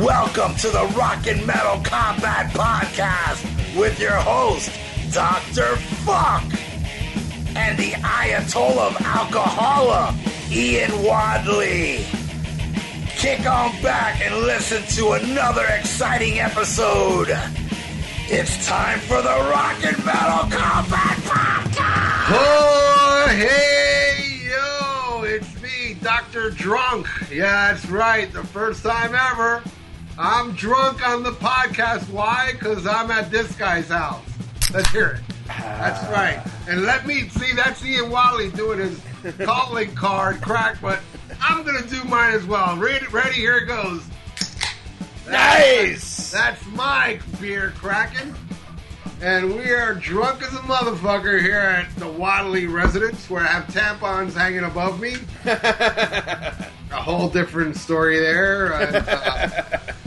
Welcome to the Rock and Metal Combat Podcast with your host, Dr. Fuck, and the Ayatollah of Alcohola, Ian Wadley. Kick on back and listen to another exciting episode. It's time for the Rock and Metal Combat Podcast. Oh, hey, yo, it's me, Dr. Drunk. Yeah, that's right, the first time ever. I'm drunk on the podcast. Why? Because I'm at this guy's house. Let's hear it. That's right. And let me see, that's Ian Wally doing his calling card crack, but I'm going to do mine as well. Ready? Ready? Here it goes. Nice. That's my beer cracking. And we are drunk as a motherfucker here at the Wadley residence where I have tampons hanging above me. a whole different story there. And, uh,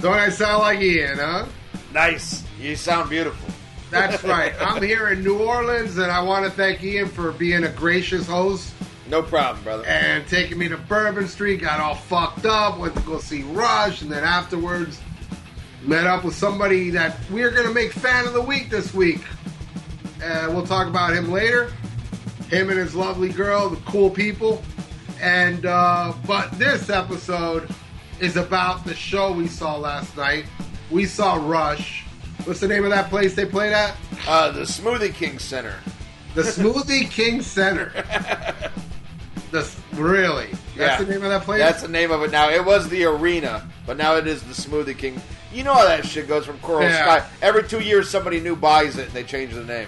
don't I sound like Ian, huh? Nice. You sound beautiful. That's right. I'm here in New Orleans and I want to thank Ian for being a gracious host No problem, brother. and taking me to Bourbon Street. Got all fucked up, went to go see Rush, and then afterwards met up with somebody that we're gonna make fan of the week this week. Uh, we'll talk about him later. Him and his lovely girl, the cool people. And uh, but this episode is about the show we saw last night. We saw Rush. What's the name of that place they played at? Uh, the Smoothie King Center. The Smoothie King Center. The, really? That's Yeah. the name of that place? That's the name of it now. It was the arena, but now it is the Smoothie King. You know how that shit goes from Coral Yeah. Sky. Every two years, somebody new buys it and they change the name.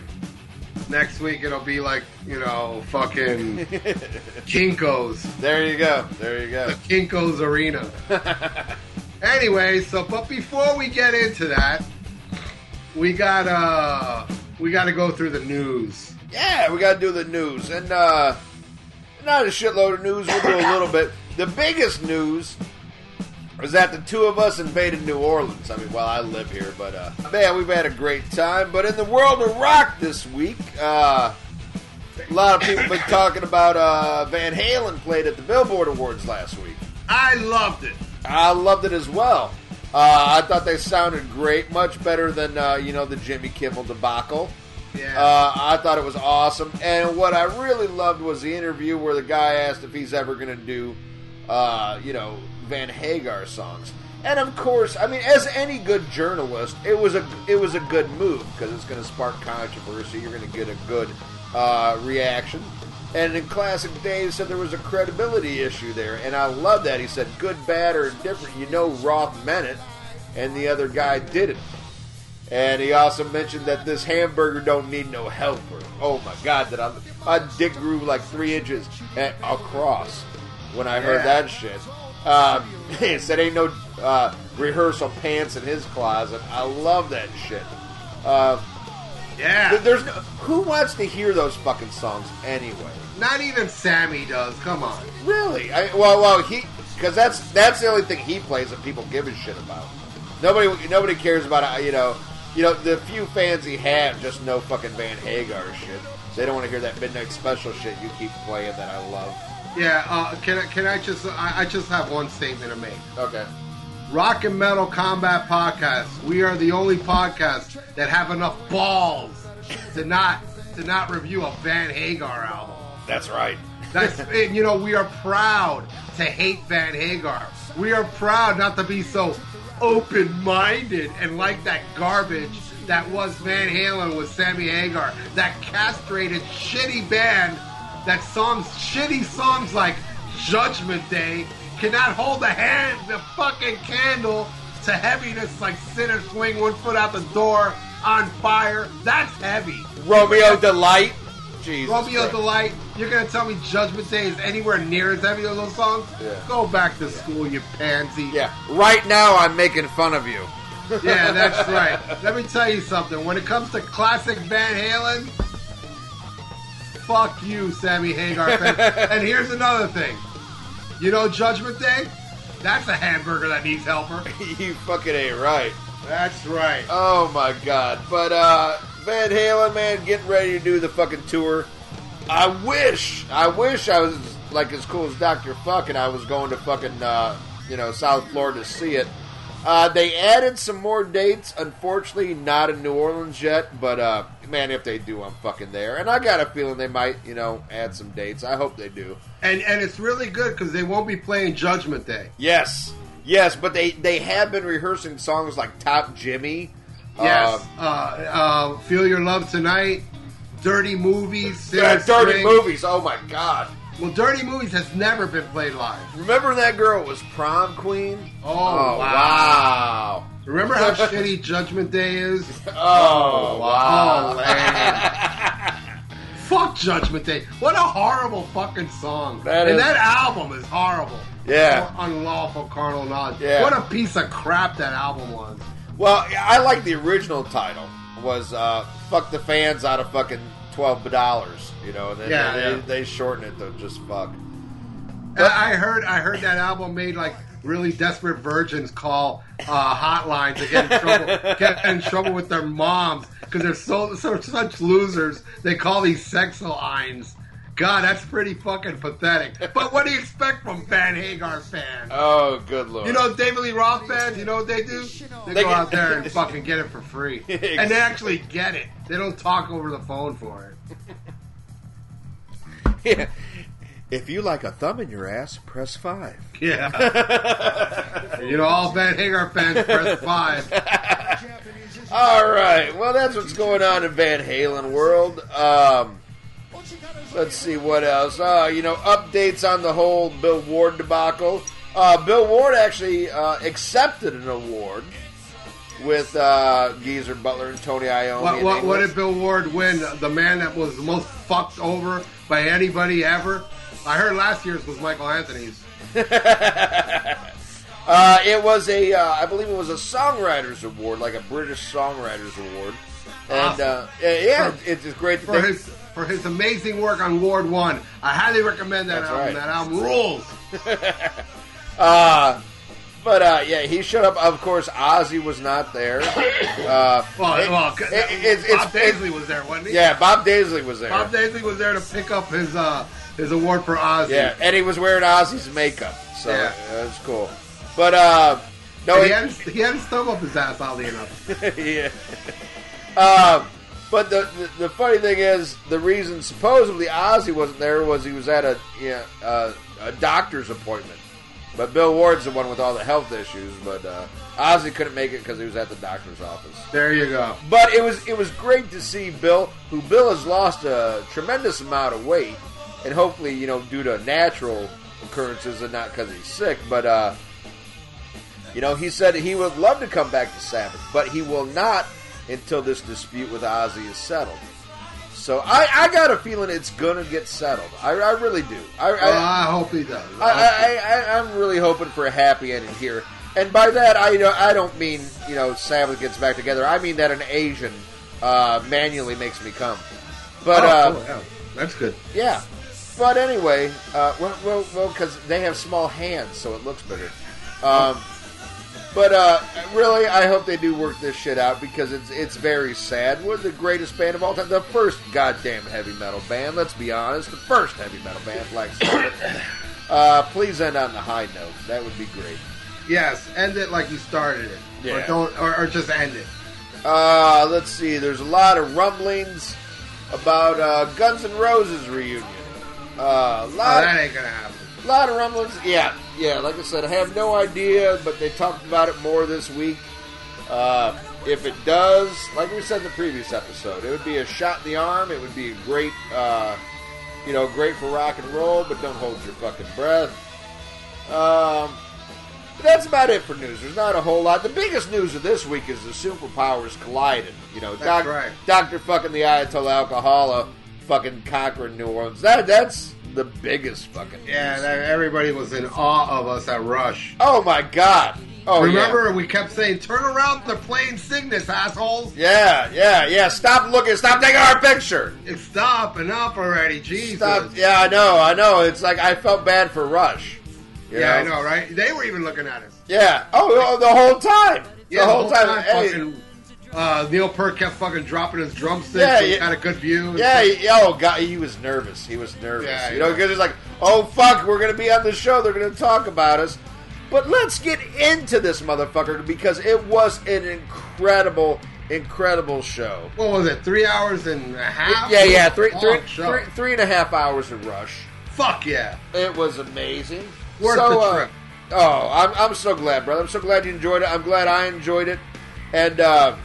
Next week it'll be like, you know, fucking Kinko's. There you go. There you go. Kinko's Arena. anyway, so but before we get into that, we gotta we gotta go through the news. Yeah, we got to do the news. And uh, not a shitload of news. We'll do a little bit. The biggest news was that the two of us invaded New Orleans. I mean, well, I live here, but uh, man, we've had a great time. But in the world of rock this week, uh, a lot of people have been talking about uh, Van Halen played at the Billboard Awards last week. I loved it. I loved it as well. Uh, I thought they sounded great, much better than uh, you know the Jimmy Kimmel debacle. Yeah. Uh, I thought it was awesome, and what I really loved was the interview where the guy asked if he's ever going to do, uh, you know, Van Hagar songs. And of course, I mean, as any good journalist, it was a it was a good move because it's going to spark controversy. You're going to get a good uh, reaction. And in classic Dave said there was a credibility issue there, and I love that. He said, "Good, bad, or indifferent, you know, Roth meant it, and the other guy didn't." And he also mentioned that this hamburger don't need no helper. Oh my god, that I, my dick grew like three inches at, across when I heard Yeah. that shit. He said ain't no uh, rehearsal pants in his closet. I love that shit. Uh, yeah. th- there's no, who wants to hear those fucking songs anyway? Not even Sammy does. Come on. Really? I, well, well, he because that's that's the only thing he plays that people give a shit about. Nobody nobody cares about uh, you know you know the few fans he had just know fucking Van Hagar shit. They don't want to hear that midnight special shit you keep playing that I love. Yeah. Uh, can I can I just I, I just have one statement to make. Okay. Rock and Metal Combat Podcast. We are the only podcast that have enough balls to not to not review a Van Hagar album. That's right. That's and, you know we are proud to hate Van Hagar. We are proud not to be so open-minded and like that garbage that was Van Halen with Sammy Hagar. That castrated shitty band that songs shitty songs like Judgment Day cannot hold the hand the fucking candle to heaviness like Sinner Swing one foot out the door on fire. That's heavy. Romeo Delight. Jesus. Romeo Christ. Delight, you're gonna tell me Judgment Day is anywhere near as heavy as those songs? Yeah. Go back to school, you pansy. Yeah. Right now I'm making fun of you. Yeah, that's right. Let me tell you something. When it comes to classic Van Halen, fuck you, Sammy Hagar. fan. and here's another thing. You know Judgment Day? That's a hamburger that needs helper. you fucking ain't right. That's right. Oh my god. But uh Van Halen, man, getting ready to do the fucking tour. I wish, I wish I was like as cool as Dr. Fuck and I was going to fucking uh, you know, South Florida to see it. Uh, they added some more dates. Unfortunately, not in New Orleans yet. But uh, man, if they do, I'm fucking there. And I got a feeling they might, you know, add some dates. I hope they do. And and it's really good because they won't be playing Judgment Day. Yes, yes. But they they have been rehearsing songs like Top Jimmy. Yes. Um, Uh, uh, Feel Your Love Tonight. Dirty Movies. dirty movies. Oh my god. Well, Dirty Movies has never been played live. Remember that girl was prom queen? Oh, wow. wow. Remember how shitty Judgment Day is? Oh, wow. Oh, man. Fuck Judgment Day. What a horrible fucking song. That and is- that album is horrible. Yeah. Unlawful carnal knowledge. Yeah. What a piece of crap that album was. Well, I like the original title was uh, "Fuck the Fans" out of fucking twelve dollars. You know, and then Yeah, they, yeah. they shorten it to just fuck. And I heard I heard that album made like really desperate virgins call uh, hotlines to get in trouble get in trouble with their moms because they're so, so such losers. They call these sex lines. God, that's pretty fucking pathetic. But what do you expect from Van Hagar fans? Oh, good lord! You know, David Lee Roth fans, you know what they do? They, They go get- out there and fucking get it for free. and they actually get it. They don't talk over the phone for it. Yeah. If you like a thumb in your ass, press five. Yeah. you know, all Van Hagar fans press five. All right. Well, that's what's going on in Van Halen world. Um, let's see what else. Uh, you know, updates on the whole Bill Ward debacle. Uh, Bill Ward actually uh, accepted an award with uh, Geezer Butler and Tony Iommi. What, what, what did Bill Ward win? The man that was the most fucked over by anybody ever? I heard last year's was Michael Anthony's. Uh, it was a, uh, I believe it was a songwriters award, like a British songwriters award, and uh, yeah, For- it's great. For his for his amazing work on Ward One, I highly recommend that That's album. right. That album rules. uh, but uh, yeah, he showed up. Of course, Ozzy was not there. Uh, Well, it- well, it- it's- Bob Daisley was there, wasn't he? yeah, Bob Daisley was there. Bob Daisley was there to pick up his uh, his award for Ozzy. yeah, and he was wearing Ozzy's makeup, so Yeah. that's cool. But uh, no, it- he had his, he had his thumb up his ass, oddly enough. yeah. Um, but the, the the funny thing is, the reason supposedly Ozzy wasn't there was he was at a yeah, uh, a doctor's appointment. But Bill Ward's the one with all the health issues. But uh, Ozzy couldn't make it because he was at the doctor's office. There you go. But it was it was great to see Bill, who Bill has lost a tremendous amount of weight, and hopefully you know due to natural occurrences and not because he's sick. But uh, you know he said he would love to come back to Sabbath, but he will not until this dispute with Ozzy is settled. So I, I got a feeling it's gonna get settled. I, I really do. I, Well, I, I hope he does. I, I, I, I'm really hoping for a happy ending here. And by that, I don't, I don't mean you know Sabbath gets back together. I mean that an Asian uh, manually makes me come. But Oh, uh, cool, yeah. that's good. yeah. But anyway, uh, well, well, well, because they have small hands, so it looks better. Um, but uh, really, I hope they do work this shit out because it's it's very sad. We're the greatest band of all time, the first goddamn heavy metal band. Let's be honest, the first heavy metal band, Black Sabbath. uh, please end on the high note. That would be great. Yes, end it like you started it, or Yeah. don't, or, or just end it. Uh, let's see. There's a lot of rumblings about uh, Guns N' Roses reunion. Uh, Oh, lot, that ain't gonna happen. A lot of rumblings. Yeah, yeah. Like I said, I have no idea, but they talked about it more this week. Uh, if it does, like we said in the previous episode, it would be a shot in the arm. It would be a great, uh, you know, great for rock and roll, but don't hold your fucking breath. Um, but that's about it for news. There's not a whole lot. The biggest news of this week is the superpowers colliding. You know, right. Doctor fucking the Ayatollah Alcohola fucking conquering New Orleans. That that's the biggest fucking Yeah, that, everybody was in awe of us at Rush. Oh my god. Oh Remember, we kept saying, "Turn around, they're playing Cygnus, assholes." Yeah. yeah, yeah, yeah. Stop looking. Stop taking our picture. It's stop enough already, Jesus. Stop. Yeah, I know. I know. It's like I felt bad for Rush. Yeah, I know, right? They were even looking at us. Yeah. Oh, oh, the whole time. Yeah, the whole, time. Hey, fucking, uh, Neil Peart kept fucking dropping his drumsticks. Yeah, so he had a good view. Yeah, he, oh god, he was nervous. He was nervous. Yeah, you know, because he's like, "Oh fuck, we're gonna be on the show. They're gonna talk about us." But let's get into this motherfucker because it was an incredible, incredible show. What was it? Three hours and a half? Yeah, yeah, three, three, three, three and a half hours of Rush. Fuck yeah. It was amazing. Worth So, the uh, trip. oh, I'm, I'm so glad, brother. I'm so glad you enjoyed it. I'm glad I enjoyed it. And uh,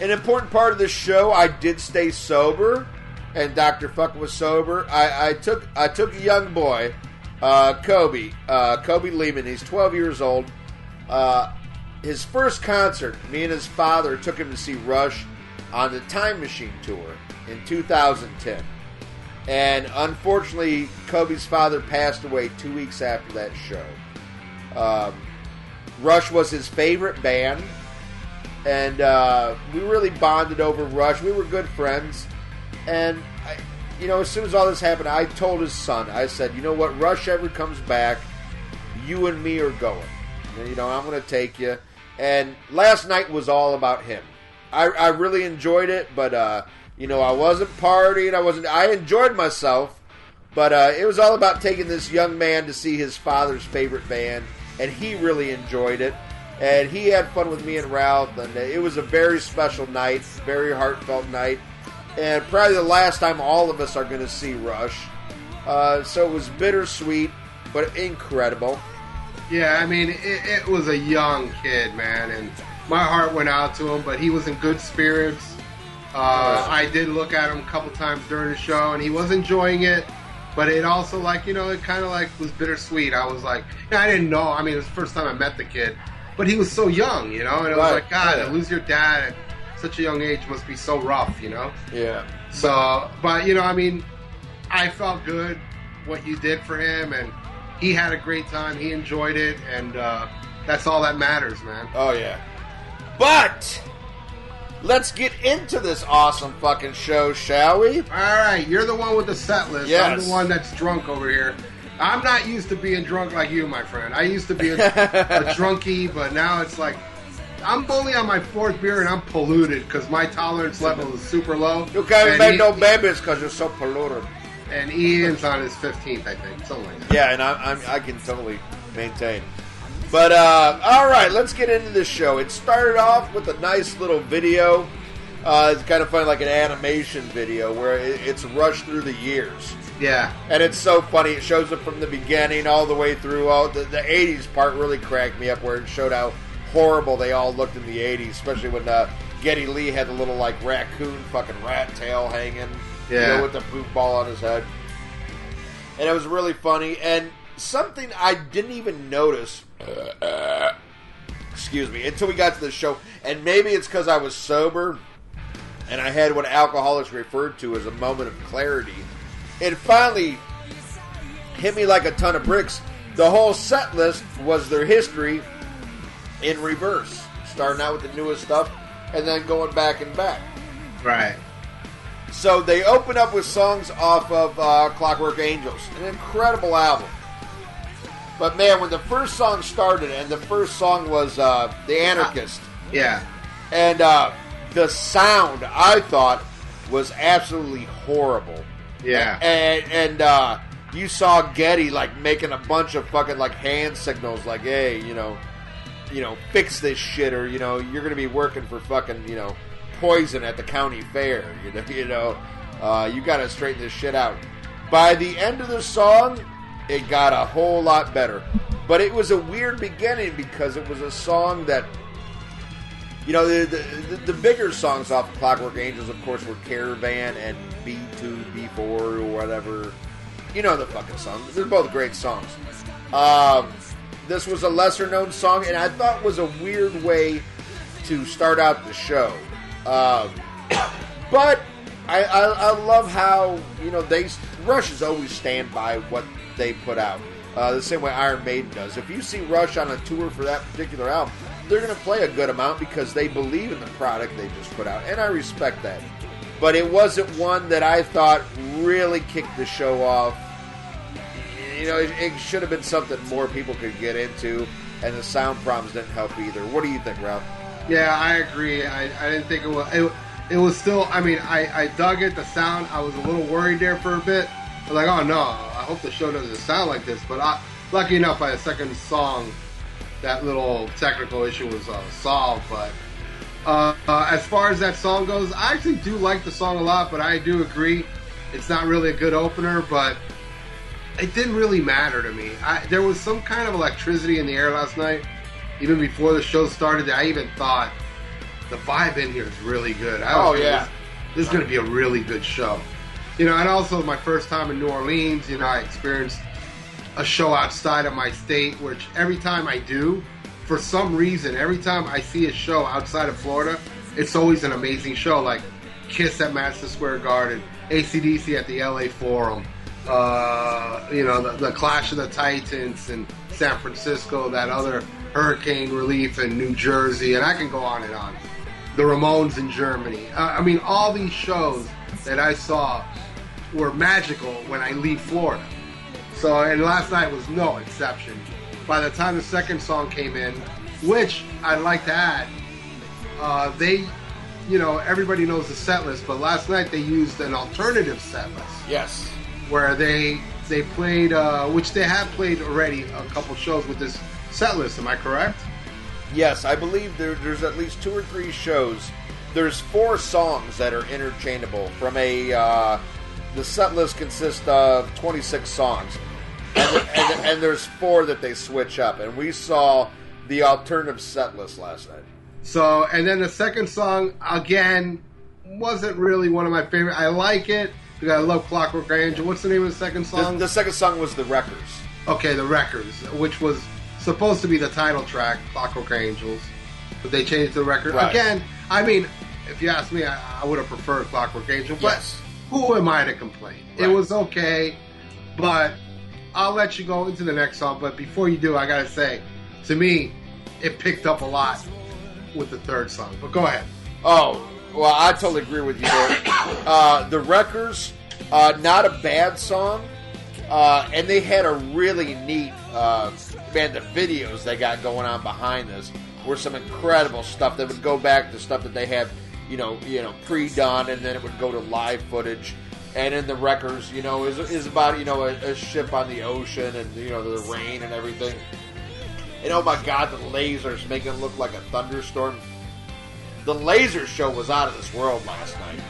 an important part of this show, I did stay sober, and Doctor Fuck was sober. I, I took I took a young boy, uh, Kobe, uh, Kobe Lehman. He's 12 years old. Uh, his first concert, me and his father took him to see Rush on the Time Machine tour in 2010. And unfortunately, Kobe's father passed away two weeks after that show. Um, Rush was his favorite band, and uh, we really bonded over Rush. We were good friends, and I, you know, as soon as all this happened, I told his son, I said, "You know what? Rush ever comes back, you and me are going. You know, I'm going to take you." And last night was all about him. I, I really enjoyed it, but uh, you know, I wasn't partying. I wasn't. I enjoyed myself, but uh, it was all about taking this young man to see his father's favorite band, and he really enjoyed it. And he had fun with me and Ralph, and it was a very special night, very heartfelt night, and probably the last time all of us are going to see Rush. Uh, so it was bittersweet, but incredible. Yeah, I mean, it, it was a young kid, man, and my heart went out to him, but he was in good spirits. Uh, I did look at him a couple times during the show, and he was enjoying it. But it also, like, you know, it kind of like was bittersweet. I was like, I didn't know. I mean, it was the first time I met the kid, but he was so young, you know, and it was Right, like, God, yeah. lose your dad at such a young age must be so rough, you know. Yeah. So, but you know, I mean, I felt good what you did for him, and he had a great time. He enjoyed it, and uh, that's all that matters, man. Oh yeah. But let's get into this awesome fucking show, shall we? All right, you're the one with the set list. I'm the one that's drunk over here. I'm not used to being drunk like you, my friend. I used to be a, a drunkie, but now it's like I'm only on my fourth beer and I'm polluted because my tolerance level is super low. You can't make no babies because you're so polluted. And Ian's on his 15th, I think, something like that. Yeah, and I'm, I'm, I can totally maintain. But uh, all right, let's get into this show. It started off with a nice little video. Uh, it's kind of funny, like an animation video where it, it's rushed through the years. Yeah. And it's so funny. It shows it from the beginning all the way through. All the, the '80s part really cracked me up, where it showed how horrible they all looked in the '80s, especially when uh, Geddy Lee had the little like raccoon fucking rat tail hanging, you Yeah. know, with the poop ball on his head. And it was really funny. And something I didn't even notice. excuse me, until we got to the show, and maybe it's because I was sober and I had what alcoholics referred to as a moment of clarity. It finally hit me like a ton of bricks. The whole set list was their history in reverse, starting out with the newest stuff and then going back and back. Right. So they open up with songs off of uh, Clockwork Angels, an incredible album. But man, when the first song started, and the first song was uh, "The Anarchist," Yeah. and uh, the sound I thought was absolutely horrible. Yeah. And and uh, you saw Geddy like making a bunch of fucking like hand signals, like, "Hey, you know, you know, fix this shit," or you know, you're gonna be working for fucking you know, poison at the county fair. You know, you know, uh, you got to straighten this shit out. By the end of the song, it got a whole lot better. But it was a weird beginning because it was a song that you know, the, the, the bigger songs off of Clockwork Angels, of course, were Caravan and B2, B4, or whatever. You know the fucking songs. They're both great songs. Um, this was a lesser known song, and I thought was a weird way to start out the show. Um, but I, I, I love how, you know, they Rush always stand by what they put out. Uh, the same way Iron Maiden does. If you see Rush on a tour for that particular album, they're going to play a good amount because they believe in the product they just put out, and I respect that. But it wasn't one that I thought really kicked the show off. You know, it, it should have been something more people could get into, and the sound problems didn't help either. What do you think, Ralph? Yeah, I agree. I, I didn't think it was. It, it was still. I mean, I, I dug it. The sound. I was a little worried there for a bit. I was like, oh no, I hope the show doesn't sound like this. But I, lucky enough, by the second song, that little technical issue was uh, solved. But uh, uh, as far as that song goes, I actually do like the song a lot, but I do agree it's not really a good opener. But it didn't really matter to me. I, there was some kind of electricity in the air last night, even before the show started. That I even thought the vibe in here is really good. I Oh, yeah. this is going to be a really good show. You know, and also my first time in New Orleans. You know, I experienced a show outside of my state, which every time I do, for some reason, every time I see a show outside of Florida, it's always an amazing show. Like Kiss at Madison Square Garden, ACDC at the LA Forum, uh, you know, the, the Clash of the Titans in San Francisco, that other hurricane relief in New Jersey, and I can go on and on. The Ramones in Germany. Uh, I mean, all these shows that I saw were magical when I leave Florida. So, and last night was no exception. By the time the second song came in, which I'd like to add, uh, they, you know, everybody knows the set list, but last night they used an alternative set list Yes. where they they played, uh, which they have played already a couple shows with this set list. Am I correct? Yes, I believe there, there's at least two or three shows. There's four songs that are interchangeable from a. Uh, the set list consists of 26 songs, and, and, and there's four that they switch up. And we saw the alternative set list last night. So, and then the second song again wasn't really one of my favorite. I like it because I love Clockwork Angel. What's the name of the second song? the second song was the Wreckers. Okay, the Records, which was supposed to be the title track, Clockwork Angels, but they changed the record Right. again. I mean, if you ask me, I, I would have preferred Clockwork Angel, but Yes. who am I to complain? It was okay, but I'll let you go into the next song. But before you do, I gotta say, to me, it picked up a lot with the third song. But go ahead. Oh, well, I totally agree with you. Uh, the Wreckers, uh, not a bad song, uh, and they had a really neat, uh, man, the videos they got going on behind this were some incredible stuff that would go back to stuff that they had, you know, you know, pre-done, and then it would go to live footage. And in the Wreckers, you know, is is about you know a, a ship on the ocean and you know the rain and everything. And oh my God, the lasers making it look like a thunderstorm the laser show was out of this world last night.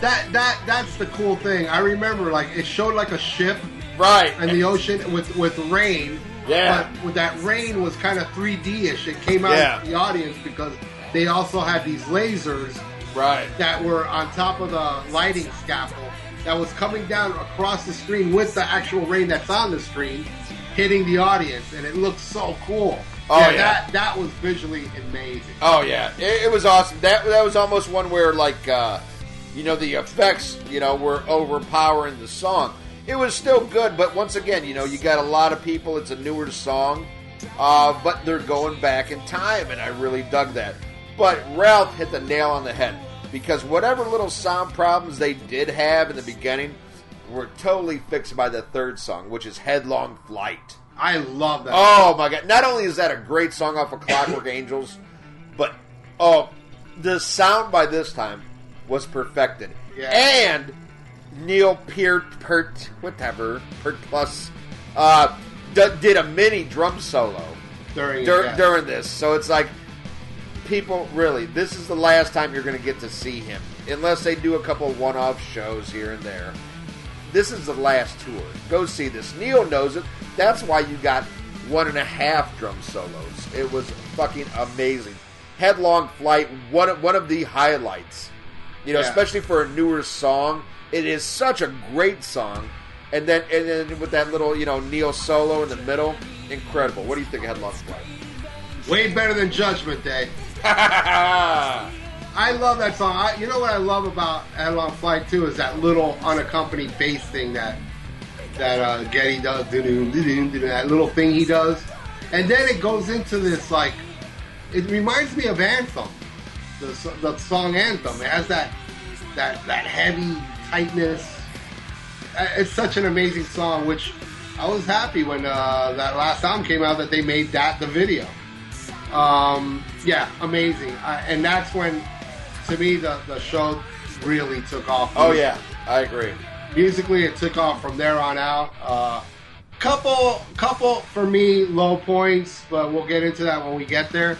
That that that's the cool thing. I remember like it showed like a ship Right. in the ocean with with rain. Yeah. But with that rain was kind of 3D-ish. It came out Yeah. of the audience because they also had these lasers right. that were on top of the lighting scaffold that was coming down across the screen with the actual rain that's on the screen hitting the audience, and it looked so cool. Oh, yeah. that that was visually amazing. Oh yeah, it, it was awesome. That that was almost one where like uh, you know the effects you know were overpowering the song. It was still good, but once again, you know, you got a lot of people. It's a newer song, uh, but they're going back in time, and I really dug that. But Ralph hit the nail on the head because whatever little sound problems they did have in the beginning were totally fixed by the third song, which is "Headlong Flight." I love that. Oh my god! Not only is that a great song off of Clockwork Angels, but oh, the sound by this time was perfected. Yeah. And Neil Peart, Pert, whatever, Pert Plus, uh, d- did a mini drum solo during dur- yeah. during this. So it's like, people, really, this is the last time you're going to get to see him, unless they do a couple one-off shows here and there. This is the last tour. Go see this. Neil knows it. That's why you got one and a half drum solos. It was fucking amazing. Headlong Flight, one of, one of the highlights. You know, Yeah. especially for a newer song, it is such a great song. And then, and then with that little, you know, Neil solo in the middle, incredible. What do you think of Headlong Flight? way better than Judgment Day. I love that song. I, you know what I love about Headlong Flight too is that little unaccompanied bass thing that that uh, Geddy does. That little thing he does, and then it goes into this like. It reminds me of Anthem, the, the song Anthem. It has that that that heavy tightness. It's such an amazing song, which I was happy when uh, that last album came out that they made that the video. Um, yeah, amazing. I, and that's when, to me, the, the show really took off. oh yeah, I agree. Musically, it took off from there on out. Uh, couple, couple for me low points, but we'll get into that when we get there.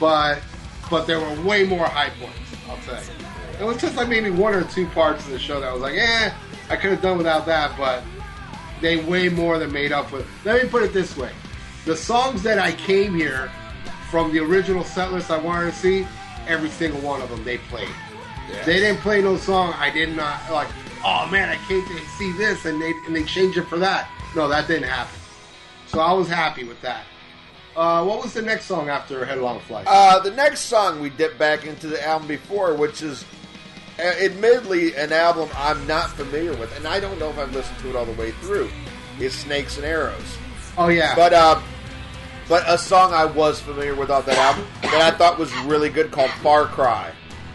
But, but there were way more high points. I'll tell you. It was just like maybe one or two parts of the show that I was like, eh, I could have done without that, but they way more than made up for. Let me put it this way: the songs that I came here from the original set list I wanted to see, every single one of them they played. Yeah. They didn't play no song I did not like. Oh man, I came to see this, and they and they changed it for that. No, that didn't happen. So I was happy with that. Uh, what was the next song after Headlong Flight? Uh, the next song we dip back into the album before, which is uh, admittedly an album I'm not familiar with, and I don't know if I've listened to it all the way through. Is Snakes and Arrows, oh yeah, but uh, but a song I was familiar with off that album that I thought was really good called Far Cry.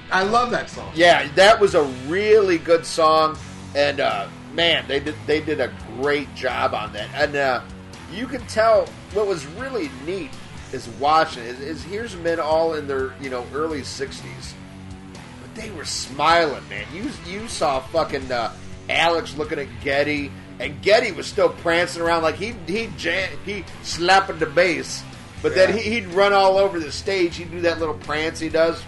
I love that song. Yeah, that was a really good song, and uh, man, they did they did a great job on that. And uh, you can tell what was really neat is watching is, is here's men all in their you know early sixties, but they were smiling, man. You you saw fucking uh, Alex looking at Geddy, and Geddy was still prancing around like he he he slapping the bass, but then Yeah. he, he'd run all over the stage. He'd do that little prance he does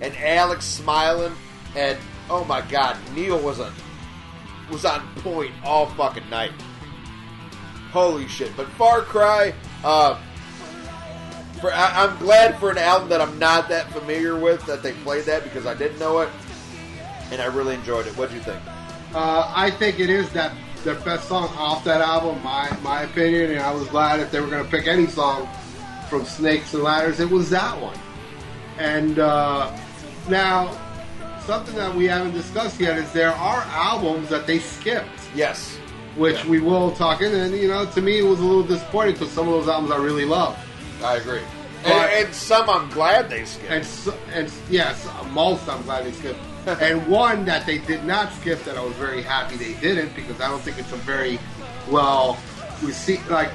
and Alex smiling, and oh my God, Neil was a was on point all fucking night. Holy shit! But Far Cry, uh, for I, I'm glad for an album that I'm not that familiar with that they played that because I didn't know it, and I really enjoyed it. What do you think? Uh, I think it is that their best song off that album, my my opinion, and I was glad if they were going to pick any song from Snakes and Ladders, it was that one. And uh, now, something that we haven't discussed yet is there are albums that they skipped, Yes, which Yeah. we will talk in. And you know, to me, it was a little disappointing because some of those albums I really love. I agree. But- and, and some I'm glad they skipped. And so, and yes, most I'm glad they skipped. and one that they did not skip that I was very happy they didn't because I don't think it's a very well received like.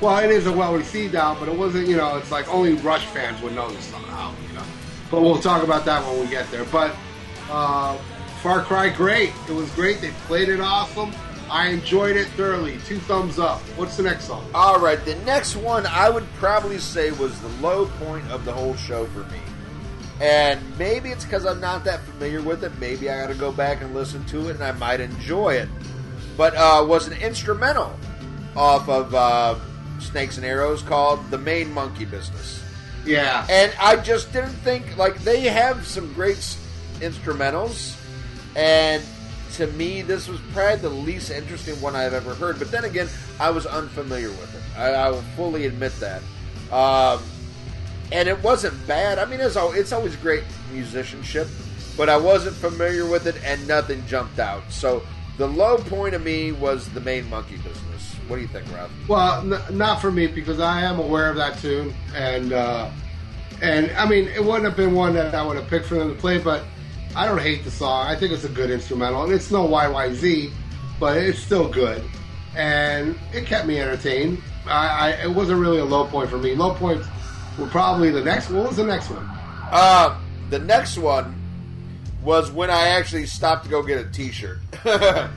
Well, it is a well received album, but it wasn't. You know, it's like only Rush fans would know this album. You know, but we'll talk about that when we get there. But uh, Far Cry, great. It was great. They played it awesome. I enjoyed it thoroughly. Two thumbs up. What's the next song? All right, the next one I would probably say was the low point of the whole show for me. And maybe it's because I'm not that familiar with it. Maybe I got to go back and listen to it, and I might enjoy it. But uh, was an instrumental off of uh, Snakes and Arrows called "The Main Monkey Business," Yeah. and I just didn't think like they have some great s- instrumentals, and to me, this was probably the least interesting one I've ever heard. But then again, I was unfamiliar with it. I, I will fully admit that. Um, and it wasn't bad. I mean, it's, al- it's always great musicianship, but I wasn't familiar with it, and nothing jumped out. So the low point of me was the main monkey business. What do you think, Rob? Well, n- not for me because I am aware of that tune, and uh, and I mean it wouldn't have been one that I would have picked for them to play, but I don't hate the song. I think it's a good instrumental, and it's no YYZ, but it's still good, and it kept me entertained. I, I it wasn't really a low point for me. Low points were probably the next. What was the next one? Uh, the next one was when I actually stopped to go get a T-shirt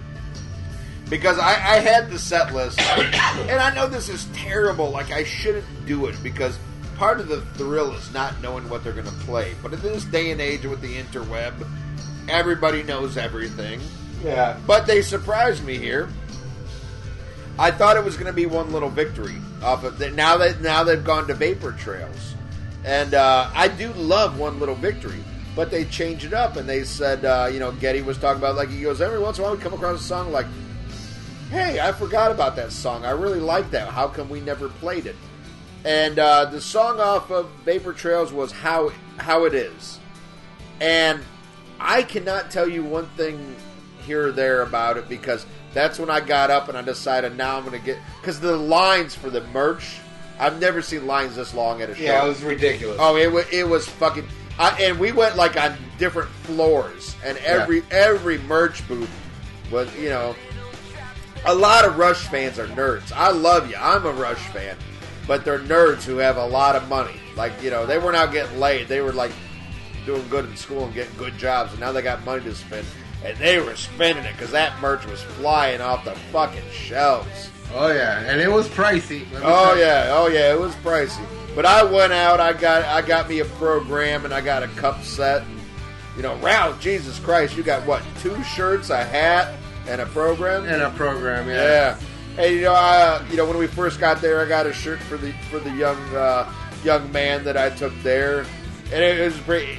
because I, I had the set list, and I know this is terrible. Like I shouldn't do it because part of the thrill is not knowing what they're going to play. But in this day and age with the interweb, everybody knows everything. Yeah. But they surprised me here. I thought it was going to be one little victory off of. Now that now they've gone to vapor trails, and uh, I do love one little victory. But they changed it up, and they said, uh, you know, Geddy was talking about like he goes every once in a while we come across a song like, hey, I forgot about that song. I really like that. How come we never played it? And uh, the song off of Vapor Trails was how how it is, and I cannot tell you one thing here or there about it because that's when I got up and I decided now I'm going to get because the lines for the merch. I've never seen lines this long at a show. Yeah, it was ridiculous. Oh, it was it was fucking. I, and we went like on different floors, and every every merch booth was you know. A lot of Rush fans are nerds. I love you. I'm a Rush fan, but they're nerds who have a lot of money. Like you know, they weren't out getting laid. They were like doing good in school and getting good jobs, and now they got money to spend, and they were spending it because that merch was flying off the fucking shelves. Oh yeah, and it was pricey. Oh yeah, oh yeah, it was pricey. But I went out, I got I got me a program and I got a cup set. You know, Ralph, Jesus Christ, you got what, two shirts, a hat, and a program? And a program. Yeah. Yeah. Hey, you know, I, you know, when we first got there, I got a shirt for the for the young uh, young man that I took there, and it was pretty.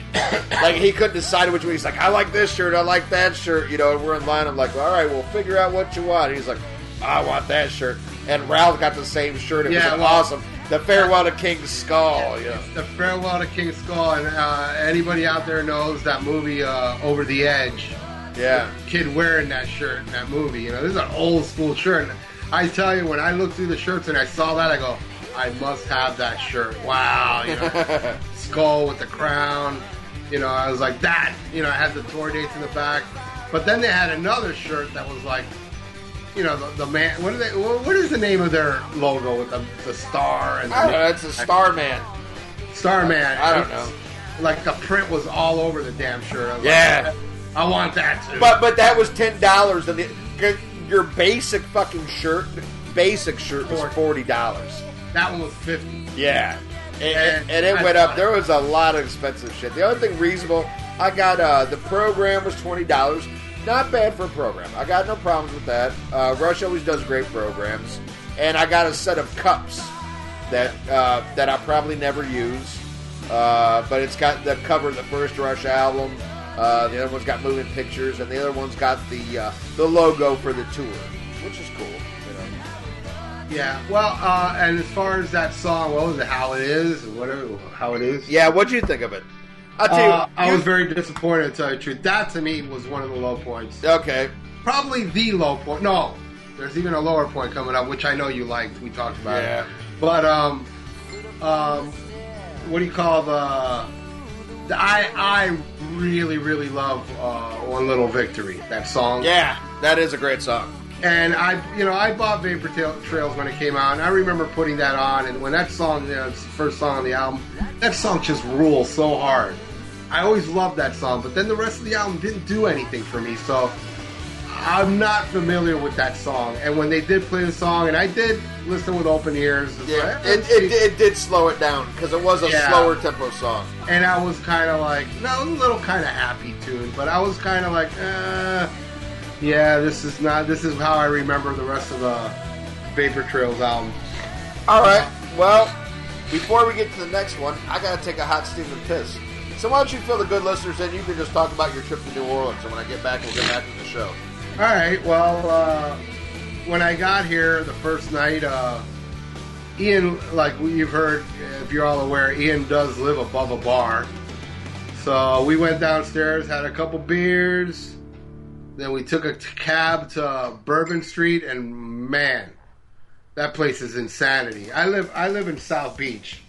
like he couldn't decide which one. He's like, I like this shirt, I like that shirt. You know, and we're in line. I'm like, all right, we'll figure out what you want. He's like, I want that shirt. And Ralph got the same shirt. It Yeah, was well- awesome. The farewell to King's Skull. Yeah. The farewell to King Skull, and uh, anybody out there knows that movie uh, Over the Edge. Yeah. Kid wearing that shirt in that movie. You know, this is an old school shirt. And I tell you, when I looked through the shirts and I saw that, I go, I must have that shirt. Wow, you know, skull with the crown. You know, I was like that. You know, I had the tour dates in the back. But then they had another shirt that was like, you know, the, the man. What are they? What is the name of their logo with the, the star and the I don't know. It's a Starman. Starman? I don't know. Like the print was all over the damn shirt. I Yeah. like, I want that too. But but that was ten dollars, and the, your basic fucking shirt, basic shirt was forty dollars. that one was fifty. Yeah, and, And- it I went up. thought- There was a lot of expensive shit. The only thing reasonable, I got uh, the program was twenty dollars. Not bad for a program. I got no problems with that. Uh, Rush always does great programs, and I got a set of cups that uh, that I probably never use. Uh, but it's got the cover of the first Rush album. Uh, the other one's got moving pictures, and the other one's got the uh, the logo for the tour, which is cool. Yeah. Well, uh, and as far as that song, what was it? How it is, or whatever. How it is. Yeah, What do you think of it? I'll tell Uh, you. I was very disappointed. To tell you the truth, that to me was one of the low points. okay. Probably the low point. No, there's even a lower point coming up, which I know you liked. We talked about Yeah. it. But um, um, what do you call the? the I I really really love uh, One Little Victory. That song. Yeah, that is a great song. And I, you know, I bought Vapor Tail Trails when it came out, and I remember putting that on. And when that song, you know, it's the first song on the album, that song just rules so hard. I always loved that song, but then the rest of the album didn't do anything for me. So I'm not familiar with that song. And when they did play the song, and I did listen with open ears, Yeah, like, it, it, it did slow it down because it was a Yeah. slower tempo song. and I was kind of like, no, a little kind of happy tune, but I was kind of like, uh, yeah, this is not, this is how I remember the rest of the Vapor Trails album. All right. Well, before we get to the next one, I got to take a hot steaming piss. So why don't you fill the good listeners in? You can just talk about your trip to New Orleans, and when I get back, we'll get back to the show. All right, well, uh, when I got here the first night, uh, Ian, like you've heard, if you're all aware, Ian does live above a bar. So we went downstairs, had a couple beers, then we took a cab to Bourbon Street, and man, that place is insanity. I live, I live in South Beach,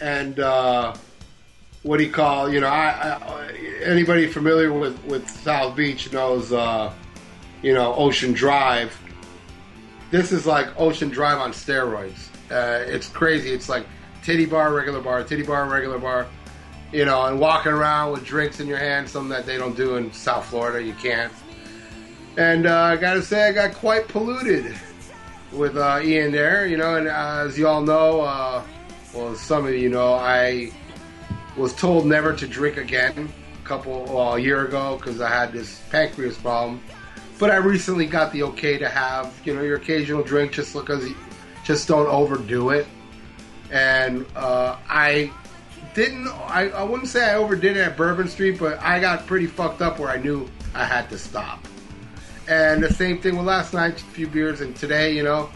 and uh, what do you call? You know, I, I anybody familiar with with South Beach knows, uh, you know, Ocean Drive. This is like Ocean Drive on steroids. Uh, it's crazy. It's like titty bar, regular bar, titty bar, regular bar. You know, and walking around with drinks in your hand, something that they don't do in South Florida. You can't. And uh, I gotta say, I got quite polluted with uh, Ian there. You know, and uh, as you all know, uh, well, some of you know, I was told never to drink again a couple well, a year ago because I had this pancreas problem. But I recently got the okay to have you know your occasional drink just because just don't overdo it. And uh, I didn't. I, I wouldn't say I overdid it at Bourbon Street, but I got pretty fucked up where I knew I had to stop. And the same thing with last night, a few beers, and today, you know,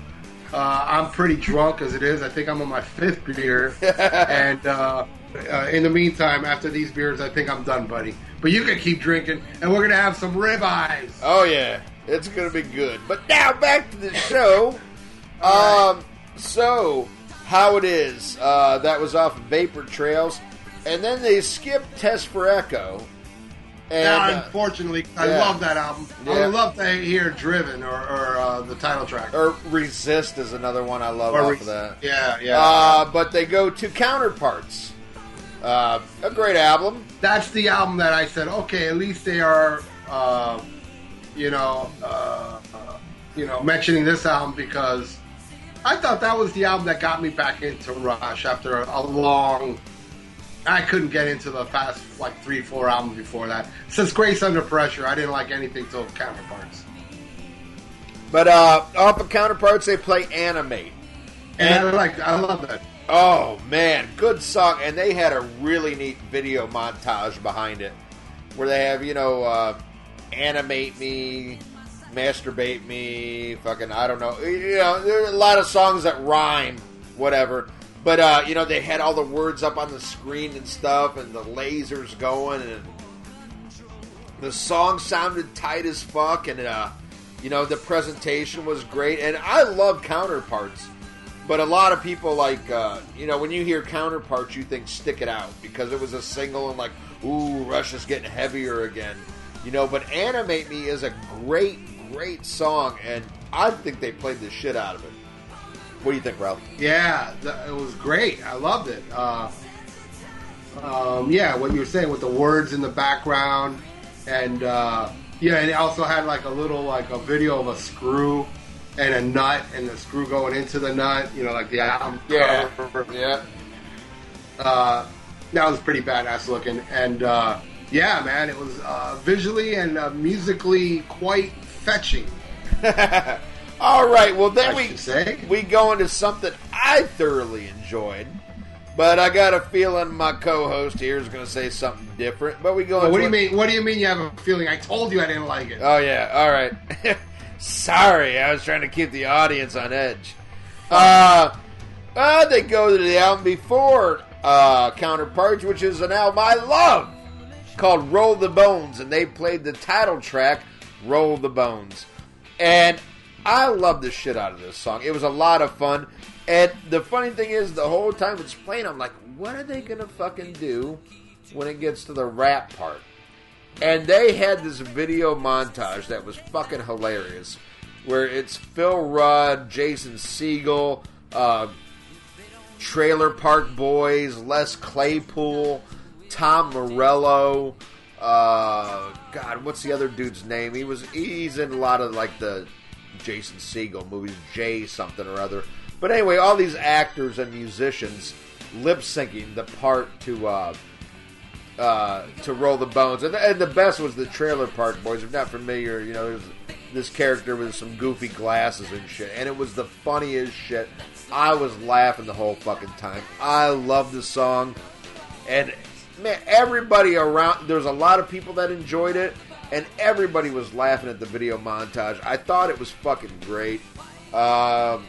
uh, I'm pretty drunk as it is. I think I'm on my fifth beer, and uh, uh, in the meantime, after these beers, I think I'm done, buddy. But you can keep drinking, and we're gonna have some ribeyes. Oh yeah, it's gonna be good. But now back to the show. um, so how it is? Uh, that was off Vapor Trails, and then they skipped Test for Echo. And now, uh, unfortunately, I yeah. love that album. I Yeah. would love to hear "Driven" or, or uh, the title track. or Resist is another one I love Or off Re- of that. Yeah, yeah. Uh, but they go to Counterparts. Uh, a great album. That's the album that I said, okay, at least they are, uh, you know, uh, uh, you know, mentioning this album because I thought that was the album that got me back into Rush after a, a long. I couldn't get into the past like three, four albums before that. Since Grace Under Pressure, I didn't like anything till Counterparts. But uh, off of Counterparts, they play Animate. And I like, I love that. Oh man, good song, and they had a really neat video montage behind it, where they have you know, uh, animate me, masturbate me, fucking I don't know, you know, there are a lot of songs that rhyme, whatever. But uh, you know, they had all the words up on the screen and stuff, and the lasers going, and the song sounded tight as fuck, and uh, you know, the presentation was great, and I love counterparts. But a lot of people like, uh, you know, when you hear counterparts, you think "Stick It Out" because it was a single and like, ooh, Rush's getting heavier again, you know. But "Animate Me" is a great, great song, and I think they played the shit out of it. What do you think, Ralph? Yeah, it was great. I loved it. Uh, um, yeah, what you were saying with the words in the background, and uh, yeah, and it also had like a little like a video of a screw and a nut, and the screw going into the nut. You know, like the album cover. yeah. Uh, that was pretty badass looking, and uh, yeah, man, it was uh, visually and uh, musically quite fetching. All right, well then I we say. we go into something I thoroughly enjoyed, but I got a feeling my co-host here is going to say something different. But we go. Into what do you mean? What do you mean? You have a feeling? I told you I didn't like it. Oh yeah, all right. Sorry, I was trying to keep the audience on edge. Uh, uh they go to the album before uh, Counterparts, which is an album I love called "Roll the Bones," and they played the title track "Roll the Bones," and I love the shit out of this song. It was a lot of fun, and the funny thing is, the whole time it's playing, I'm like, what are they gonna fucking do when it gets to the rap part? And they had this video montage that was fucking hilarious, where it's Phil Rudd, Jason Segel, uh, Trailer Park Boys, Les Claypool, Tom Morello. Uh, God, what's the other dude's name? He was he's in a lot of like the Jason Segel movies, Jay something or other. But anyway, all these actors and musicians lip syncing the part to uh, uh, to roll the bones, and, and the best was the Trailer Park Boys. If not familiar, you know, there's this character with some goofy glasses and shit, and it was the funniest shit. I was laughing the whole fucking time. I love the song, and man, everybody around. There's a lot of people that enjoyed it, and everybody was laughing at the video montage. I thought it was fucking great. Um,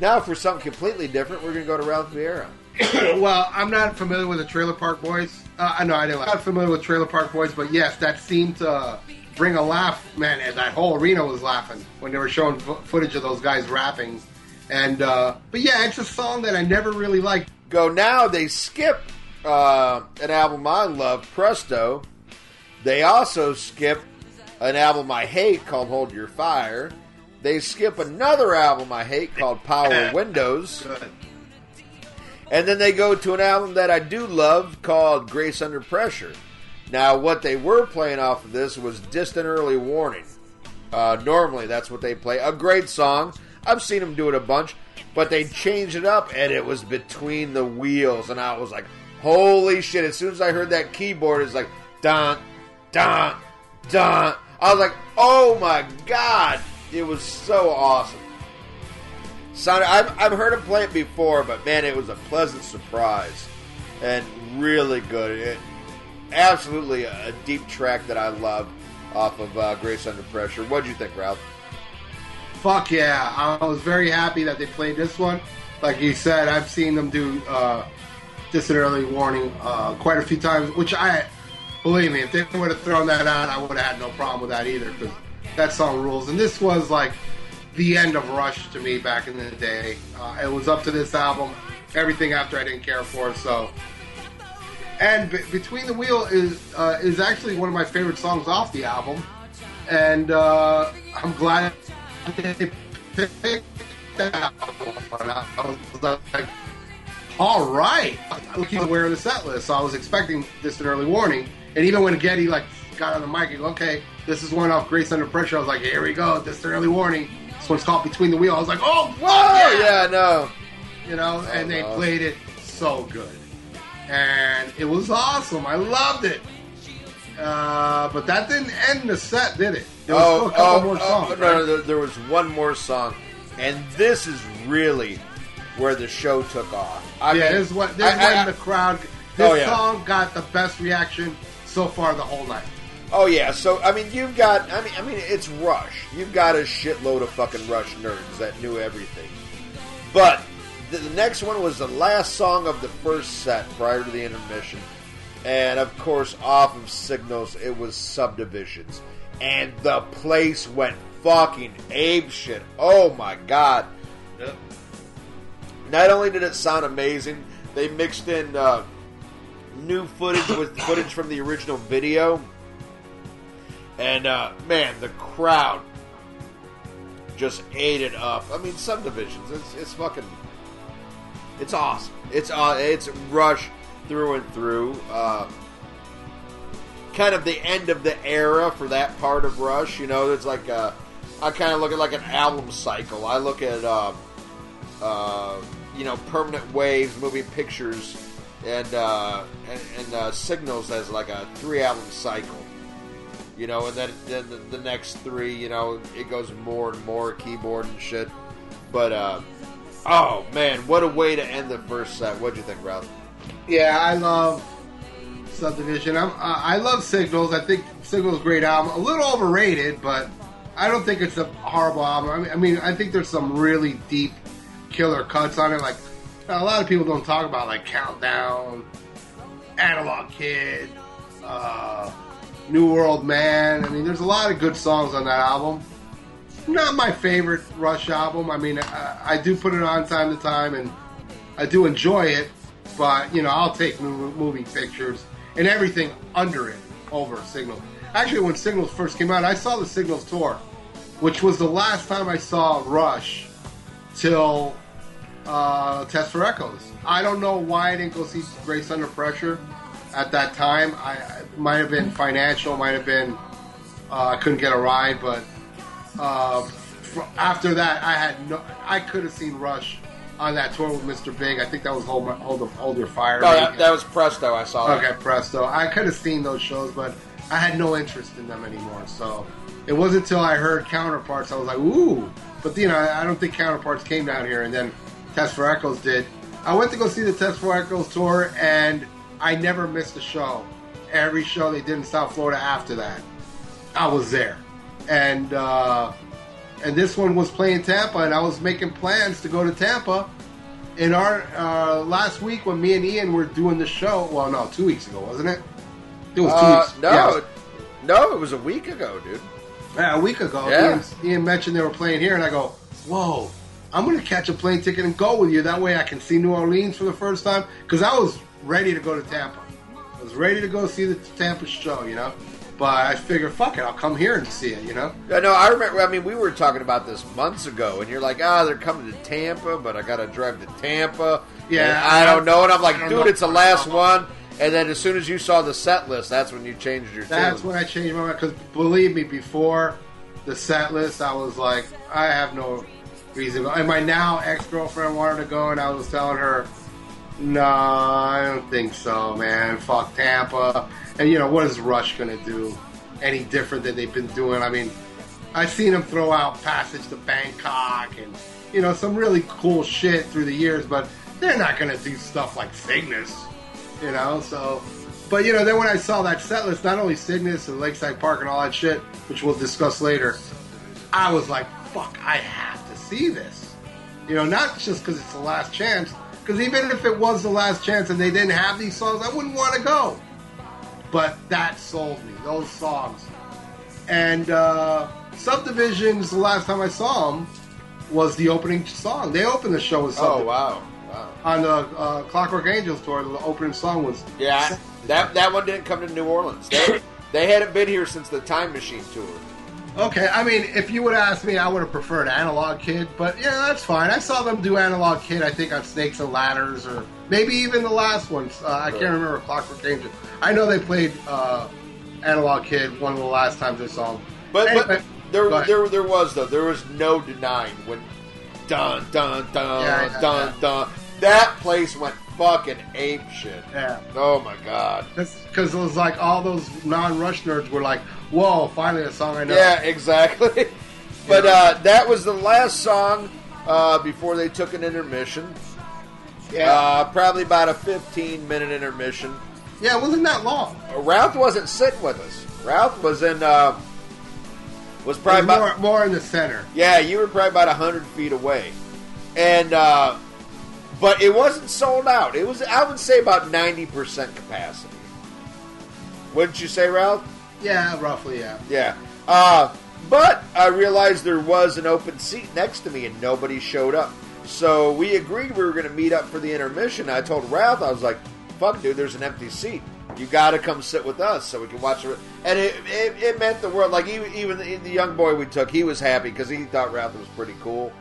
now for something completely different, we're gonna go to Ralph Vieira. well, I'm not familiar with the Trailer Park Boys. Uh, I know I didn't. I'm not familiar with Trailer Park Boys, but yes, that seemed to bring a laugh, man. And that whole arena was laughing when they were showing fo- footage of those guys rapping. And uh, but yeah, it's a song that I never really liked. go now they skip uh, an album I love, Presto. They also skip an album I hate called Hold Your Fire. They skip another album I hate called Power Windows. Good. And then they go to an album that I do love called Grace Under Pressure. Now, what they were playing off of this was Distant Early Warning. Uh, normally, that's what they play. A great song. I've seen them do it a bunch, but they changed it up, and it was Between the Wheels. And I was like, holy shit. As soon as I heard that keyboard, it's like, dun, dun, dun. I was like, oh my god. It was so awesome. Sound, I've, I've heard him play it before, but man, it was a pleasant surprise and really good. It, absolutely a, deep track that I love off of uh, Grace Under Pressure. What'd you think, Ralph? Fuck yeah! I was very happy that they played this one. Like you said, I've seen them do uh, Distant Early Warning uh, quite a few times. Which I believe me, if they would have thrown that out, I would have had no problem with that either because that song rules. And this was like the end of Rush to me back in the day. Uh, it was up to this album. Everything after I didn't care for. So, and be- between the wheel is uh, is actually one of my favorite songs off the album, and uh, I'm glad they picked that one. I was like, all right, looking aware of the set list, so I was expecting Distant Early Warning, and even when Geddy like got on the mic and go, okay, this is one off Grace Under Pressure. I was like, here we go. This is the early warning. This one's called Between the Wheel. I was like, oh, fuck Oh yeah. yeah, no. You know, and they awesome. played it so good. And it was awesome. I loved it. Uh, but that didn't end the set, did it? There was still oh, a couple oh, more oh, songs. no, no, right? there, there was one more song, and this is really where the show took off. I yeah, mean, this is what this I- is when I- the crowd. This Oh, yeah. song got the best reaction so far the whole night. Oh yeah, so I mean, you've got. I mean, I mean, it's Rush. You've got a shitload of fucking Rush nerds that knew everything. But the, the next one was the last song of the first set prior to the intermission, and of course, off of Signals, it was Subdivisions, and the place went fucking ape shit. Oh my god! Not only did it sound amazing, they mixed in uh, new footage with footage from the original video. And uh, man, the crowd just ate it up. I mean, subdivisions. It's it's fucking. It's awesome. It's uh, it's Rush through and through. Uh, kind of the end of the era for that part of Rush. You know, it's like uh, I kind of look at like an album cycle. I look at uh, uh, you know permanent waves, moving pictures, and uh, and, and uh, signals as like a three album cycle. You know, and then then the, the next three, you know, it goes more and more keyboard and shit. But uh, oh man, what a way to end the first set. What'd you think, Ralph? Yeah, I love Subdivision. I'm, uh, I love Signals. I think Signals great album. A little overrated, but I don't think it's a horrible album. I, mean, I think there's some really deep killer cuts on it. Like a lot of people don't talk about, like Countdown, Analog Kid, uh, New World Man. I mean, there's a lot of good songs on that album. Not my favorite Rush album. I mean, I, I do put it on time to time, and I do enjoy it. But you know, I'll take mo- moving pictures and everything under it over Signal. Actually, when Signals first came out, I saw the Signals tour, which was the last time I saw Rush till uh, Test for Echoes. I don't know why I didn't go see Grace Under Pressure at that time. I it might have been financial, might have been uh, I couldn't get a ride, but uh, after that, I had no. I could have seen Rush on that tour with Mr. Big. I think that was Hold, My, Hold, Hold Your Fire. No, that, that was Presto. I saw that. Okay, Presto. I could have seen those shows, but I had no interest in them anymore. So it wasn't until I heard Counterparts I was like, ooh. But you know, I don't think Counterparts came down here, and then Test for Echoes did. I went to go see the Test for Echoes tour, and I never missed a show. Every show they did in South Florida after that, I was there, and uh, and this one was playing Tampa, and I was making plans to go to Tampa in our uh, last week when me and Ian were doing the show. Well, no, two weeks ago, wasn't it? It was two Uh, weeks. no, yeah, no, it was a week ago, dude. yeah, a week ago. Yeah. Ian, Ian mentioned they were playing here, and I go, "Whoa, I'm going to catch a plane ticket and go with you. That way, I can see New Orleans for the first time." Because I was ready to go to Tampa. I was ready to go see the Tampa show, you know. But I figured, fuck it, I'll come here and see it, you know. Yeah, no, I remember. I mean, we were talking about this months ago, and you're like, "Ah, they're coming to Tampa, but I got to drive to Tampa." Yeah, I don't know, and I'm like, "Dude, know. it's the last one." And then as soon as you saw the set list, that's when you changed your That's tune. when I changed my mind. Because believe me, before the set list, I was like, I have no And my now ex girlfriend wanted to go, and I was telling her, No, I don't think so, man. Fuck Tampa. And you know what is Rush gonna do? Any different than they've been doing? I mean, I've seen them throw out Passage to Bangkok and you know some really cool shit through the years, but they're not gonna do stuff like Cygnus, you know. So, but you know, then when I saw that set list, not only Cygnus and Lakeside Park and all that shit, which we'll discuss later, I was like, fuck, I have to see this. You know, not just because it's the last chance, because even if it was the last chance and they didn't have these songs, I wouldn't want to go. But that sold me, those songs. And uh, Subdivisions, the last time I saw them, was the opening song. They opened the show with Oh wow, wow. On the uh, Clockwork Angels tour, the opening song was. Yeah, that that one didn't come to New Orleans. They, they hadn't been here since the Time Machine tour. Okay, I mean, if you would ask me, I would have preferred Analog Kid, but yeah, that's fine. I saw them do Analog Kid, I think, on Snakes and Ladders, or maybe even the last ones. Uh, I can't remember Clockwork Angel. I know they played uh, Analog Kid, one of the last times I saw him. But, Anyway, but there, there, there was though. There was no denying when dun dun dun Yeah, yeah, dun yeah. dun. That place went fucking ape shit. Yeah. Oh my god. Because it was like all those non-Rush nerds were like, "Whoa, finally a song I know." Yeah, exactly. but uh, that was the last song uh, before they took an intermission. yeah, Uh, probably about a 15 minute intermission. yeah. It wasn't that long. Ralph wasn't sitting with us. Ralph was in. Uh, was probably was about more, more in the center. Yeah, you were probably about hundred feet away, and uh, but it wasn't sold out. It was, I would say, about ninety percent capacity. Wouldn't you say, Ralph? Yeah, roughly. Yeah. Yeah. Uh, but I realized there was an open seat next to me, and nobody showed up. So we agreed we were going to meet up for the intermission. I told Ralph, I was like, "Fuck, dude, there's an empty seat. You got to come sit with us so we can watch it." And it, it, it meant the world. Like even, even the, the young boy we took, he was happy because he thought Ralph was pretty cool,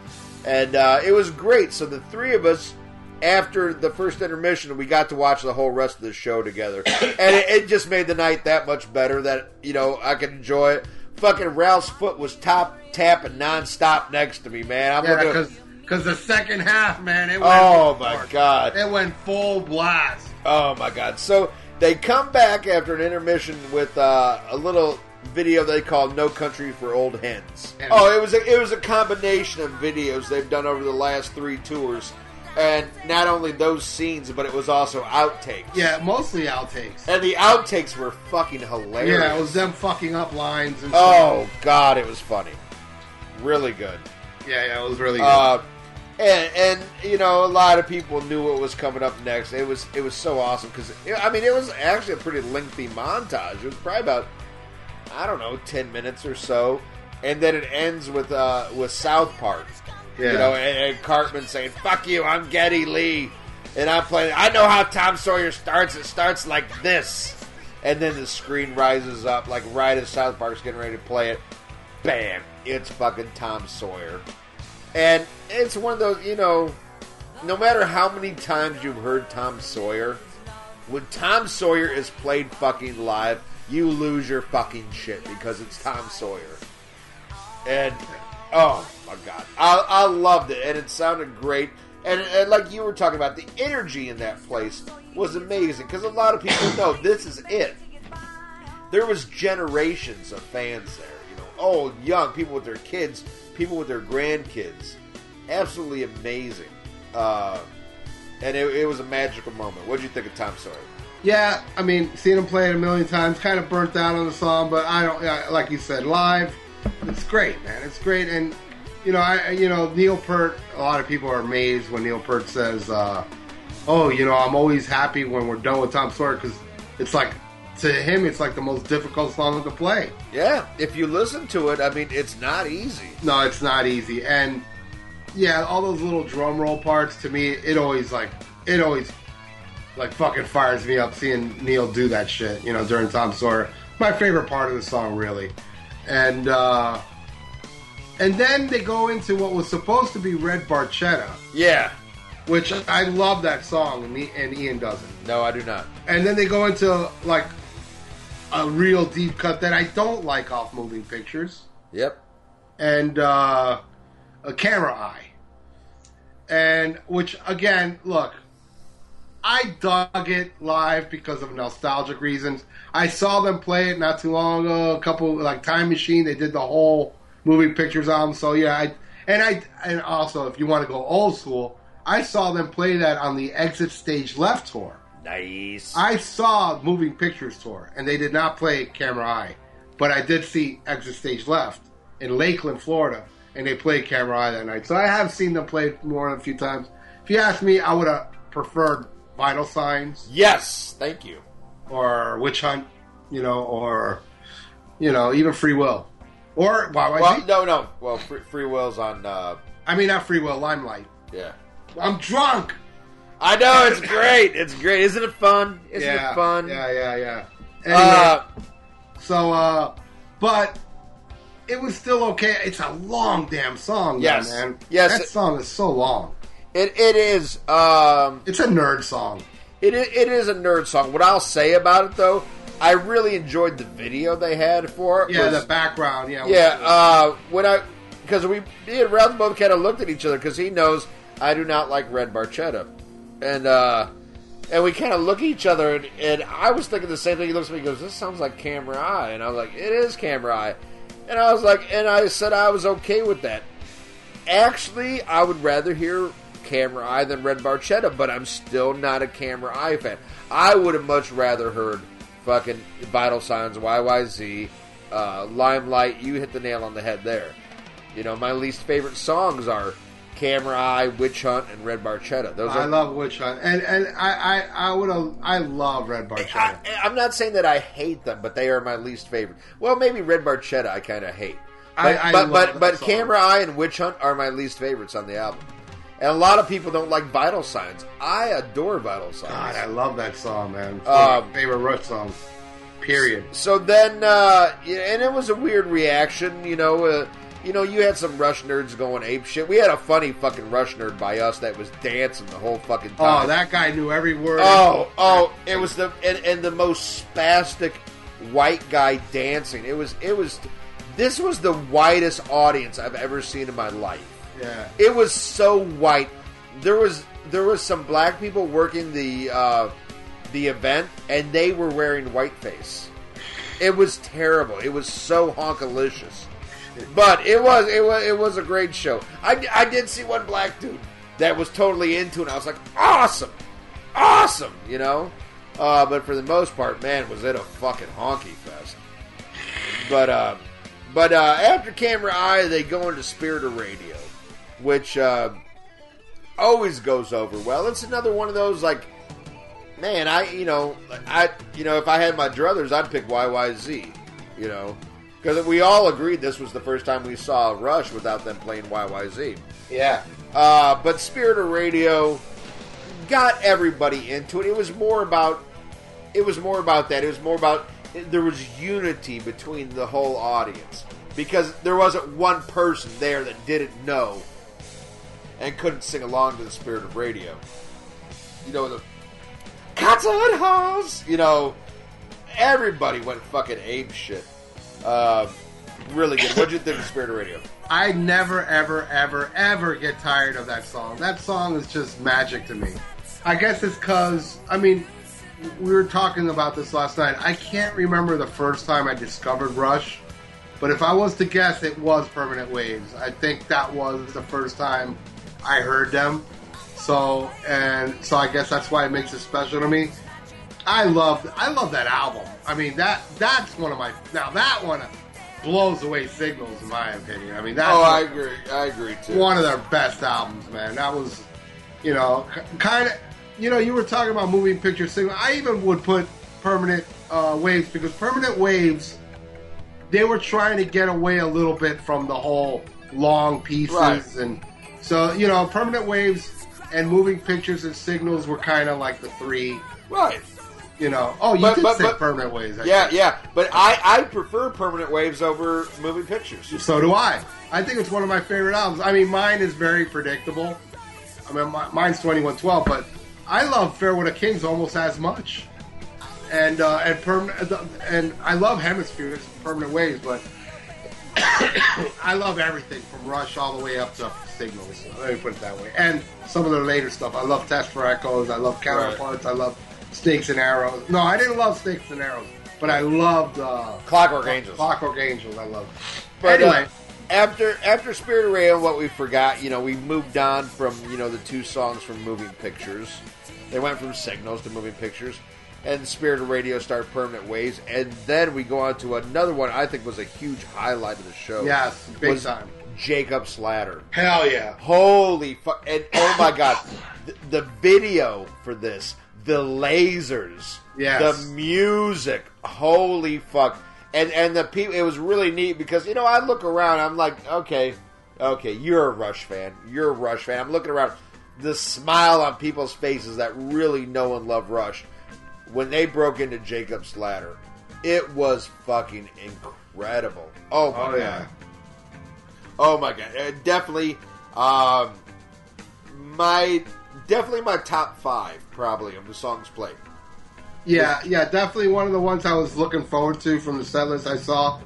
and uh, it was great. So the three of us. After the first intermission, we got to watch the whole rest of the show together, and it, it just made the night that much better. That you know I could enjoy it. Fucking Ralph's foot was top tapping nonstop next to me, man. I'm Yeah, because because the second half, man, it went. Oh my god! It went full blast. Oh my god! So they come back after an intermission with uh, a little video they call "No Country for Old Hens." Oh, it was a, it was a combination of videos they've done over the last three tours, and not only those scenes, but it was also outtakes. Yeah, mostly outtakes. and the outtakes were fucking hilarious. Yeah, it was them fucking up lines and stuff. Oh god, it was funny, really good. Yeah, yeah, it was really good. Uh, and and you know a lot of people knew what was coming up next. It was it was so awesome because I mean it was actually a pretty lengthy montage. It was probably about I don't know ten minutes or so, and then it ends with uh with South Park. Yeah. You know, and, and Cartman saying "fuck you," I'm Geddy Lee, and I'm playing. I know how Tom Sawyer starts. It starts like this, and then the screen rises up like right as South Park's getting ready to play it. Bam! It's fucking Tom Sawyer. And it's one of those, you know, no matter how many times you've heard Tom Sawyer, when Tom Sawyer is played fucking live, you lose your fucking shit because it's Tom Sawyer. And oh my god, I, I loved it, and it sounded great. And, and like you were talking about, the energy in that place was amazing because a lot of people know this is it. There was generations of fans there, you know, old, young, people with their kids, people with their grandkids. Absolutely amazing. Uh, and it, it was a magical moment. What did you think of Tom Sawyer? yeah, I mean, seeing him play it a million times, kind of burnt out on the song, but I don't, like you said, live, it's great, man. It's great, and you know, I, you know, Neil Peart. A lot of people are amazed when Neil Peart says, uh, "Oh, you know, I'm always happy when we're done with Tom Sawyer because it's like." To him, it's like the most difficult song to play. Yeah, if you listen to it, I mean, it's not easy. No, it's not easy. And yeah, all those little drum roll parts to me, it always like it always like fucking fires me up seeing Neil do that shit, you know, during Tom Sawyer. My favorite part of the song really. And uh and then they go into what was supposed to be Red Barchetta, Yeah. which I love that song and, me, and Ian doesn't. No, I do not. And then they go into like a real deep cut that I don't like off moving pictures Yep. and uh, a camera eye. And which again, look, I dug it live because of nostalgic reasons. I saw them play it not too long ago. A couple like Time Machine, they did the whole moving pictures album. So yeah, I and I and also if you want to go old school, I saw them play that on the Exit Stage Left tour. Nice. I saw Moving Pictures tour, and they did not play Camera Eye, but I did see Exit Stage Left in Lakeland, Florida, and they played Camera Eye that night. So I have seen them play more than a few times. If you ask me, I would have preferred Vital Signs yes, thank you. Or Witch Hunt, you know, or you know, even Free Will, or YYZ. Well, no, no. Well, Free, free Will's on. Uh, I mean, not Free Will, Limelight. yeah. I'm drunk. I know it's great. It's great. Isn't it fun? Isn't yeah, it fun? Yeah, yeah, yeah. Anyway, Uh, So, uh, but it was still okay. It's a long damn song, though, Yes. man. Yes, that it- song is so long. it it is. Um, It's a nerd song. It i- it is a nerd song. What I'll say about it though, I really enjoyed the video they had for it. Yeah, was- the background. Yeah, yeah. Uh, when I because we me and Ralph both kind of looked at each other because he knows I do not like red barchetta, and uh, and we kind of look at each other and, and I was thinking the same thing. He looks at me, and goes, "This sounds like Camera Eye," and I was like, "It is Camera Eye," and I was like, and I said I was okay with that. Actually, I would rather hear Camera Eye than Red Barchetta, but I'm still not a Camera Eye fan. I would have much rather heard fucking Vital Signs, YYZ, uh, Limelight. You hit the nail on the head there. You know, my least favorite songs are Camera Eye, Witch Hunt, and Red Barchetta. Those I are. love Witch Hunt, and and I I, I would I love Red I, Barchetta. I'm not saying that I hate them, but they are my least favorite. Well, maybe Red Barchetta I kind of hate. But, I- I but but, but. Camera Eye and Witch Hunt are my least favorites on the album. And a lot of people don't like Vital Signs. I adore Vital Signs. God, I love that song, man. Um, favorite Rush song. Period. So then, uh, and it was a weird reaction, you know. Uh, you know, you had some Rush nerds going ape shit. We had a funny fucking Rush nerd by us that was dancing the whole fucking time. Oh, that guy knew every word. Oh, oh, it was the and, and the most spastic white guy dancing. It was it was this was the whitest audience I've ever seen in my life. Yeah. It was so white. There was there was some black people working the uh, the event, and they were wearing whiteface. It was terrible. It was so honkalicious. But it was it was it was a great show. I, I did see one black dude that was totally into it. I was like, awesome, awesome, you know. Uh, but for the most part, man, was it a fucking honky fest. But uh, but uh, after Camera Eye, they go into Spirit of Radio, which uh, always goes over well. It's another one of those like, man, I you know I you know if I had my druthers, I'd pick YYZ, you know, because we all agreed this was the first time we saw Rush without them playing YYZ. Yeah. Uh, but Spirit of Radio got everybody into it. It was more about it was more about that. It was more about there was unity between the whole audience because there wasn't one person there that didn't know and couldn't sing along to the Spirit of Radio. You know the cotton house. You know everybody went fucking ape shit. Uh, really good. What'd you think of Spirit of Radio? I never, ever, ever, ever get tired of that song. That song is just magic to me. I guess it's because, I mean, we were talking about this last night. I can't remember the first time I discovered Rush, but if I was to guess, it was Permanent Waves. I think that was the first time I heard them. So, and so I guess that's why it makes it special to me. I love, I love that album. I mean, that that's one of my now that one blows away Signals in my opinion. I mean, that's Oh, I agree. I agree too. one of their best albums, man. That was, you know, kind of, you know, you were talking about moving picture signal. I even would put Permanent uh, Waves because Permanent Waves, they were trying to get away a little bit from the whole long pieces, Right. and so you know, Permanent Waves and Moving Pictures and Signals were kind of like the three. Right. You know, oh, you But- did but- say but- Permanent Waves. I Yeah, think. yeah. But I, I prefer permanent waves over moving pictures. So do I. I think it's one of my favorite albums. I mean, mine is very predictable. I mean, my, mine's twenty one twelve, but I love Farewell to Kings almost as much. And uh, and permanent and I love Hemispheres, Permanent Waves, but I love everything from Rush all the way up to Signals. Let me put it that way. And some of their later stuff. I love Test for Echoes. I love Counterparts. I love Snakes and Arrows. No, I didn't love Snakes and Arrows, but I loved uh, Clockwork Angels. Clockwork Angels. I love. But anyway. uh, after after Spirit of Radio, what we forgot, you know, we moved on from you know the two songs from Moving Pictures. They went from Signals to Moving Pictures, and Spirit of Radio started Permanent Waves, and then we go on to another one. I think was a huge highlight of the show. Yes, big time. Jacob's Ladder. Hell yeah. Holy fuck! And oh my god, the, the video for this, the lasers, Yes. the music, holy fuck! And and the people, it was really neat because you know I look around, I'm like, okay, okay, you're a Rush fan, you're a Rush fan. I'm looking around, the smile on people's faces that really know and love Rush when they broke into Jacob's Ladder, it was fucking incredible. Oh my Oh, god. yeah. Oh my god, Uh, definitely. Um, my definitely my top five probably of the songs played. Yeah, yeah, definitely one of the ones I was looking forward to from the set list I saw.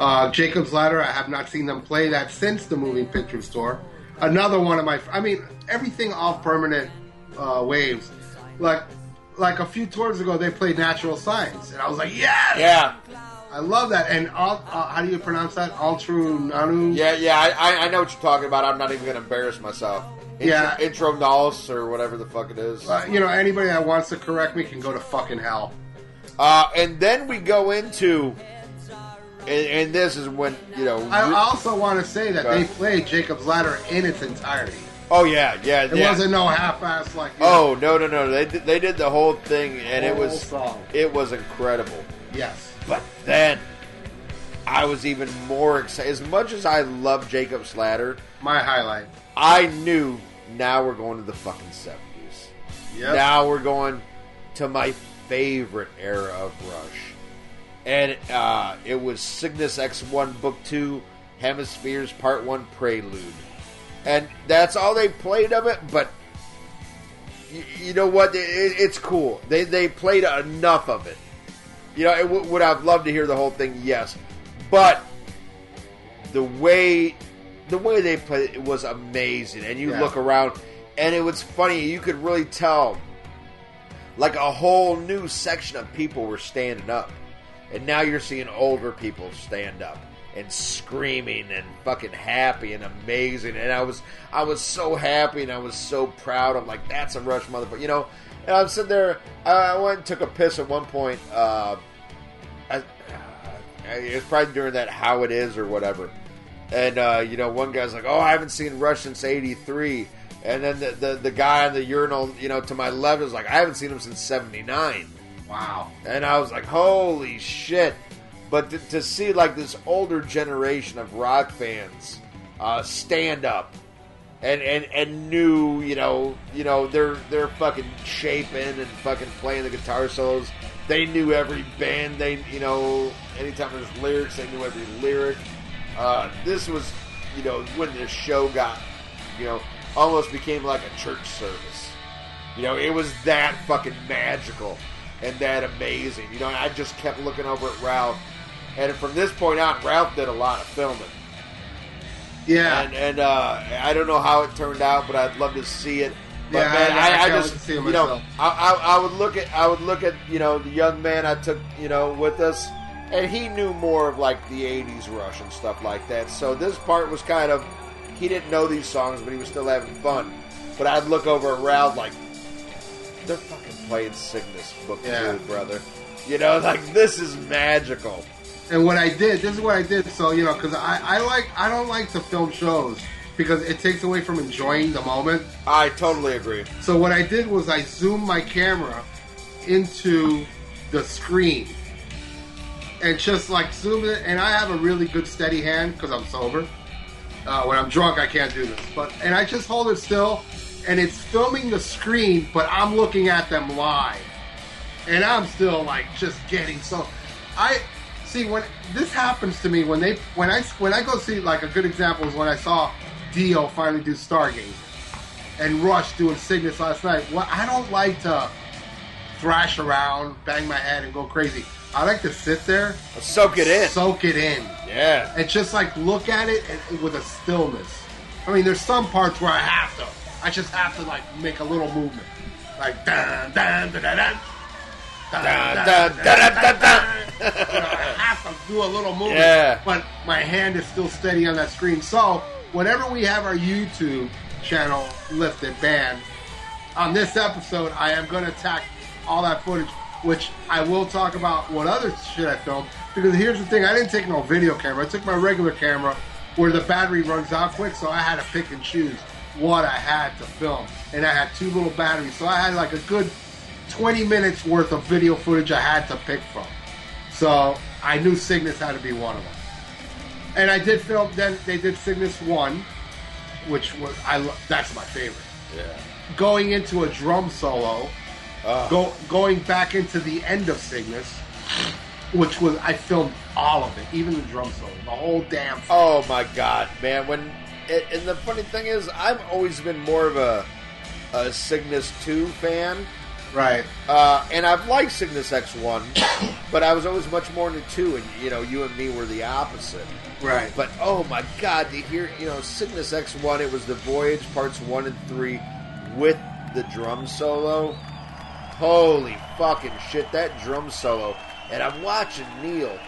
Uh, Jacob's Ladder, I have not seen them play that since the moving picture store. Another one of my, I mean, everything off permanent uh, waves. Like, like a few tours ago, they played Natural Science, and I was like, yes, Yeah, I love that. And Al- uh, how do you pronounce that? Altru Nanu. yeah, yeah. I, I- know what you're talking about. I'm not even going to embarrass myself. Intro, Yeah. intro nullis or whatever the fuck it is. Uh, you know, anybody that wants to correct me can go to fucking hell. Uh, and then we go into, and, and this is when you know. I also want to say that they played Jacob's Ladder in its entirety. Oh yeah, yeah. It yeah. wasn't no half-ass like. you know, Oh no no no! They did, they did the whole thing, and it was song. it was incredible. yes. But then I was even more excited. As much as I love Jacob's Ladder, My highlight. I knew now we're going to the fucking seventies. Yep. Now we're going to my favorite era of Rush, and uh, it was Cygnus X One Book Two, Hemispheres Part One Prelude, and that's all they played of it. But you, you know what? It, it's cool. They they played enough of it. You know, it, w- would I've loved to hear the whole thing? Yes, but the way the way they played it was amazing. And you Yeah. look around, and it was funny. You could really tell, like a whole new section of people were standing up, and now you're seeing older people stand up and screaming and fucking happy and amazing. And I was I was so happy and I was so proud. I'm like, that's a rush, motherfucker. You know. And I'm sitting there. I went and took a piss at one point. Uh, I, it was probably during that how it is or whatever. And uh, you know, one guy's like, "Oh, I haven't seen Rush since '83," and then the, the the guy on the urinal, you know, to my left was like, "I haven't seen him since '79," Wow. and I was like, "Holy shit!" But to, to see like this older generation of rock fans uh, stand up and, and and knew, you know, you know, they're they're fucking shaping and fucking playing the guitar solos. They knew every band. They, you know, anytime there's lyrics, they knew every lyric. Uh, this was, you know, when this show got, you know, almost became like a church service. You know, it was that fucking magical and that amazing. You know, I just kept looking over at Ralph, and from this point on, Ralph did a lot of filming. Yeah. And and uh, I don't know how it turned out, but I'd love to see it. But Yeah, man, I- I I, I, just to see it you know. I, I, I would look at I would look at you know the young man I took you know with us, and he knew more of like the '80s Rush and stuff like that. So this part was kind of he didn't know these songs, but he was still having fun. But I'd look over at Ralph like they're fucking playing Cygnus Book Yeah. Two, brother. You know, like this is magical. And what I did, this is what I did. So you know, because I, I like, I don't like to film shows because it takes away from enjoying the moment. I totally agree. So what I did was I zoomed my camera into the screen and just like zoomed it. And I have a really good steady hand because I'm sober. Uh, when I'm drunk, I can't do this. But and I just hold it still, and it's filming the screen, but I'm looking at them live, and I'm still like just getting so. I see when this happens to me when they when I when I go see like a good example is when I saw Dio finally do Stargazer and Rush doing Cygnus last night. Well, I don't like to thrash around, bang my head, and go crazy. I like to sit there, Soak it in. soak it in, yeah. and just like look at it and, with a stillness. I mean, there's some parts where I have to. I just have to like make a little movement, like dun dun dun dun. dun. I have to do a little movement, Yeah. but my hand is still steady on that screen. So whenever we have our YouTube channel lifted banned, on this episode, I am going to attack all that footage, which I will talk about what other shit I filmed. Because here's the thing I didn't take no video camera, I took my regular camera where the battery runs out quick, so I had to pick and choose what I had to film. And I had two little batteries, so I had like a good 20 minutes worth of video footage I had to pick from. So I knew Cygnus had to be one of them. And I did film, then they did Cygnus 1, which was, I lo- that's my favorite Yeah. going into a drum solo, Oh. go going back into the end of Cygnus, which was I filmed all of it, even the drum solo, the whole damn. Thing. Oh my god, man! When it, and the funny thing is, I've always been more of a a Cygnus two fan, Right. Uh, and I've liked Cygnus X1, but I was always much more into 2, and, you know, you and me were the opposite. Right. But, oh my god, to hear, you know, Cygnus X1, it was the Voyage parts 1 and 3 with the drum solo. Holy fucking shit, that drum solo. And I'm watching Neil,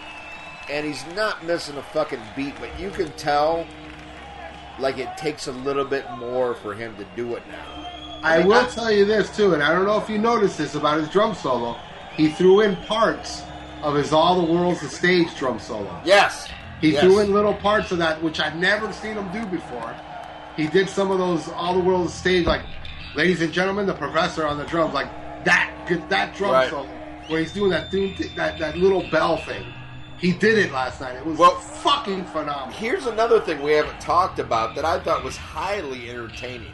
and he's not missing a fucking beat, but you can tell, like, it takes a little bit more for him to do it now. I mean, will I- tell you this too, and I don't know if you noticed this about his drum solo. He threw in parts of his "All the World's a Stage" drum solo. Yes. He Yes. threw in little parts of that, which I've never seen him do before. He did some of those "All the World's a Stage," like "Ladies and Gentlemen," the Professor on the drums, like that. That drum Right. solo where he's doing that that that little bell thing. He did it last night. It was Well- fucking phenomenal. Here's another thing we haven't talked about that I thought was highly entertaining.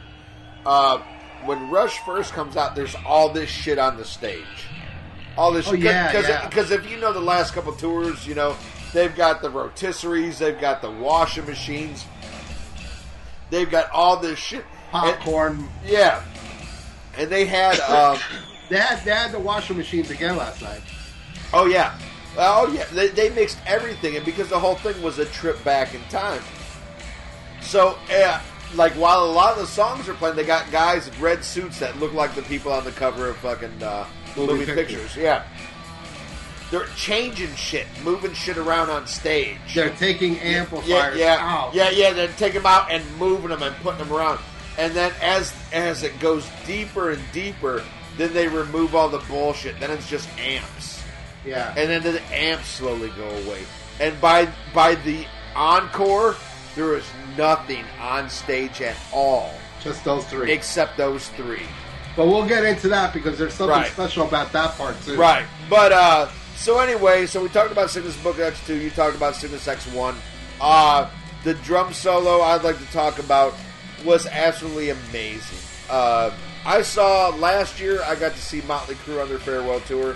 Uh, when Rush first comes out, there's all this shit on the stage. All this, Oh, yeah, because yeah. if you know the last couple tours, you know they've got the rotisseries, they've got the washing machines, they've got all this shit. And- Popcorn. yeah, and they had. Um, They had, they had the washing machines again last night. Oh yeah, oh yeah. They, they mixed everything, and because the whole thing was a trip back in time. So, uh, like while a lot of the songs are playing, they got guys in red suits that look like the people on the cover of fucking uh, movie, Movie pictures. pictures. Yeah, they're changing shit, moving shit around on stage. They're taking yeah, amplifiers yeah, out. yeah, yeah. They're taking them out and moving them and putting them around. And then as as it goes deeper and deeper, then they remove all the bullshit. Then it's just amps Yeah. and then the amps slowly go away. And by by the encore, there is nothing on stage at all Just those three. except those three. But we'll get into that because there's something Right. special about that part too. Right. But uh so anyway, so we talked about Cygnus Book X2, you talked about Cygnus X1. Uh the drum solo I'd like to talk about was absolutely amazing. Uh I saw last year I got to see Motley Crue on their farewell tour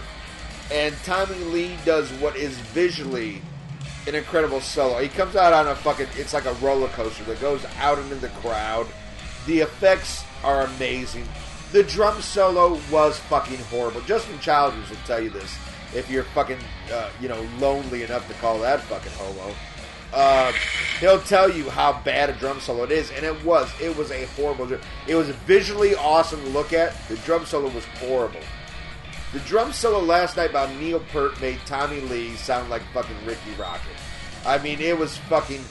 and Tommy Lee does what is visually an incredible solo. He comes out on a fucking it's like a roller coaster that goes out into the crowd. The effects are amazing. The drum solo was fucking horrible. Justin Childers will tell you this if you're fucking uh, you know lonely enough to call that fucking homo. Uh, he'll tell you how bad a drum solo it is, and it was. It was a horrible. drum- It was visually awesome to look at. The drum solo was horrible. The drum solo last night by Neil Peart made Tommy Lee sound like fucking Rikki Rockett. I mean, it was fucking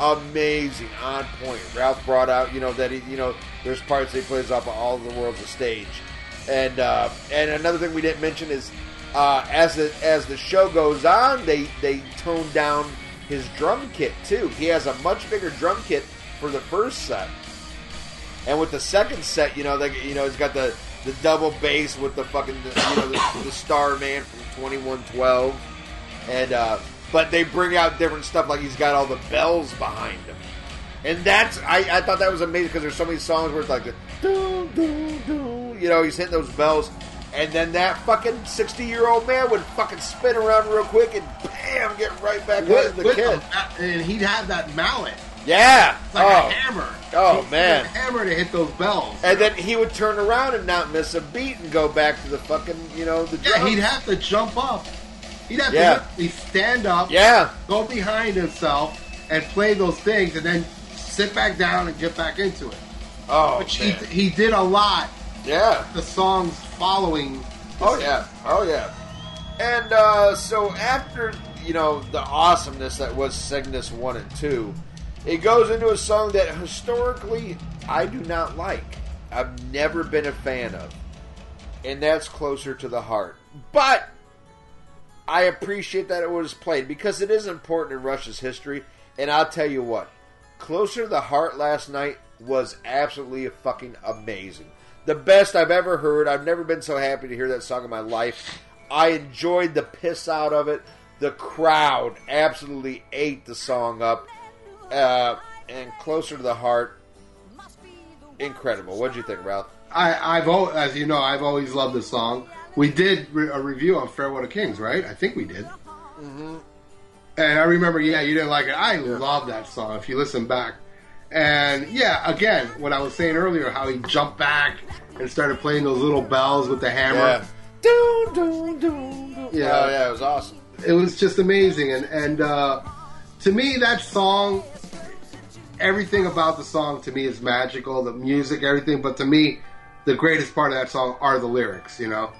amazing, on point. Ralph brought out, you know, that he, you know, there's parts he plays off of all of the world's a stage, and uh, and another thing we didn't mention is uh, as the as the show goes on, they they tone down his drum kit too. He has a much bigger drum kit for the first set. And with the second set, you know, they, you know, he's got the, the double bass with the fucking, you know, the, the Star Man from Twenty One Twelve, and uh, but they bring out different stuff like he's got all the bells behind him, and that's I, I thought that was amazing because there's so many songs where it's like doo, doo, doo, you know, he's hitting those bells, and then that fucking sixty year old man would fucking spin around real quick and bam, get right back With- the kit. a- and he'd have that mallet. Yeah. It's like oh. a hammer. Oh, He'd man. a hammer to hit those bells. And then he would turn around and not miss a beat and go back to the fucking, you know, the yeah, he'd have to jump up. He'd have Yeah. to literally stand up, Yeah. go behind himself, and play those things, and then sit back down and get back into it. Oh, Which he, he did a lot. yeah. The songs following. Oh, yeah. Oh, yeah. And uh, so after, you know, the awesomeness that was Cygnus 1 and 2, it goes into a song that historically I do not like. I've never been a fan of. And that's Closer to the Heart. But I appreciate that it was played because it is important in Rush's history. And I'll tell you what, Closer to the Heart last night was absolutely fucking amazing. The best I've ever heard. I've never been so happy to hear that song in my life. I enjoyed the piss out of it. The crowd absolutely ate the song up. Uh, and Closer to the Heart, incredible. What'd you think, Ralph? I, I've as you know, I've always loved this song. We did re- a review on Farewell to Kings, right? I think we did. Mm-hmm. And I remember, yeah, you didn't like it. I love that song. If you listen back, and yeah, again, what I was saying earlier, how he jumped back and started playing those little bells with the hammer. Yeah. Doon, doon, doon. Yeah. Oh, yeah, it was awesome. It was just amazing, and and uh, to me that song, everything about the song to me is magical. The music, everything, but to me, the greatest part of that song are the lyrics. You know,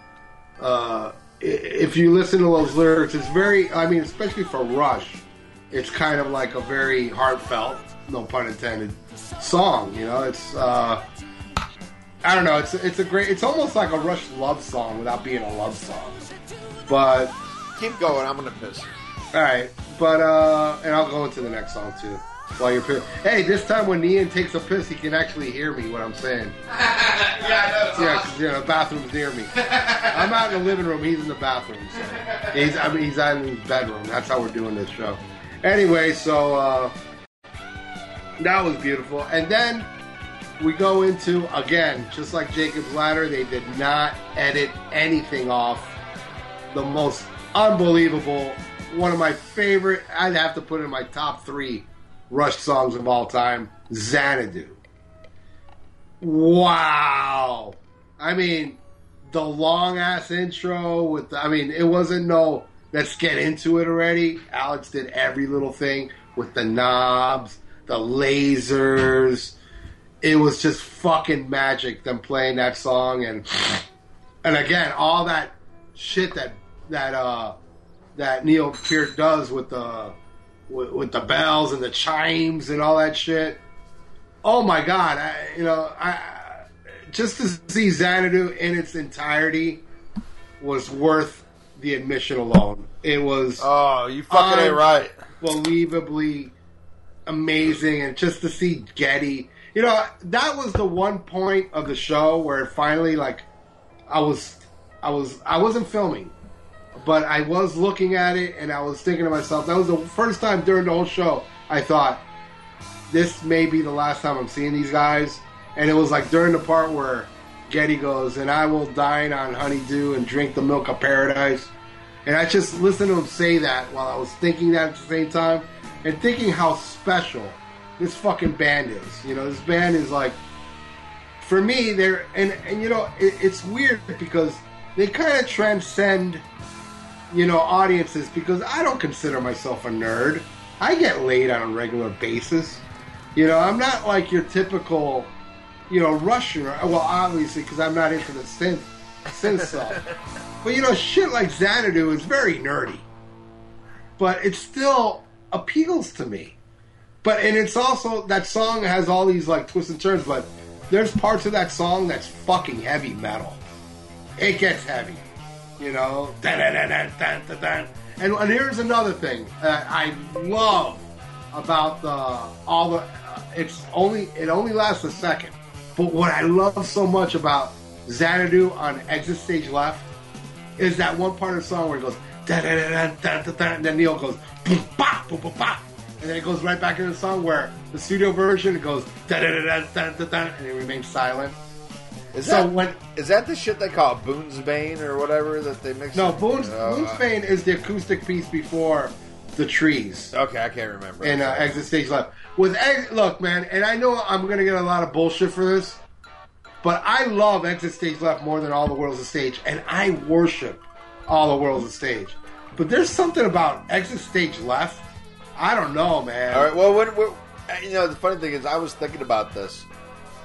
uh, if you listen to those lyrics, it's very. I mean, especially for Rush, it's kind of like a very heartfelt, no pun intended, song. You know, it's. Uh, I don't know. It's it's a great. It's almost like a Rush love song without being a love song, but. Keep going. I'm gonna piss. All right, but uh, and I'll go into the next song too. While you're piss. Hey, this time when Ian takes a piss, he can actually hear me what I'm saying. yeah, Yeah, you know, the bathroom's near me. I'm out in the living room. He's in the bathroom. So he's, I mean, he's out in his bedroom. That's how we're doing this show. Anyway, so uh, that was beautiful. And then we go into again, just like Jacob's Ladder. They did not edit anything off. The most unbelievable, one of my favorite. I'd have to put in my top three Rush songs of all time. Xanadu. Wow. I mean, the long ass intro with, the, I mean, it wasn't no, let's get into it already. Alex did every little thing with the knobs, the lasers. It was just fucking magic them playing that song and and again all that shit that that uh that Neil Peart does with the with, with the bells and the chimes and all that shit. Oh my god I, you know i just to see xanadu in its entirety was worth the admission alone. It was Oh, you fucking ain't right. unbelievably amazing and just to see Geddy you know that was the one point of the show where finally like i was i was i wasn't filming but i was looking at it and i was thinking to myself that was the first time during the whole show i thought this may be the last time I'm seeing these guys. And it was like during the part where Geddy goes, and I will dine on honeydew and drink the milk of paradise. And I just listened to him say that while I was thinking that at the same time and thinking how special this fucking band is. You know, this band is like, for me, they're, and, and you know, it, it's weird because they kind of transcend, you know, audiences because I don't consider myself a nerd. I get laid on a regular basis. You know, I'm not like your typical, you know, Russian. Well, obviously, because I'm not into the synth, synth stuff. But you know, shit like Xanadu is very nerdy. But it still appeals to me. But and it's also that song has all these like twists and turns. But there's parts of that song that's fucking heavy metal. It gets heavy. You know, dun, dun, dun. And, and here's another thing I love about the all the. Uh, it's only it only lasts a second, but what I love so much about Xanadu on Exit Stage Left is that one part of the song where it goes da da da da da da and then Neil goes boom ba boom boom ba, and then it goes right back into the song where the studio version it goes da da da da da da, and it remains silent. Is So that when is that the shit they call Broon's Bane or whatever that they mix? no Boone's Oh, Boone's uh, is the acoustic piece before the trees. Okay, I can't remember. and uh, exit stage left. With ex- look, man, and I know I'm gonna get a lot of bullshit for this, but I love exit stage left more than all the worlds of stage, and I worship all the worlds of stage. But there's something about exit stage left. I don't know, man. All right. Well, when we're, you know, the funny thing is, I was thinking about this.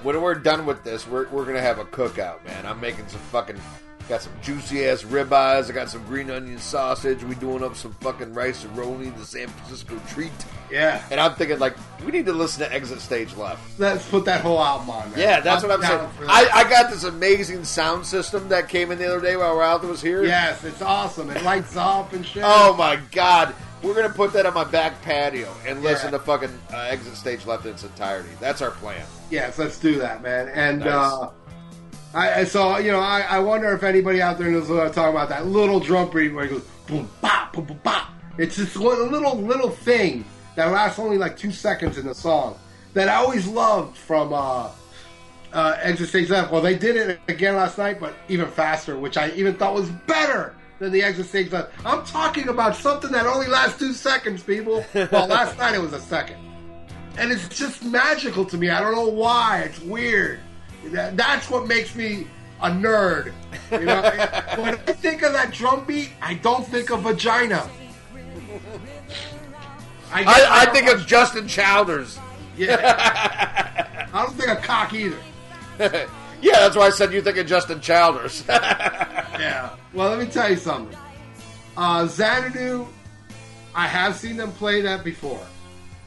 When we're done with this, we're, we're gonna have a cookout, man. I'm making some fucking, got some juicy ass ribeyes. I got some green onion sausage. We doing up some fucking rice and rolling the San Francisco treat. Yeah, And I'm thinking like, we need to listen to Exit Stage Left. let's put that whole album on. Man. Yeah, that's what I'm saying. I. I got this amazing sound system that came in the other day while Ralph was here. yes, it's awesome. It lights up and shit. Oh my god. We're gonna put that on my back patio and listen Yeah. to fucking uh, Exit Stage Left in its entirety. That's our plan. Yes, let's do that, man. And Nice. uh, I, I saw, you know, I, I wonder if anybody out there knows what I'm talking about. That little drum beat where it goes boom, bop, boom, boom, bop. It's just a little little thing that lasts only like two seconds in the song that I always loved from uh, uh, Exit Stage Left. Well, they did it again last night, but even faster, which I even thought was better than the Exit Stage Left. I'm talking about something that only lasts two seconds, people. Well, last night it was a second and it's just magical to me. I don't know why. It's weird. That- That's what makes me a nerd. You know, when I think of that drum beat, I don't think of vagina. I, I, I think of Justin Childers. yeah. I don't think of cock either. yeah, that's why I said you think of Justin Childers. Yeah. Well, let me tell you something. Uh, Xanadu, I have seen them play that before.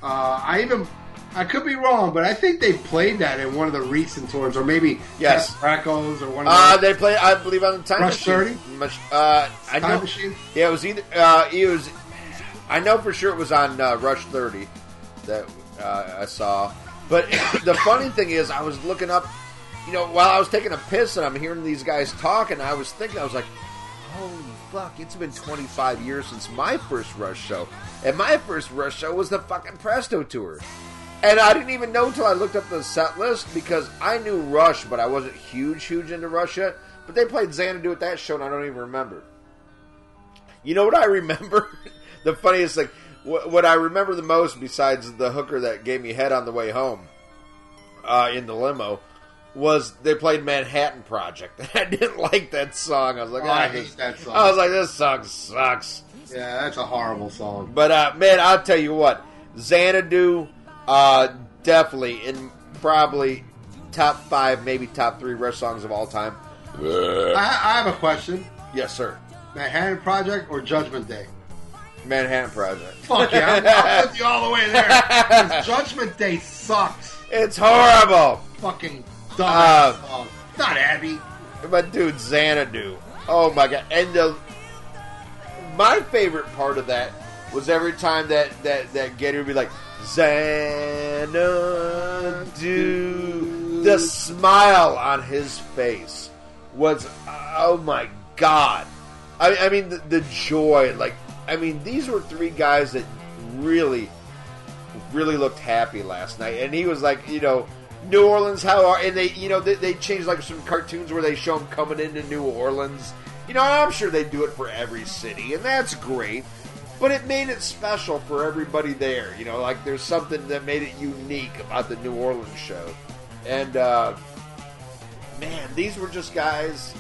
Uh, I even, I could be wrong, but I think they played that in one of the recent tours, or maybe Yes. Echoes or one of uh, they play, I believe, on the Time Rush Machine. 30? Mach- Uh, I Time know. Machine? Yeah, it was either. Uh, it was. I know for sure it was on uh, Rush 30 that uh, I saw. But the funny thing is, I was looking up. You know, while I was taking a piss and I'm hearing these guys talk, and I was thinking, I was like, "Holy fuck! It's been 25 years since my first Rush show, and my first Rush show was the fucking Presto tour." And I didn't even know until I looked up the set list because I knew Rush, but I wasn't huge, huge into Rush yet. But they played Xanadu at that show, and I don't even remember. You know what I remember? the funniest thing, what, what I remember the most, besides the hooker that gave me head on the way home uh, in the limo, was they played Manhattan Project. I didn't like that song. I was like, Oh, ah, I this- hate that song. I was like, this song sucks. Yeah, that's a horrible song. But uh, man, I'll tell you what, Xanadu, uh, definitely in probably top five, maybe top three Rush songs of all time. I, I have a question. Yes, sir. Manhattan Project or Judgment Day? Manhattan Project. Fuck yeah, I'm, I'm with you all the way there. Judgment Day sucks. It's horrible. Fucking dumbass Uh. Not Abby. But dude, Xanadu. Oh my god! And the my favorite part of that was every time that that that Geddy would be like Xanadu. The smile on his face was oh my god! I, I mean the, the joy. Like I mean these were three guys that really really looked happy last night, and he was like, you know, New Orleans, how are? And they, you know, they, they changed like some cartoons where they show them coming into New Orleans. You know, I'm sure they do it for every city, and that's great. But it made it special for everybody there. You know, like there's something that made it unique about the New Orleans show. And uh, man, these were just guys.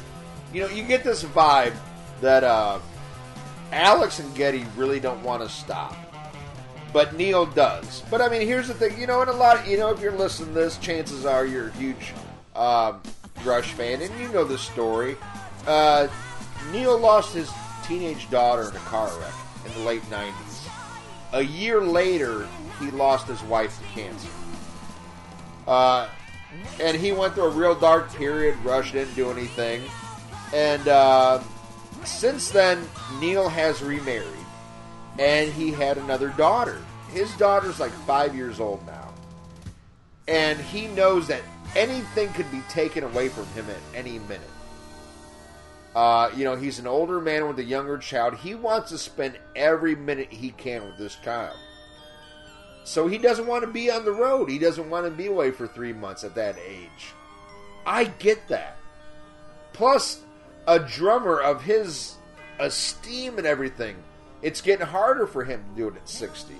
You know, you get this vibe that uh, Alex and Geddy really don't want to stop but Neil does. But I mean, here's the thing, you know, and a lot, of, you know, if you're listening to this, chances are you're a huge um, Rush fan, and you know the story. Uh, Neil lost his teenage daughter in a car wreck in the late '90s. A year later, he lost his wife to cancer. Uh, and he went through a real dark period. Rush didn't do anything, and uh, since then, Neil has remarried and he had another daughter. His daughter's like five years old now. And he knows that anything could be taken away from him at any minute. Uh, you know, he's an older man with a younger child. He wants to spend every minute he can with this child. So he doesn't want to be on the road. He doesn't want to be away for three months at that age. I get that. Plus, a drummer of his esteem and everything it's getting harder for him to do it at 60.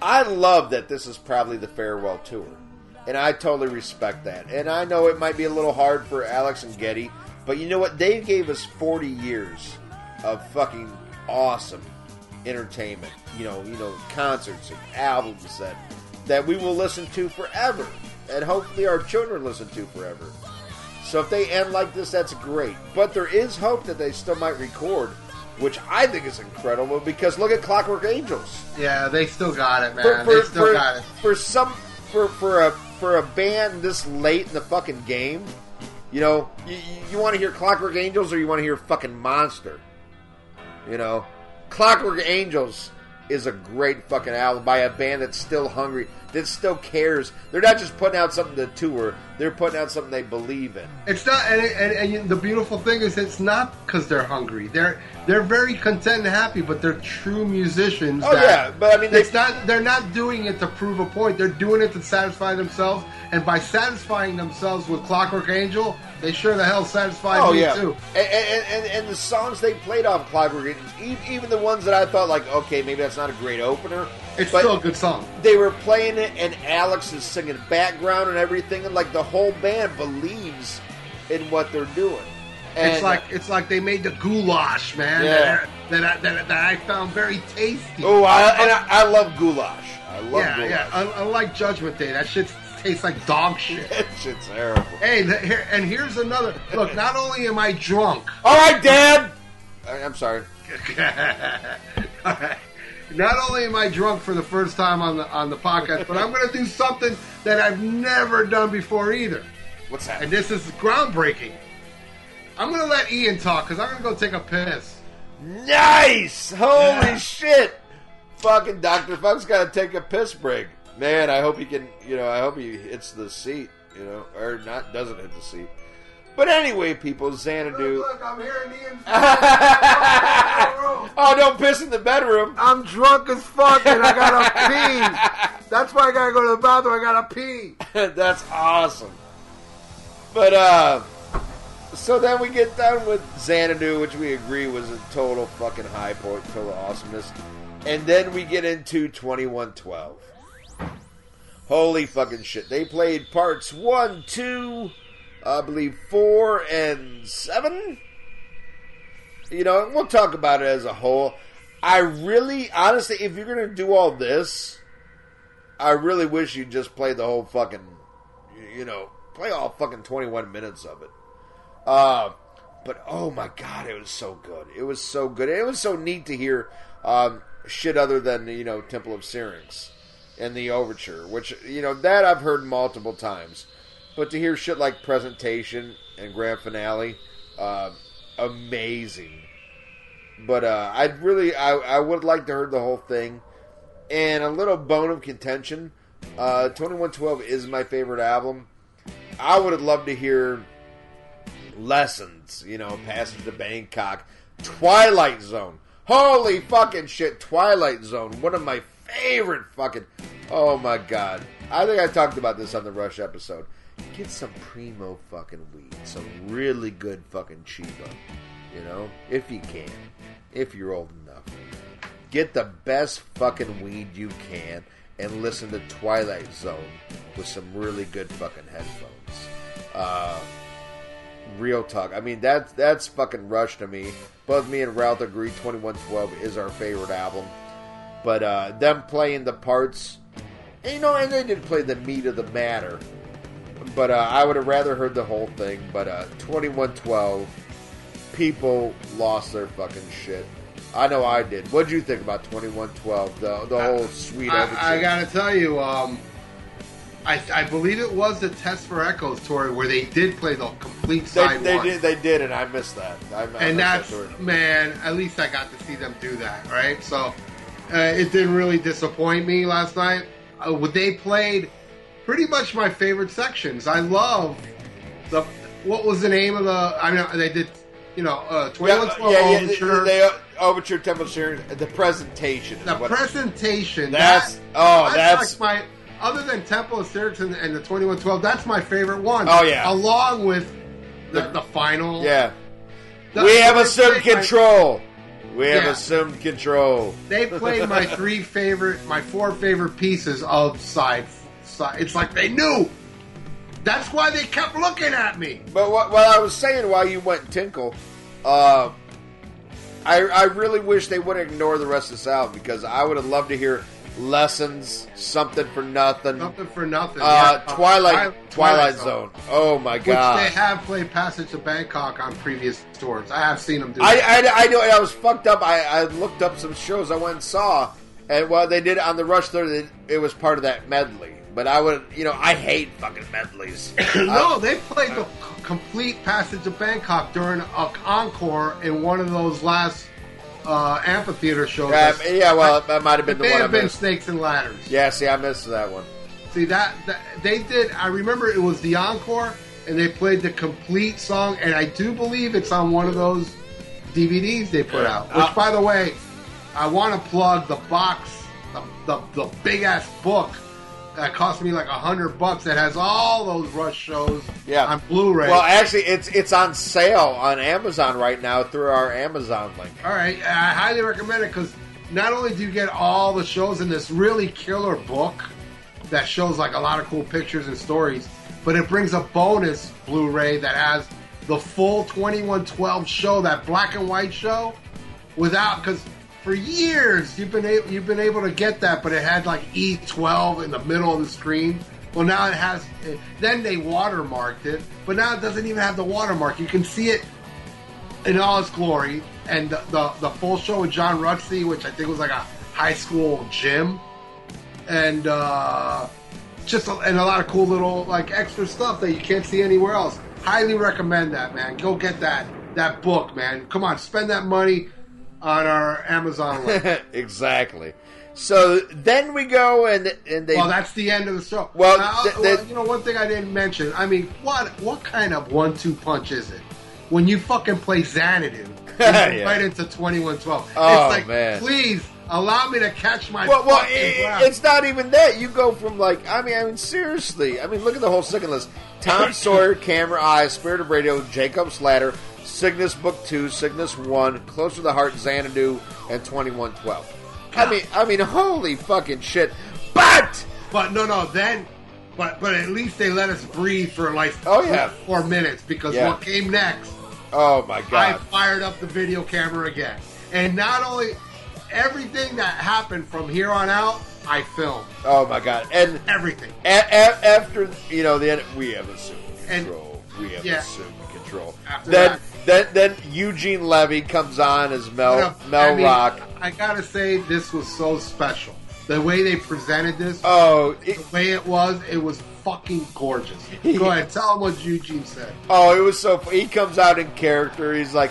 I love that this is probably the farewell tour. And I totally respect that. And I know it might be a little hard for Alex and Geddy, but you know what? They gave us 40 years of fucking awesome entertainment. You know, you know, concerts and albums that that we will listen to forever. And hopefully our children listen to forever. So if they end like this, that's great. But there is hope that they still might record which I think is incredible because look at Clockwork Angels. Yeah, they still got it, man. For, for, they still for, got it. for some for for a for a band this late in the fucking game, you know, you, you want to hear Clockwork Angels or you want to hear fucking Monster. You know, Clockwork Angels is a great fucking album by a band that's still hungry, that still cares. They're not just putting out something to tour; they're putting out something they believe in. It's not, and, and, and the beautiful thing is, it's not because they're hungry. They're they're very content and happy, but they're true musicians. Oh, yeah, but, I mean, they- it's not. They're not doing it to prove a point. They're doing it to satisfy themselves, and by satisfying themselves with Clockwork Angel, they sure the hell satisfied Oh me yeah, too. and, and, and, and the songs they played off Clockwork Angels, e- even the ones that I thought like, okay, maybe that's not a great opener. It's But- still a good song. they were playing it and Alex is singing background and everything and like the whole band believes in what they're doing. And it's like it's like they made the goulash, man. Yeah. That, that, I- that, that I found very tasty. oh, I, and I, I love goulash. I love yeah, goulash. yeah. Un- Unlike Judgment Day, that shit tastes like dog shit. that shit's terrible. hey, here, and here's another look. Not only am I drunk, All right, Dad. I, I'm sorry. not only am I drunk for the first time on the on the podcast, but I'm going to do something that I've never done before either. What's that? And this is groundbreaking. I'm going to let Ian talk because I'm going to go take a piss. Nice! Holy Yeah. shit! Fucking Dr. Funk's got to take a piss break. Man, I hope he can, you know, I hope he hits the seat, you know, or not, doesn't hit the seat. But anyway, people, Xanadu. Look, I'm hearing Ian. oh, don't piss in the bedroom. I'm drunk as fuck and I gotta pee. That's why I gotta go to the bathroom. I gotta pee. That's awesome. But, uh, so then we get done with Xanadu, which we agree was a total fucking high point, total awesomeness. And then we get into 2112. Holy fucking shit. They played parts 1, 2, I believe 4, and 7. You know, we'll talk about it as a whole. I really, honestly, if you're going to do all this, I really wish you just play the whole fucking, you know, play all fucking 21 minutes of it. Uh, but oh my god, it was so good. It was so good. It was so neat to hear um, shit other than, you know, Temple of Syrinx and the overture, which, you know, that I've heard multiple times. But to hear shit like Presentation and Grand Finale, uh, amazing. But uh, I'd really, I, I would like to hear the whole thing. And a little bone of contention, uh, 2112 is my favorite album. I would have loved to hear Lessons, you know, Passage to Bangkok, Twilight Zone. Holy fucking shit, Twilight Zone. One of my favorite fucking. Oh my god. I think I talked about this on the Rush episode. Get some primo fucking weed. Some really good fucking Chiba. You know? If you can. If you're old enough. Get the best fucking weed you can and listen to Twilight Zone with some really good fucking headphones. Uh, real talk. I mean, that's that's fucking Rush to me. Both me and Ralph agree 2112 is our favorite album. But uh, them playing the parts, and, you know, and they did play the meat of the matter. But uh, I would have rather heard the whole thing. But uh, 2112, people lost their fucking shit. I know I did. What'd you think about 2112? The the whole sweet. I, I gotta tell you, um, I, I believe it was the Test for Echoes tour where they did play the complete they, side they one. did they did, and I missed that. I, I and that that's story. man. At least I got to see them do that, right? So uh, it didn't really disappoint me last night. Uh, they played pretty much my favorite sections. I love the what was the name of the? I mean, they did you know uh, twenty Yeah, yeah, yeah, overture. They, they, overture Temple Syrinx, the presentation. the presentation. That's- that- oh, that's- like my. Other than Temple of and, and the twenty one twelve, that's my favorite one. Oh, yeah. along with the, the final. yeah. The- we have assumed played my- control. We have Yeah. assumed control. They played my three favorite, my four favorite pieces of side. Side. It's like they knew. That's why they kept looking at me. But what, what I was saying while you went tinkle, uh, I, I really wish they wouldn't ignore the rest of this album because I would have loved to hear lessons, something for nothing, Nothing for nothing. uh, Yeah, Twilight, Twi- Twilight Zone. Oh my Which god! they have played Passage to Bangkok on previous tours. I have seen them do. I. I, I know I was fucked up. I, I looked up some shows I went and saw, and well, they did it on the Rush. It, it was part of that medley. But I would, you know, I hate fucking medleys. no, they played the complete Passage of Bangkok during an encore in one of those last uh, amphitheater shows. Uh, yeah, well, that might have been the may one I have been missed. Snakes and Ladders. Yeah, see, I missed that one. See that, that they did. I remember it was the encore, and they played the complete song. And I do believe it's on one of those DVDs they put out. Which, Uh, by the way, I want to plug the box, the, the, the big ass book that cost me like a hundred bucks. That has all those Rush shows Yeah. on Blu-ray. Well, actually, it's it's on sale on Amazon right now through our Amazon link. all right, I highly recommend it because not only do you get all the shows in this really killer book that shows like a lot of cool pictures and stories, but it brings a bonus Blu-ray that has the full 2112 show, that black and white show, without because for years you've been able you've been able to get that, but it had like E12 in the middle of the screen. Well, now it has. Then they watermarked it, but now it doesn't even have the watermark. You can see it in all its glory, and the the, the full show with John Rutsey, which I think was like a high school gym, and uh, just a, and a lot of cool little like extra stuff that you can't see anywhere else. Highly recommend that, man. Go get that that book, man. Come on, spend that money on our Amazon link. exactly. So then we go and and they. well, that's the end of the show. Well, Now, th- uh, well, th- you know, one thing I didn't mention. I mean, what what kind of one-two punch is it when you fucking play Xanadu Yeah. right into twenty-one twelve? Oh, it's like, man. please allow me to catch my. well, well, fucking i breath. it's not even that. You go from like, I mean, I mean, seriously. I mean, look at the whole second list: Tom Sawyer, Camera Eyes, Spirit of Radio, Jacob's Ladder, Cygnus Book Two, Cygnus One, Closer to the Heart, Xanadu, and Twenty One Twelve. I mean, I mean, holy fucking shit! But But no, no. Then, but but at least they let us breathe for like Oh, yeah. four minutes because Yeah. what came next, oh my god! I fired up the video camera again, and not only everything that happened from here on out, I filmed oh my god, and everything. a- a- after you know the end, we have assumed And- control. we have yeah. assumed control. After Then, then, then Eugene Levy comes on as Mel But, Mel I mean, Rock. I gotta say, this was so special. The way they presented this, Oh, it, the way it was, it was fucking gorgeous. Go ahead, tell them what Eugene said. oh, it was so. He comes out in character. He's like,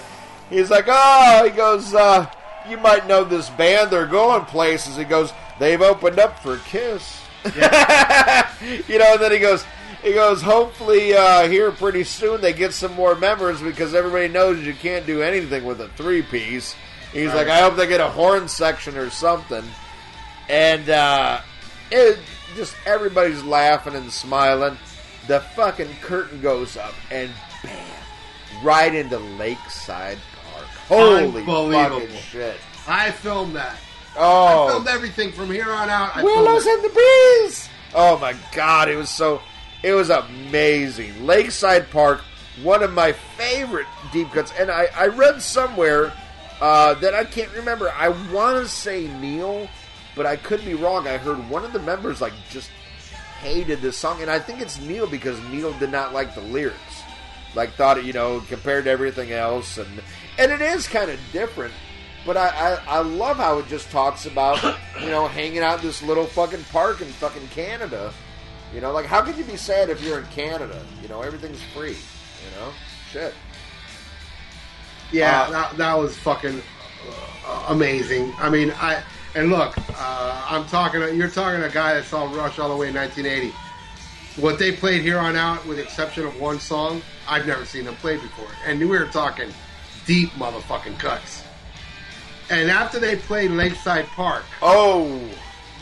he's like, oh, he goes. uh You might know this band. They're going places. He goes. They've opened up for Kiss. you know, and then he goes. He goes. Hopefully, uh, here pretty soon they get some more members because everybody knows you can't do anything with a three piece. He's like, I hope they get a horn section or something. And uh, it just everybody's laughing and smiling. The fucking curtain goes up and bam, right into Lakeside Park. Holy fucking shit! I filmed that. Oh, I filmed everything from here on out. I Willows in the breeze. Oh my god, it was so it was amazing. Lakeside Park, one of my favorite deep cuts, and I, I read somewhere uh, that I can't remember. I want to say Neil, but I could be wrong. I heard one of the members like just hated this song, and I think it's Neil because Neil did not like the lyrics. Like thought it, you know, compared to everything else, and and it is kind of different. But I, I, I love how it just talks about, you know, hanging out in this little fucking park in fucking Canada. You know, like how could you be sad if you're in Canada? You know, everything's free. You know, shit. Yeah, Uh, that, that was fucking uh, amazing. I mean, I and look, uh, I'm talking. You're talking to a guy that saw Rush all the way in 1980. What they played here on out, with the exception of one song, I've never seen them play before. And we were talking deep motherfucking cuts. And after they played Lakeside Park, Oh,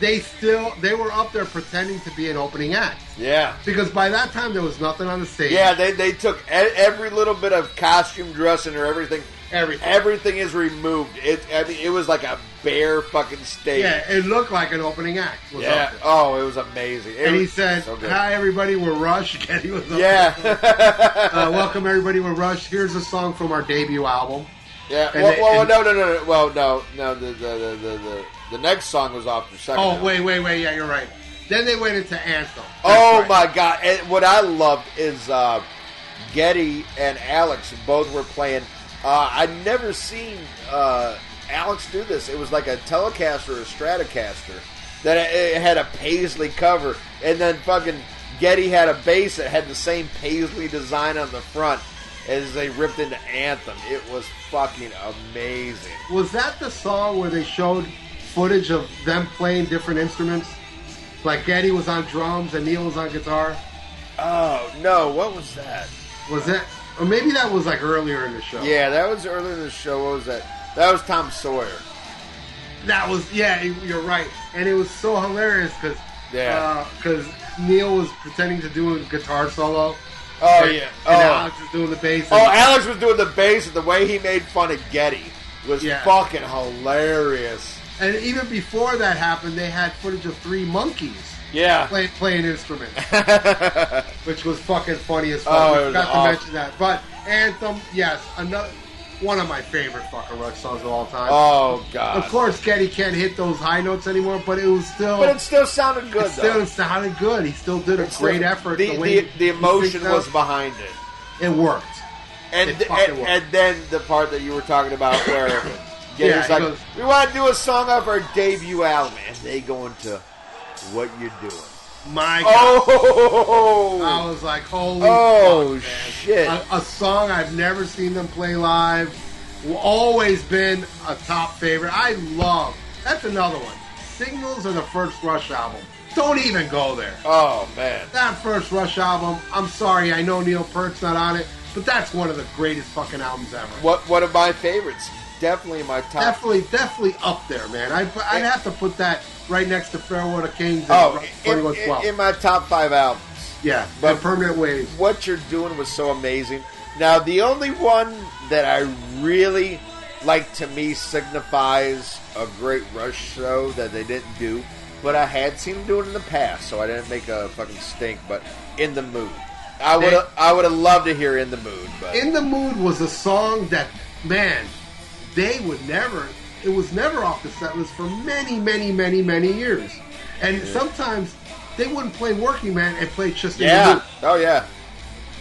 they still they were up there pretending to be an opening act yeah. because by that time there was nothing on the stage. Yeah, they, they took every little bit of costume dressing or everything. Everything. Everything is removed. It I mean, it was like a bare fucking stage. yeah, it looked like an opening act. Yeah. Oh, it was amazing. It And he said, so "Hi, everybody. We're Rush." Again, he was up Yeah. Uh, welcome, everybody. We're Rush. Here's a song from our debut album. yeah. And Well, they- well, and- no, no, no, no. Well, no, no. The the, the, the, the the next song was off the second. Oh, album. wait, wait, wait. Yeah, you're right. Then they went into Anthem. That's Oh right. my god! And what I loved is uh, Geddy and Alex both were playing. Uh, I'd never seen uh, Alex do this. It was like a Telecaster or a Stratocaster that it had a paisley cover, and then fucking Geddy had a bass that had the same paisley design on the front as they ripped into Anthem. It was fucking amazing. Was that the song where they showed footage of them playing different instruments? Like Geddy was on drums and Neil was on guitar. Oh no! What was that? Was that? Or maybe that was like earlier in the show. Yeah, that was earlier in the show. What was that? That was Tom Sawyer. That was yeah, you're right, and it was so hilarious because Yeah. Uh, because Neil was pretending to do a guitar solo. Oh and, yeah. and Oh. Alex was doing the bass. oh, Alex was doing the bass, and the way he made fun of Geddy was Yeah. fucking hilarious. And even before that happened, they had footage of three monkeys Yeah. play, playing instruments, which was fucking funny as oh, fuck. Oh, We forgot to mention that. But Anthem, yes, another one of my favorite fucking Rush songs of all time. oh god. Of course, Geddy can't hit those high notes anymore, but it was still. But it still sounded good it still though. sounded good. He still did a It's great still- effort. The, way the, the emotion was behind it. It worked. And It and, worked. and then the part that you were talking about where Yeah, Geddy's he like, goes- we want to do a song off our debut album, and they go into what you're doing. My oh! God. Oh, I was like, holy oh fuck, shit! A, a song I've never seen them play live. Always been a top favorite. I love. That's another one. Signals are the first Rush album. Don't even go there. oh man, That first Rush album. I'm sorry, I know Neil Peart's not on it, but that's one of the greatest fucking albums ever. what one of my favorites? Definitely my top. Definitely, definitely up there, man. I, I'd have to put that right next to to Kings and oh, in, in, in my top five albums. yeah, but- but Permanent Waves. what you're doing was so amazing. Now, the only one that I really like to me signifies a great Rush show that they didn't do, but I had seen them do it in the past, so I didn't make a fucking stink. But in the mood, I would I would have loved to hear in the mood, but In the Mood was a song that, man, they would never, it was never off the set list for many, many, many, many years. And sometimes they wouldn't play Working Man and play just in the yeah, oh yeah.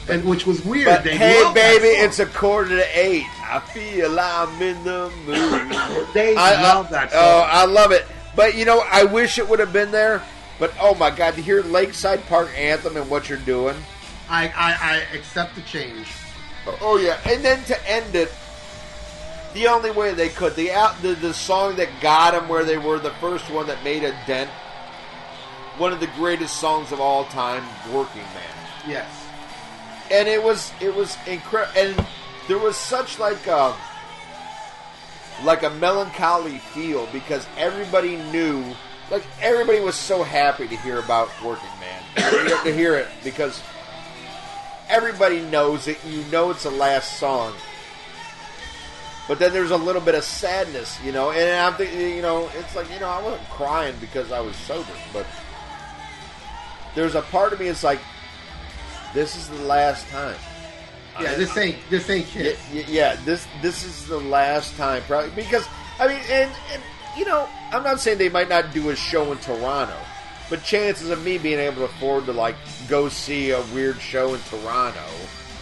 and which was weird. But they hey, baby, it's a quarter to eight. I feel I'm in the mood. they I love that oh, song. Oh, I love it. But you know, I wish it would have been there. But oh my god, to hear Lakeside Park Anthem and what you're doing. I, I, I accept the change. Oh yeah, and then to end it, the only way they could the out the, the song that got them where they were the first one that made a dent. One of the greatest songs of all time, "Working Man." Yes. and it was it was incredible and there was such like a like a melancholy feel because everybody knew like everybody was so happy to hear about working man to to hear it because everybody knows it you know it's the last song but then there's a little bit of sadness you know and i'm thinking you know it's like you know i wasn't crying because i was sober but there's a part of me it's like this is the last time Yeah, this ain't this ain't yeah, yeah, this this is the last time, probably because I mean, and, and you know, I'm not saying they might not do a show in Toronto, but chances of me being able to afford to like go see a weird show in Toronto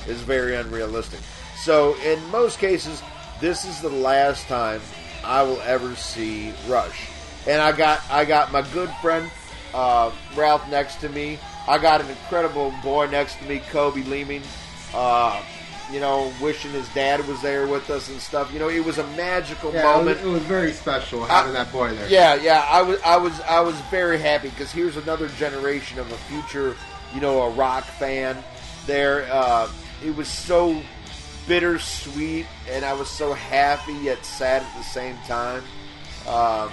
is very unrealistic. So in most cases, this is the last time I will ever see Rush, and I got I got my good friend uh, Ralph next to me. I got an incredible boy next to me, Kobe Leeming. Uh, you know, wishing his dad was there with us and stuff. You know, it was a magical Yeah, it moment. was, it was very special having that boy there. Yeah, yeah, I was, I was, I was very happy because here's another generation of a future, you know, a rock fan. There, uh, it was so bittersweet, and I was so happy yet sad at the same time. Uh,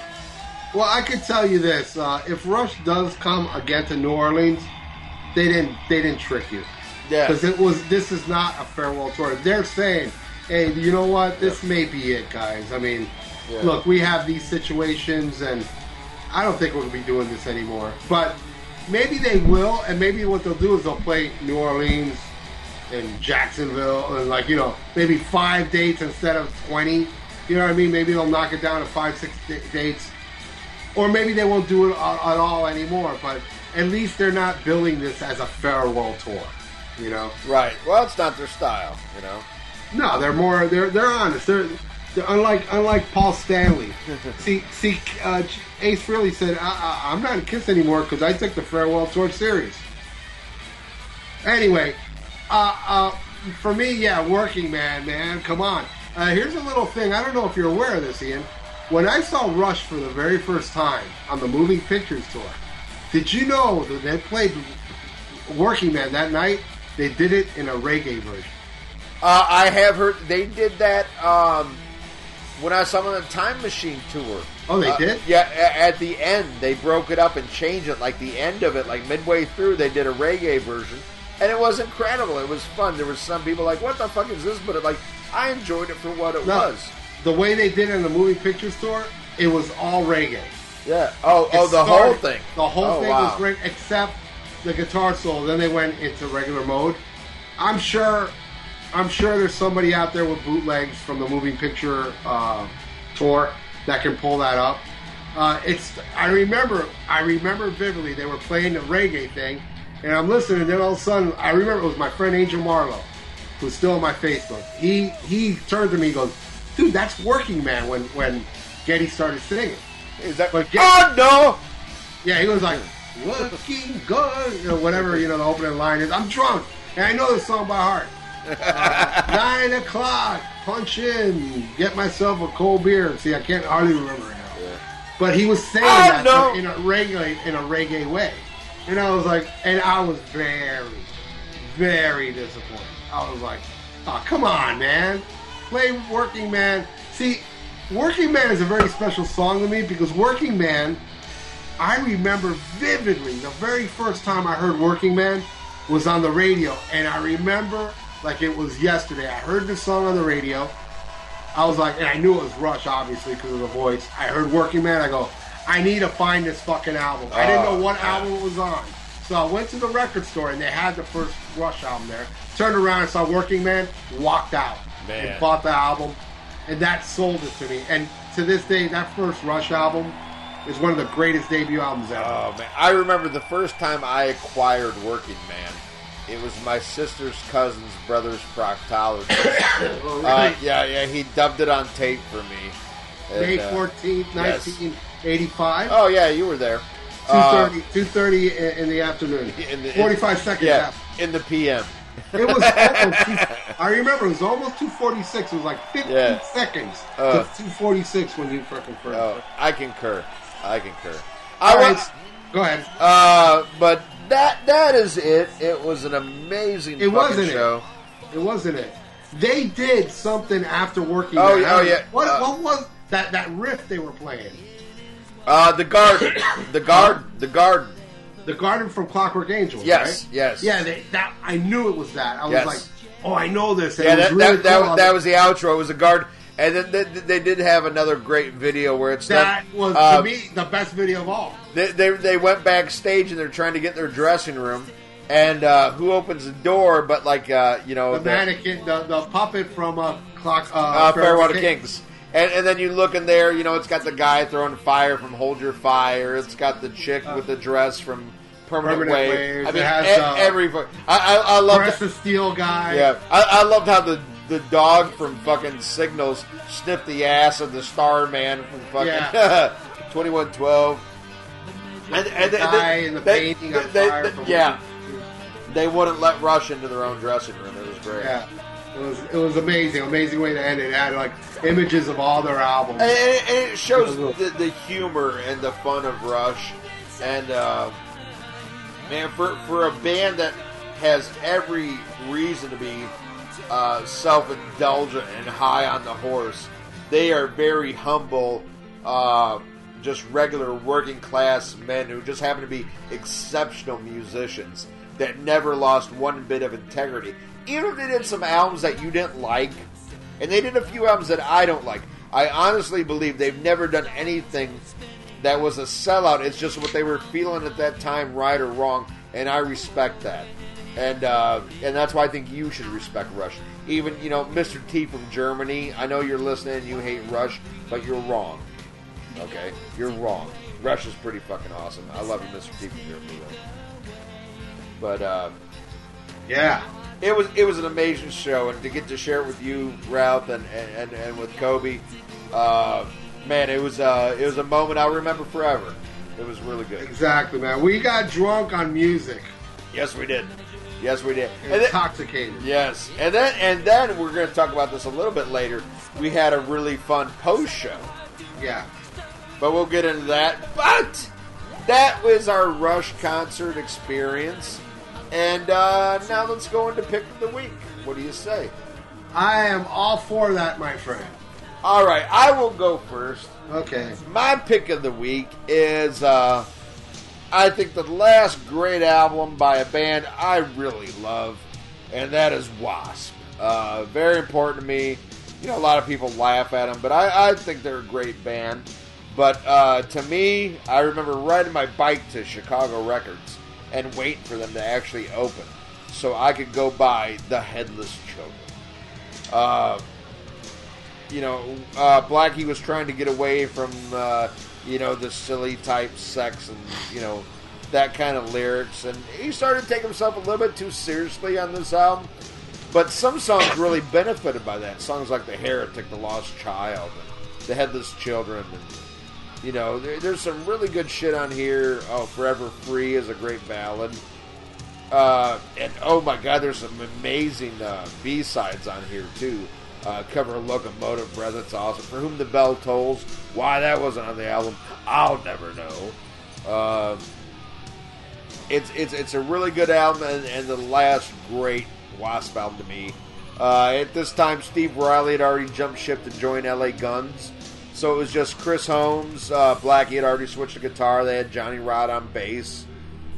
Well, I could tell you this: uh, if Rush does come again to New Orleans, they didn't they didn't trick you yeah, because it was this is not a farewell tour. They're saying, "Hey, you know what? This may be it, guys." I mean, Yeah. look, we have these situations, and I don't think we're gonna be doing this anymore. But maybe they will, and maybe what they'll do is they'll play New Orleans and Jacksonville, and like you know, maybe five dates instead of twenty. You know what I mean? Maybe they'll knock it down to five, six dates or maybe they won't do it at at all anymore. But at least they're not billing this as a farewell tour. You know? right. Well, it's not their style, you know. No, they're more. They're they're honest. They're, they're unlike unlike Paul Stanley. see see, uh, Ace really said, I, I, "I'm not a Kiss anymore because I took the farewell tour serious." Anyway, uh, uh, for me, yeah, working man, man, come on. Uh, here's a little thing. I don't know if you're aware of this, Ian. When I saw Rush for the very first time on the Moving Pictures tour, did you know that they played Working Man that night? They did it in a reggae version. Uh, I have heard they did that um, when I saw them on the Time Machine tour. Oh, they Uh, did? Yeah, at the end they broke it up and changed it. Like the end of it, like midway through, they did a reggae version, and it was incredible. It was fun. There was some people like, "What the fuck is this?" But it, like, I enjoyed it for what it No, was. The way they did it in the movie picture tour, it was all reggae. Yeah. Oh, It oh, the whole thing. The whole Oh, thing wow. was great, except the guitar solo. Then they went into regular mode. I'm sure, I'm sure there's somebody out there with bootlegs from the moving picture uh, tour that can pull that up. Uh, it's. I remember. I remember vividly. They were playing the reggae thing, and I'm listening. And then all of a sudden, I remember it was my friend Angel Marlowe, who's still on my Facebook. He he turned to me, and goes, "Dude, that's Working Man." When when Geddy started singing. Is that? But get- oh no! Yeah, he was like, "Working good, you know, whatever, you know, the opening line is. I'm drunk, and I know this song by heart. Uh, nine o'clock, punch in, get myself a cold beer. See, I can't hardly remember it now. But he was saying Oh, that no. in a reggae, in a reggae way. And I was like, and I was very, very disappointed. I was like, oh, come on, man. Play Working Man. See, Working Man is a very special song to me because Working Man, I remember vividly the very first time I heard Working Man was on the radio. And I remember like it was yesterday. I heard the song on the radio. I was like, and I knew it was Rush, obviously, because of the voice. I heard Working Man. I go, I need to find this fucking album. I didn't know oh, what album it was on. So I went to the record store and they had the first Rush album there. Turned around and saw Working Man, walked out Man. and bought the album, and that sold it to me. And to this day, that first Rush album is one of the greatest debut albums ever. Oh man, I remember the first time I acquired Working Man. It was my sister's cousin's brother's proctologist. Oh, uh, yeah, yeah, he dubbed it on tape for me. And, May fourteenth, nineteen 85. Oh, yeah, you were there. 2.30, uh, 2.30 in the afternoon. In the, 45 in, seconds yeah, after. in the PM. It was I remember it was almost 246. It was like 15 yeah. seconds uh, to 246 when you fucking oh, first. Oh, I concur. I concur. I right. was, Go ahead. Uh, but that that is it. It was an amazing it wasn't show. It. it wasn't it. They did something after working. Oh, oh yeah. What, uh, what was that, that riff they were playing? Uh, the garden, the garden, the garden. The Garden from Clockwork Angels. Yes, right? yes. Yeah, they, that I knew it was that. I was Yes. like, oh, I know this. And Yeah, that, really that, that, cool. was- that was the outro. It was a guard, and then they, they did have another great video where it's that them, was uh, to me the best video of all. They, they they went backstage and they're trying to get their dressing room, and uh, who opens the door? But like uh, you know The mannequin, the, the puppet from uh, Clock uh, uh, Farewell to King. Kings. And, and then you look in there, you know, it's got the guy throwing fire from Hold Your Fire. It's got the chick with the dress from Permanent, Permanent Wave. Waves. I mean, It has, e- uh, every. I, I, I love Press the Steel guy. Yeah, I, I loved how the the dog from fucking Signals sniffed the ass of the Starman from fucking Twenty One Twelve. And, and The they- guy they- in the they- they- they- from yeah, they wouldn't let Rush into their own dressing room. It was great. yeah. It was it was amazing, amazing way to end it. It had like images of all their albums. And, and- and it shows the, the humor and the fun of Rush. And uh, man, for for a band that has every reason to be uh, self-indulgent and high on the horse, they are very humble, uh, just regular working class men who just happen to be exceptional musicians that never lost one bit of integrity. Even if they did some albums that you didn't like, and they did a few albums that I don't like. I honestly believe they've never done anything that was a sellout. It's just what they were feeling at that time, right or wrong, and I respect that. And uh, and that's why I think you should respect Rush. Even you know, Mr. T from Germany. I know you're listening and you hate Rush, but you're wrong. Okay, you're wrong. Rush is pretty fucking awesome. I love you, Mr. T from Germany. But uh, yeah, it was it was an amazing show, and to get to share it with you, Ralph, and and, and with Kobe, uh, man, it was uh, it was a moment I'll remember forever. It was really good. exactly, man. We got drunk on music, Yes, we did. Yes, we did. And then, intoxicated. yes, and then and then we're going to talk about this a little bit later. We had a really fun post show, Yeah, but we'll get into that. But that was our Rush concert experience, and uh, now let's go into pick of the week. What do you say? I am all for that, my friend. All right, I will go first. Okay, My pick of the week is, uh, I think, the last great album by a band I really love, and that is Wasp. Uh, very important to me. You know, a lot of people laugh at them, but I, I think they're a great band. But uh, to me, I remember riding my bike to Chicago Records and wait for them to actually open so I could go buy the Headless Children. Uh, you know, uh, Blackie was trying to get away from, uh, you know, the silly type sex and, you know, that kind of lyrics. And he started take himself a little bit too seriously on this album. But some songs really benefited by that. Songs like The Heretic, The Lost Child, The Headless Children. And, you know, there, there's some really good shit on here. Oh, Forever Free is a great ballad. Uh, and oh my god, there's some amazing uh, B sides on here too. Uh, cover Locomotive Breath, that's awesome. For Whom the Bell Tolls, why that wasn't on the album, I'll never know. Uh, it's it's it's a really good album, and, and the last great W.A.S.P album to me. Uh, at this time, Steve Riley had already jumped ship to join LA Guns, so it was just Chris Holmes. Uh, Blackie had already switched to guitar. They had Johnny Rod on bass,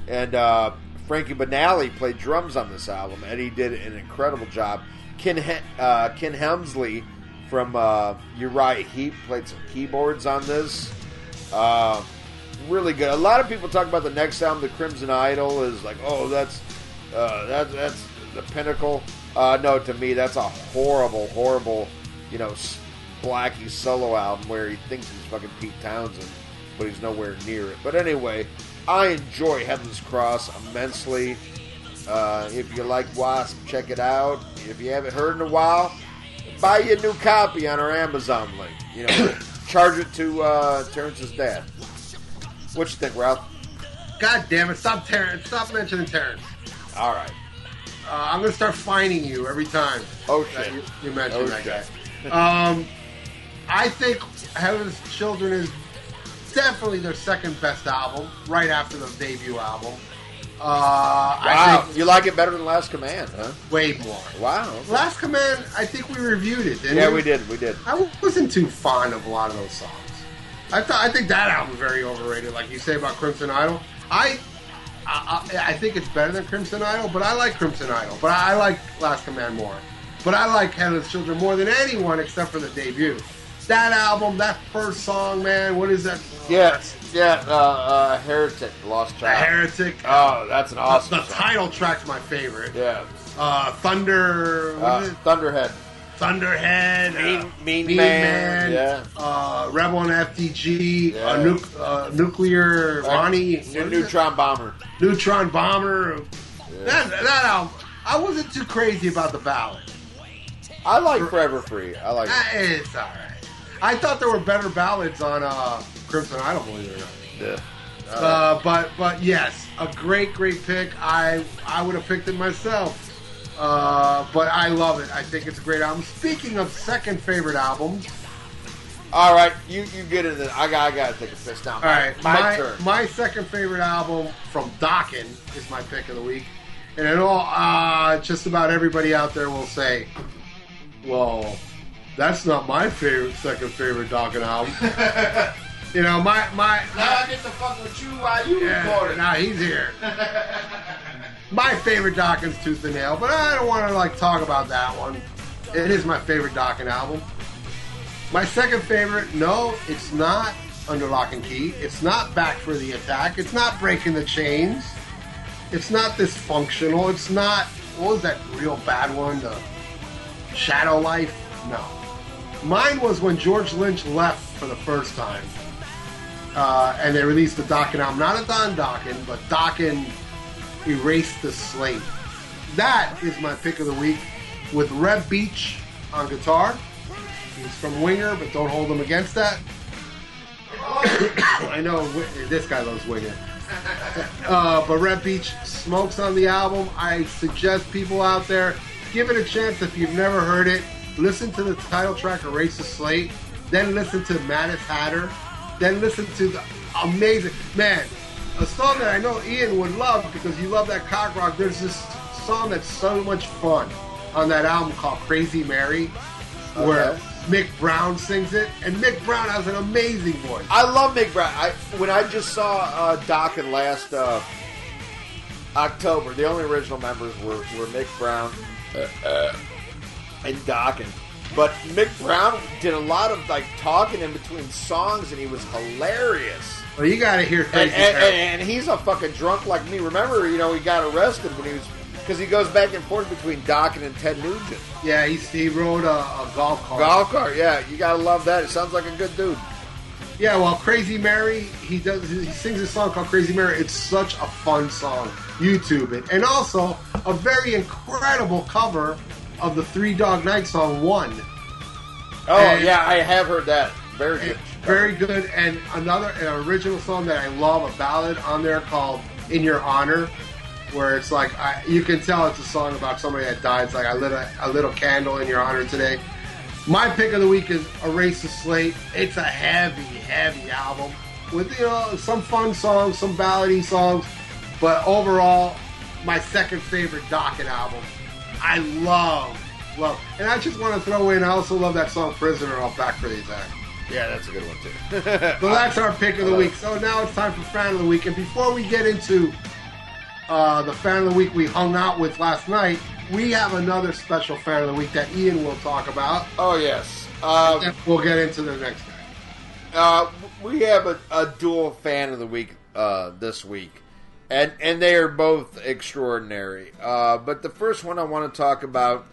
and uh, Frankie Banali played drums on this album, and he did an incredible job. Ken uh, Ken Hensley from uh, Uriah Heep played some keyboards on this. Uh, really good. A lot of people talk about the next album, The Crimson Idol, is like, oh, that's uh, that, that's the pinnacle. Uh, no, to me, that's a horrible, horrible, you know, Blackie solo album where he thinks he's fucking Pete Townshend, but he's nowhere near it. But anyway, I enjoy Heaven's Cross immensely. Uh, if you like W.A.S.P, check it out. If you haven't heard in a while, buy you a new copy on our Amazon link. You know, charge it to uh, Terrence's dad. What you think, Ralph? God damn it! Stop Terrence. Stop mentioning Terrence. All right. Uh, I'm gonna start fining you every time. Oh shit! You, you mention Oh, that guy. Um, I think Headless Children is definitely their second best album, right after the debut album. Uh, I Wow, think you like it better than Last Command, huh? way more. Wow. okay. Last Command, I think we reviewed it, didn't Yeah, we? we did. We did. I wasn't too fond of a lot of those songs. I thought I think that album's very overrated, like you say about Crimson Idol. I, I I I think it's better than Crimson Idol, but I like Crimson Idol. But I like Last Command more. But I like Headless Children more than anyone except for the debut. That album, that first song, man. What is that? Yeah, yeah. Uh, uh, Heretic, Lost The Child. Heretic. Oh, that's an awesome. the song. title track's my favorite. Yeah. Uh, Thunder. What Uh, is it? Thunderhead. Thunderhead, Mean- uh, Mean Man, yeah. uh, Rebel and FTG, Yeah. uh, nuc- uh, Nuclear Ronnie, what is New, it? Neutron Bomber. Neutron Bomber. That, that album, I wasn't too crazy about the ballad. I like Forever Free. I like it. It's all right. I thought there were better ballads on uh, Crimson Idol, believe it or not. Yeah. Uh, but but yes, a great great pick. I I would have picked it myself. Uh, but I love it. I think it's a great album. Speaking of second favorite albums, All right, you you get into. I got I got to take a piss now. All right, my, my, turn. my second favorite album from Dokken is my pick of the week, and I know uh, just about everybody out there will say, "Well, that's not my favorite second favorite Dokken album." you know, my my Now I get to fuck with you while you yeah, recording. now he's here. my favorite Dokken's Tooth and Nail, but I don't want to like talk about that one. It is my favorite Dokken album. My second favorite, no, it's not Under Lock and Key. It's not Back for the Attack. It's not Breaking the Chains. It's not Dysfunctional. It's not, what was that real bad one? The Shadow Life? No. Mine was when George Lynch left for the first time. Uh, and they released the Dokken album. Not a Don Dokken, but Dokken erased the slate. That is my pick of the week with Reb Beach on guitar. He's from Winger, but don't hold him against that. I know this guy loves Winger. Uh, but Reb Beach smokes on the album. I suggest people out there give it a chance if you've never heard it. Listen to the title track, Erase the Slate. Then listen to Maddest Hatter. Then listen to the amazing man. A song that I know Ian would love because you love that cock rock. There's this song that's so much fun on that album called Crazy Mary, where Mick Brown sings it, and Mick Brown has an amazing voice. I love Mick Brown. I when I just saw uh, Dokken last uh, October, the only original members were, were Mick Brown uh, uh, and Dokken. But Mick Brown did a lot of like talking in between songs, and he was hilarious. Well, you got to hear And, Crazy and, Mary. and, and he's a fucking drunk like me. Remember, you know, he got arrested when he was because he goes back and forth between Dokken and Ted Nugent. yeah, he's, he rode a, a golf cart. Golf cart, yeah, you gotta love that. It sounds like a good dude. Yeah, well, Crazy Mary, he does. He sings a song called Crazy Mary. It's such a fun song. YouTube it, and also a very incredible cover of the Three Dog Night song "One." Oh And- yeah, I have heard that. Very good. Very good, and another an original song that I love, a ballad on there called "In Your Honor," where it's like I, you can tell it's a song about somebody that died. It's like I lit a, a little candle in your honor today. My pick of the week is "Erase the Slate." It's a heavy, heavy album with you know some fun songs, some ballady songs, but overall, my second favorite Dokken album. I love, love, and I just want to throw in. I also love that song "Prisoner" off Back for the Attack. Yeah, that's a good one too. So that's our pick of the week. So now it's time for fan of the week. And before we get into uh, the fan of the week we hung out with last night, we have another special fan of the week that Ian will talk about. oh yes. Um, And we'll get into the next guy. Uh, we have a, a dual fan of the week uh, this week, and and they are both extraordinary. Uh, but the first one I want to talk about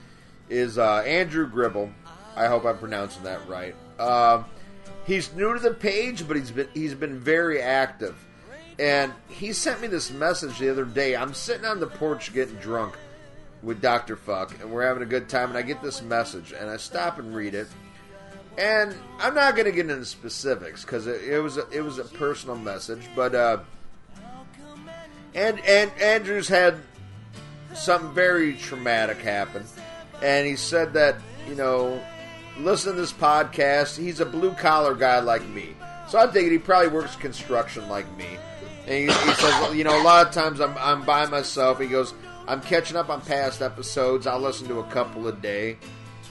is uh, Andrew Gribble. I hope I'm pronouncing that right. Uh, he's new to the page, but he's been he's been very active, and he sent me this message the other day. I'm sitting on the porch getting drunk with Doctor Fuck, and we're having a good time, and I get this message, and I stop and read it. And I'm not going to get into specifics because it, it was a, it was a personal message, but uh, and and Andrews had something very traumatic happen, and he said that you know, listen to this podcast. He's a blue collar guy like me, so I think he probably works construction like me. And he, he says, you know, a lot of times I'm I'm by myself. He goes, I'm catching up on past episodes. I'll listen to a couple a day.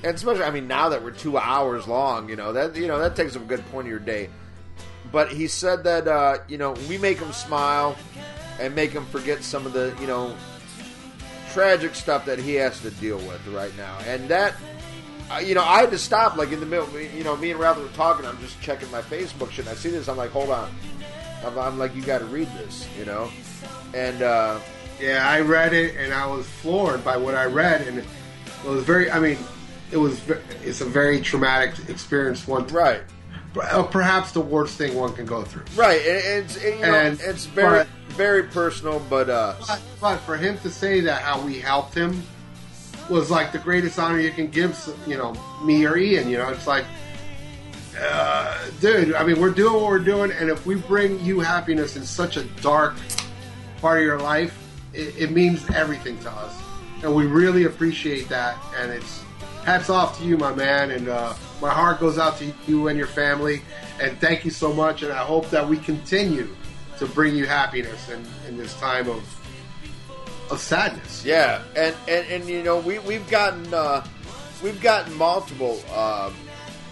And especially, I mean, now that we're two hours long, you know that you know that takes up a good point of your day. But he said that uh, you know we make him smile and make him forget some of the you know tragic stuff that he has to deal with right now, and that uh, you know I had to stop like in the middle. You know, me and Ralph were talking. I'm just checking my Facebook shit. And I see this. I'm like, hold on. I'm, I'm like, you got to read this. You know, and uh, Yeah, I read it and I was floored by what I read, and it was very. I mean, it was. It's a very traumatic experience. One, right. Perhaps the worst thing one can go through. Right, and it's you know, And- it's very but- very personal, but uh, But, but for him to say that how we helped him was like the greatest honor you can give, you know, me or Ian. You know, it's like, uh, dude. I mean, we're doing what we're doing, and if we bring you happiness in such a dark part of your life, it, it means everything to us, and we really appreciate that. And it's hats off to you, my man, and uh, my heart goes out to you and your family. And thank you so much, and I hope that we continue to bring you happiness in, in this time of of sadness. Yeah, and, and, and you know we we've gotten uh, we've gotten multiple uh,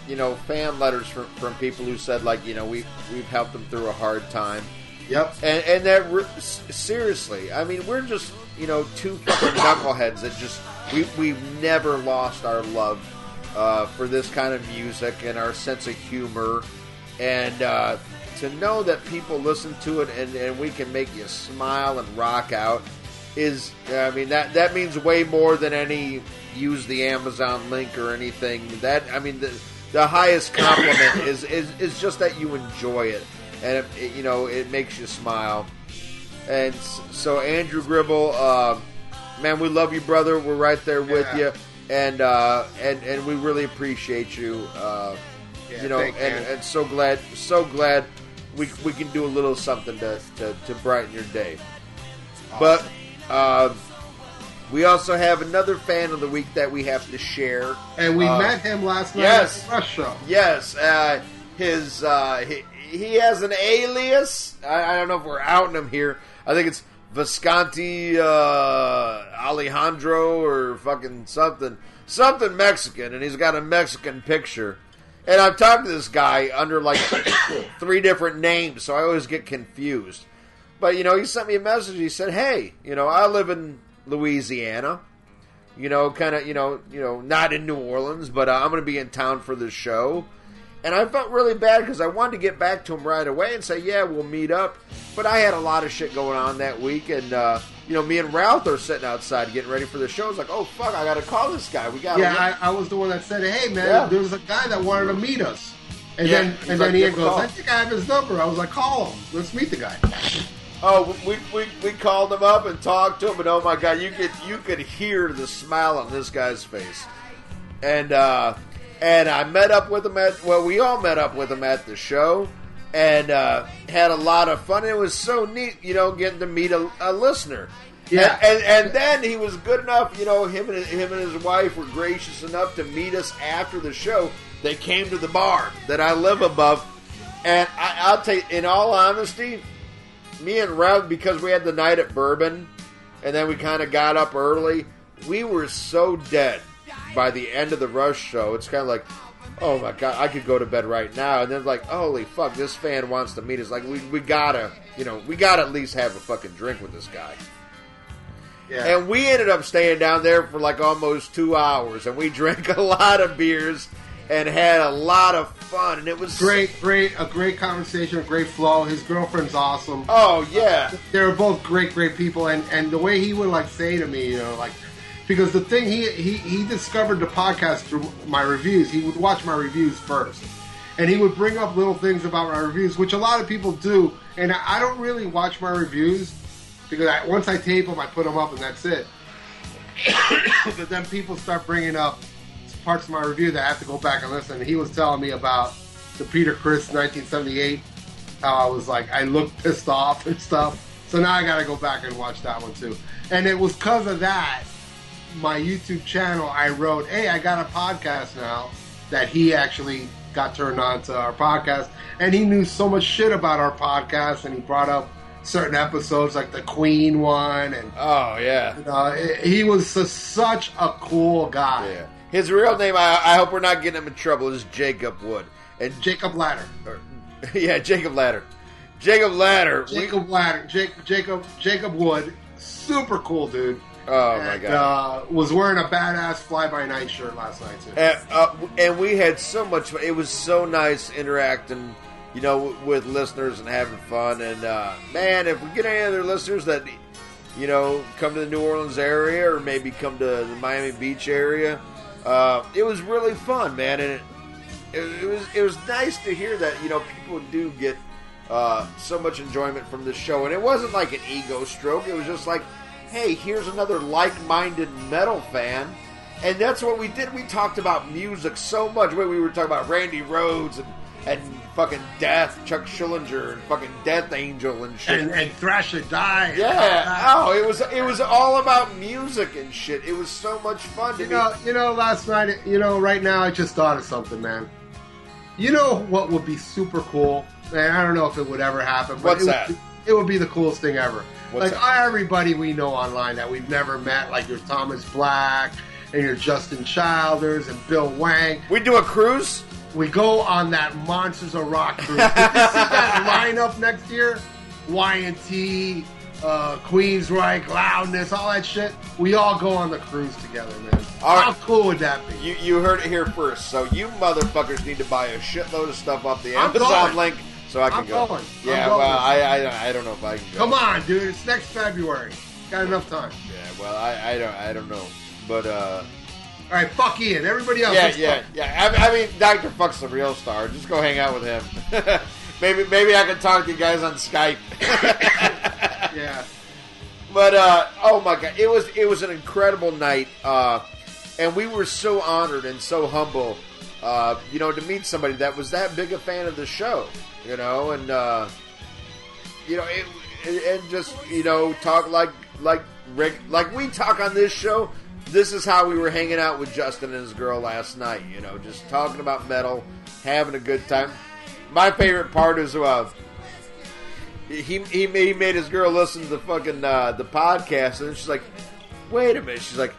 you know fan letters from, from people who said like you know we we've helped them through a hard time, Yep. and and that re- seriously, I mean we're just you know two fucking knuckleheads that just we we've never lost our love uh, for this kind of music and our sense of humor, and uh, to know that people listen to it and, and we can make you smile and rock out is I mean that that means way more than any use the Amazon link or anything. That I mean the the highest compliment is, is is just that you enjoy it and it, you know it makes you smile. And so Andrew Gribble, uh, man, we love you, brother. We're right there with Yeah. you, and uh, and and we really appreciate you. Uh, Yeah, you know, and, and so glad, so glad we we can do a little something to to, to brighten your day. But uh, we also have another fan of the week that we have to share. And we Uh, met him last night yes. at the Rush Show. Yes, uh, his uh, he, he has an alias. I, I don't know if we're outing him here. I think it's Visconti uh, Alejandro or fucking something, something Mexican, and he's got a Mexican picture. And I've talked to this guy under like three different names, so I always get confused. But you know, he sent me a message. He said, "Hey, you know, I live in Louisiana. You know, kind of, you know, you know, not in New Orleans, but uh, I'm going to be in town for the show. And I felt really bad because I wanted to get back to him right away and say, yeah, we'll meet up. But I had a lot of shit going on that week, and uh, you know, me and Ralph are sitting outside getting ready for the show. It's like, oh fuck, I got to call this guy. We got Yeah, I, I was the one that said, "Hey, man, Yeah. there was a guy that wanted to meet us." And Yeah, then and like, then Ian "Give goes, call." "I think I have his number." I was like, "Call him. Let's meet the guy." Oh, we, we, we called him up and talked to him, and oh my god, you could you could hear the smile on this guy's face. And uh, and I met up with him at well, we all met up with him at the show, and uh, had a lot of fun. It was so neat, you know, getting to meet a, a listener. Yeah. and, and and then he was good enough, you know, him and him and his wife were gracious enough to meet us after the show. They came to the bar that I live above, and I, I'll tell you, in all honesty, me and Rev, because we had the night at Bourbon, and then we kind of got up early, we were so dead by the end of the Rush show. It's kind of like, oh my god, I could go to bed right now. And then like, holy fuck, this fan wants to meet us. Like, we, we gotta, you know, we gotta at least have a fucking drink with this guy. Yeah. And we ended up staying down there for like almost two hours, and we drank a lot of beers and had a lot of fun. And it was great, great, a great conversation, a great flow. His girlfriend's awesome. Oh yeah, they were both great, great people, and and the way he would like say to me, you know, like because the thing he he he discovered the podcast through my reviews. He would watch my reviews first, and he would bring up little things about my reviews, which a lot of people do, and I, don't really watch my reviews because I, once I tape them, I put them up, and that's it. but then people start bringing up parts of my review that I have to go back and listen. He was telling me about the Peter Criss 1978 how I was like I looked pissed off and stuff. So now I got to go back and watch that one too. And it was because of that, my YouTube channel, I wrote, "Hey, I got a podcast now." That he actually got turned on to our podcast, and he knew so much shit about our podcast, and he brought up certain episodes like the Queen one, and oh yeah. uh, he was su- such a cool guy. Yeah. His real name, I, I hope we're not getting him in trouble, is Jacob Wood. And Jacob Ladder. or- yeah, Jacob Ladder. Jacob Ladder. we- Jacob Ladder. Jake, Jacob Jacob Wood. Super cool dude. Oh my And, god. Uh, was wearing a badass fly by night shirt last night too. and, uh, and we had so much fun. It was so nice interacting, you know, with listeners and having fun. And uh, man, if we get any other listeners that, you know, come to the New Orleans area or maybe come to the Miami Beach area, uh, it was really fun, man. And it, it, it was it was nice to hear that you know people do get uh, so much enjoyment from this show, and it wasn't like an ego stroke. It was just like, hey, here's another like-minded metal fan, and that's what we did. We talked about music so much. We we were talking about Randy Rhoads and and fucking Death, Chuck Schuldiner, and fucking Death Angel and shit. And, Thrash and Thrasher died. yeah, oh, it was it was all about music and shit. It was so much fun You be. know, you know, last night, you know, right now, I just thought of something, man. You know what would be super cool, and I don't know if it would ever happen. But What's it that? Would, it would be the coolest thing ever. What's like that? everybody we know online that we've never met, like your Thomas Black and your Justin Childers and Bill Wang. we do a cruise. We go on that Monsters of Rock cruise. Did you see that lineup next year? Y&T, uh, Queensryche, Loudness, all that shit. We all go on the cruise together, man. All How right. cool would that be? You you heard it here first. So you motherfuckers need to buy a shitload of stuff off the I'm Amazon going. link so I can I'm go. going. Yeah, going. well, I, I I don't know if I can go. Come on, dude. It's next February. Got enough time. Yeah, well, I, I don't I don't know, but uh, All right, fuck Ian. Everybody else. yeah, yeah, fuck. yeah. I, I mean, Doctor Fuck's the real star. Just go hang out with him. maybe maybe I can talk to you guys on Skype. Yeah. But uh, oh my god, it was it was an incredible night, uh, and we were so honored and so humble, uh, you know, to meet somebody that was that big a fan of the show, you know, and uh, you know, it, it, and just you know, talk like like Rick, like we talk on this show. This is how we were hanging out with Justin and his girl last night, you know, just talking about metal, having a good time. My favorite part is uh, he, he made, his girl listen to the fucking uh, the podcast, and she's like, "Wait a minute." She's like,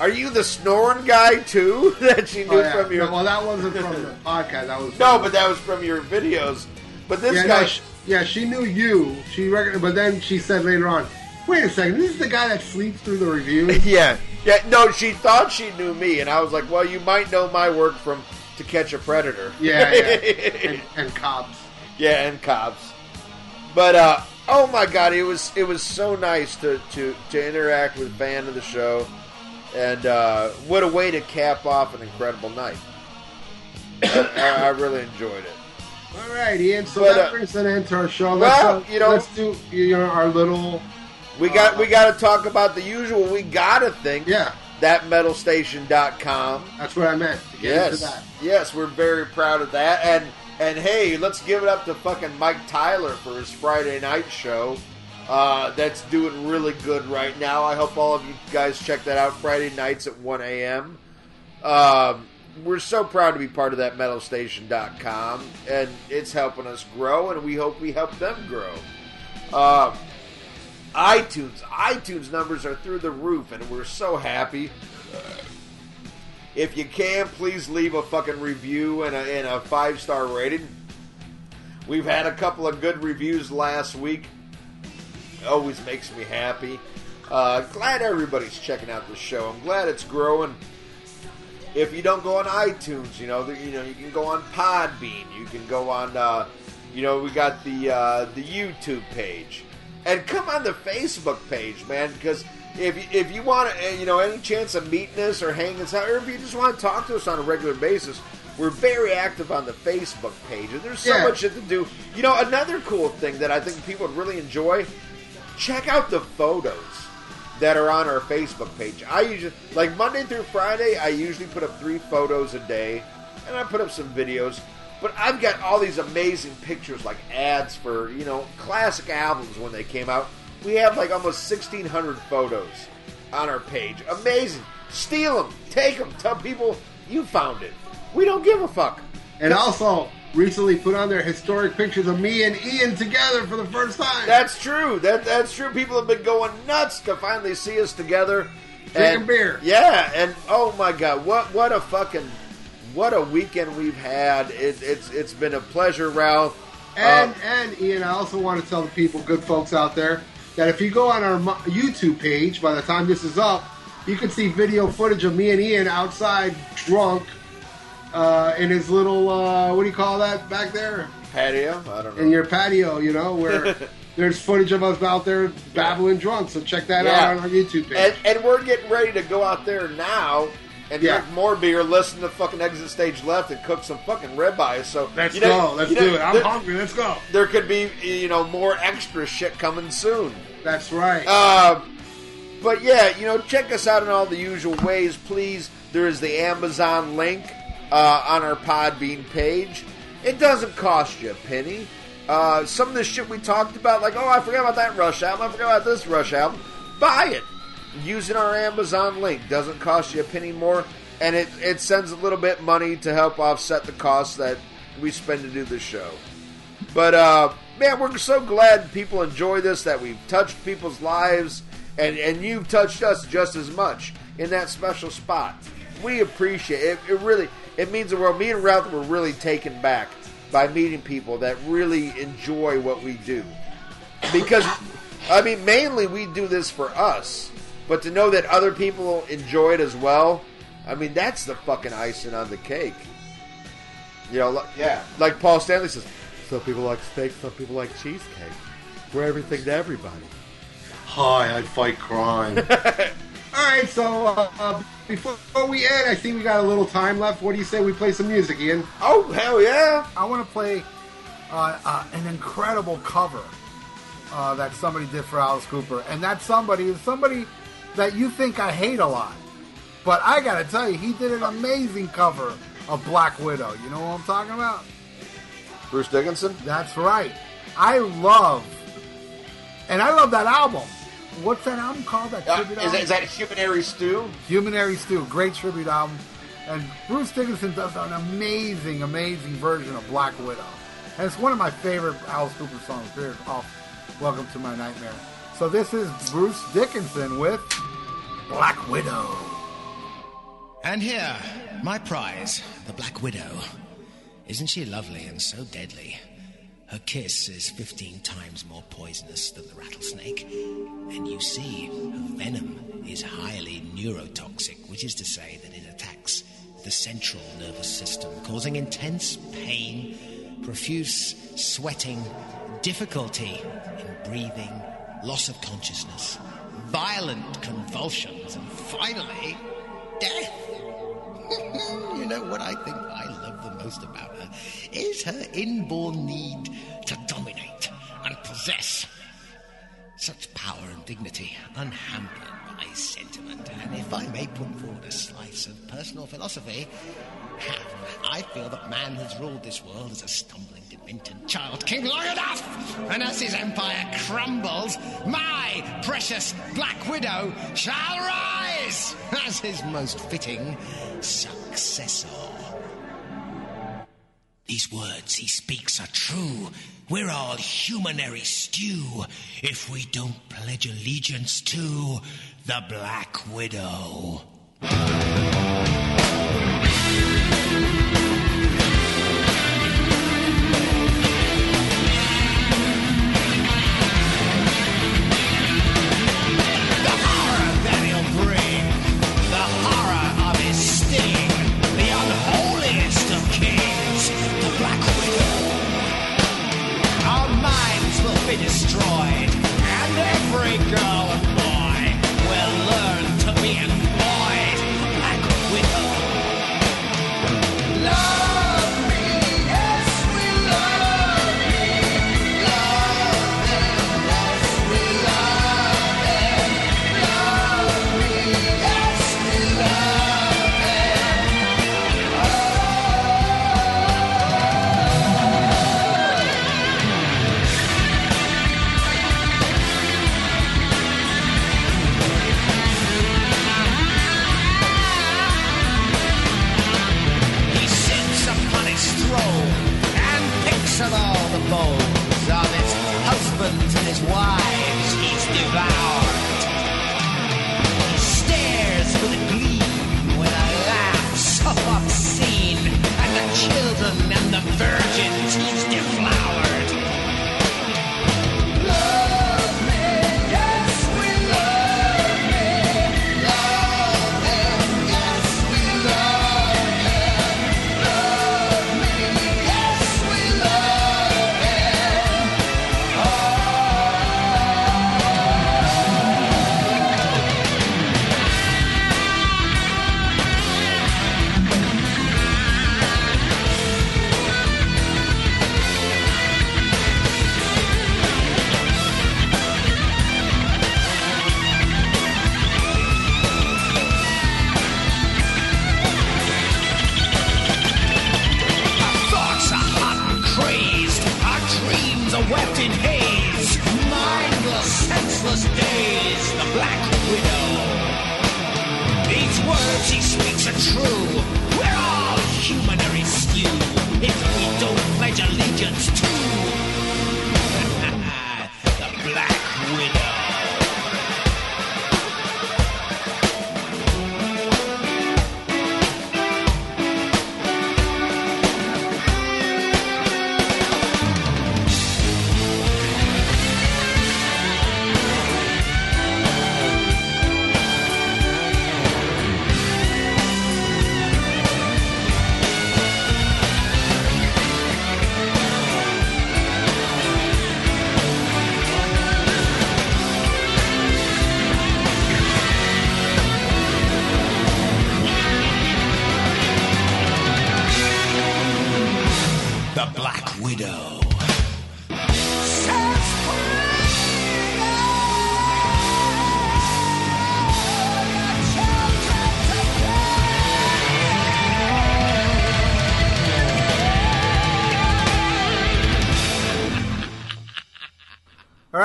"Are you the snoring guy too?" that she knew Oh, yeah. from your Well, that wasn't from the podcast. That was no, but that was from your videos. But this yeah, guy, no, she, yeah, she knew you. She recognized, but then she said later on, Wait a second. This is the guy that sleeps through the reviews. Yeah, yeah. No, she thought she knew me, and I was like, "Well, you might know my work from To Catch a Predator." Yeah, yeah. and, and cops. yeah, and cops. But uh, oh my god, it was it was so nice to to to interact with fan of the show, and uh, what a way to cap off an incredible night. I, I- really enjoyed it. All right, Ian. So But, that uh, brings an end to our show. well, let's, uh, you know- let's do you know our little We got we got to talk about the usual. We gotta think yeah. that metalstation.com. That's what I meant. To get into Yes, that. yes, we're very proud of that. And and hey, let's give it up to fucking Mike Tyler for his Friday night show. Uh, that's doing really good right now. I hope all of you guys check that out Friday nights at 1 a.m. Um, we're so proud to be part of that metalstation.com, and it's helping us grow, and we hope we help them grow. Um, iTunes, iTunes numbers are through the roof, and we're so happy. If you can, please leave a fucking review and a, and a five star rating. We've had a couple of good reviews last week. Always makes me happy. Uh, glad everybody's checking out the show. I'm glad it's growing. If you don't go on iTunes, you know, the, you know, you can go on Podbean. You can go on, uh, you know, we got the uh, the YouTube page, and come on the Facebook page, man, because if you, if you want, uh, you know, any chance of meeting us or hanging us out, or if you just want to talk to us on a regular basis, we're very active on the Facebook page, and there's so Yeah. much to do. You know, another cool thing that I think people would really enjoy: check out the photos that are on our Facebook page. I usually like Monday through Friday. I usually put up three photos a day, and I put up some videos. But I've got all these amazing pictures, like ads for you know classic albums when they came out. We have like almost sixteen hundred photos on our page. Amazing. Steal them, take them, tell people you found it. We don't give a fuck. And also recently put on their historic pictures of me and Ian together for the first time. That's true. That that's true. People have been going nuts to finally see us together. Drinking beer. Yeah, and oh my god, what what a fucking what a weekend we've had. It, it's it's been a pleasure, Ralph. And Uh, and Ian, I also want to tell the people, good folks out there, that if you go on our YouTube page, by the time this is up, you can see video footage of me and Ian outside drunk uh, in his little uh, what do you call that back there patio. I don't know. in your patio, you know, where there's footage of us out there babbling drunk. So check that Yeah. out on our YouTube page. and, and we're getting ready to go out there now and Yeah. drink more beer, listen to fucking Exit Stage Left, and cook some fucking ribeyes. So Let's you know- go. Let's you know, do it. I'm there, hungry. Let's go. there could be you know more extra shit coming soon. That's right. Um, but yeah, you know, check us out in all the usual ways, please. There is the Amazon link uh, on our Podbean page. It doesn't cost you a penny. Uh, some of the shit we talked about, like, oh, I forgot about that Rush album, I forgot about this Rush album. Buy it using our Amazon link. Doesn't cost you a penny more, and it, it sends a little bit money to help offset the costs that we spend to do the show. But uh, man, we're so glad people enjoy this. That we've touched people's lives, and and you've touched us just as much in that special spot. We appreciate it. It really it means the world. Me and Ralph were really taken back by meeting people that really enjoy what we do. Because I mean, mainly we do this for us, but to know that other people enjoy it as well. I mean, that's the fucking icing on the cake. You know, like, Yeah. like Paul Stanley says, some people like steak, some people like cheesecake. We're everything to everybody. Hi, I fight crime. All right, so uh, before we end, I think we got a little time left. What do you say we play some music, Ian? Oh hell yeah! I want to play uh, uh, an incredible cover uh, that somebody did for Alice Cooper, and that somebody is somebody that you think I hate a lot, but I gotta tell you, he did an amazing cover of Black Widow. You know what I'm talking about? Bruce Dickinson. That's right. I love, and I love that album. What's that album called? That Uh, is, album? that, is that Humanary Stew? Humanary Stew, great tribute album. And Bruce Dickinson does an amazing, amazing version of Black Widow. And it's one of my favorite Alice Cooper songs, period, off Welcome to My Nightmare. So this is Bruce Dickinson with Black Widow. And here, my prize, the Black Widow. Isn't she lovely and so deadly? Her kiss is 15 times more poisonous than the rattlesnake. And you see, her venom is highly neurotoxic, which is to say that it attacks the central nervous system, causing intense pain, profuse sweating, difficulty in breathing, loss of consciousness, violent convulsions, and finally, death. you know what I think I love the most about her is her inborn need to dominate and possess. Such power and dignity, unhampered by sentiment. And if I may put forward a slice of personal philosophy, I feel that man has ruled this world as a stumbling, demented child king long enough. And as his empire crumbles, my precious Black Widow shall rise as his most fitting successor. These words he speaks are true. We're all humanary stew if we don't pledge allegiance to the Black Widow.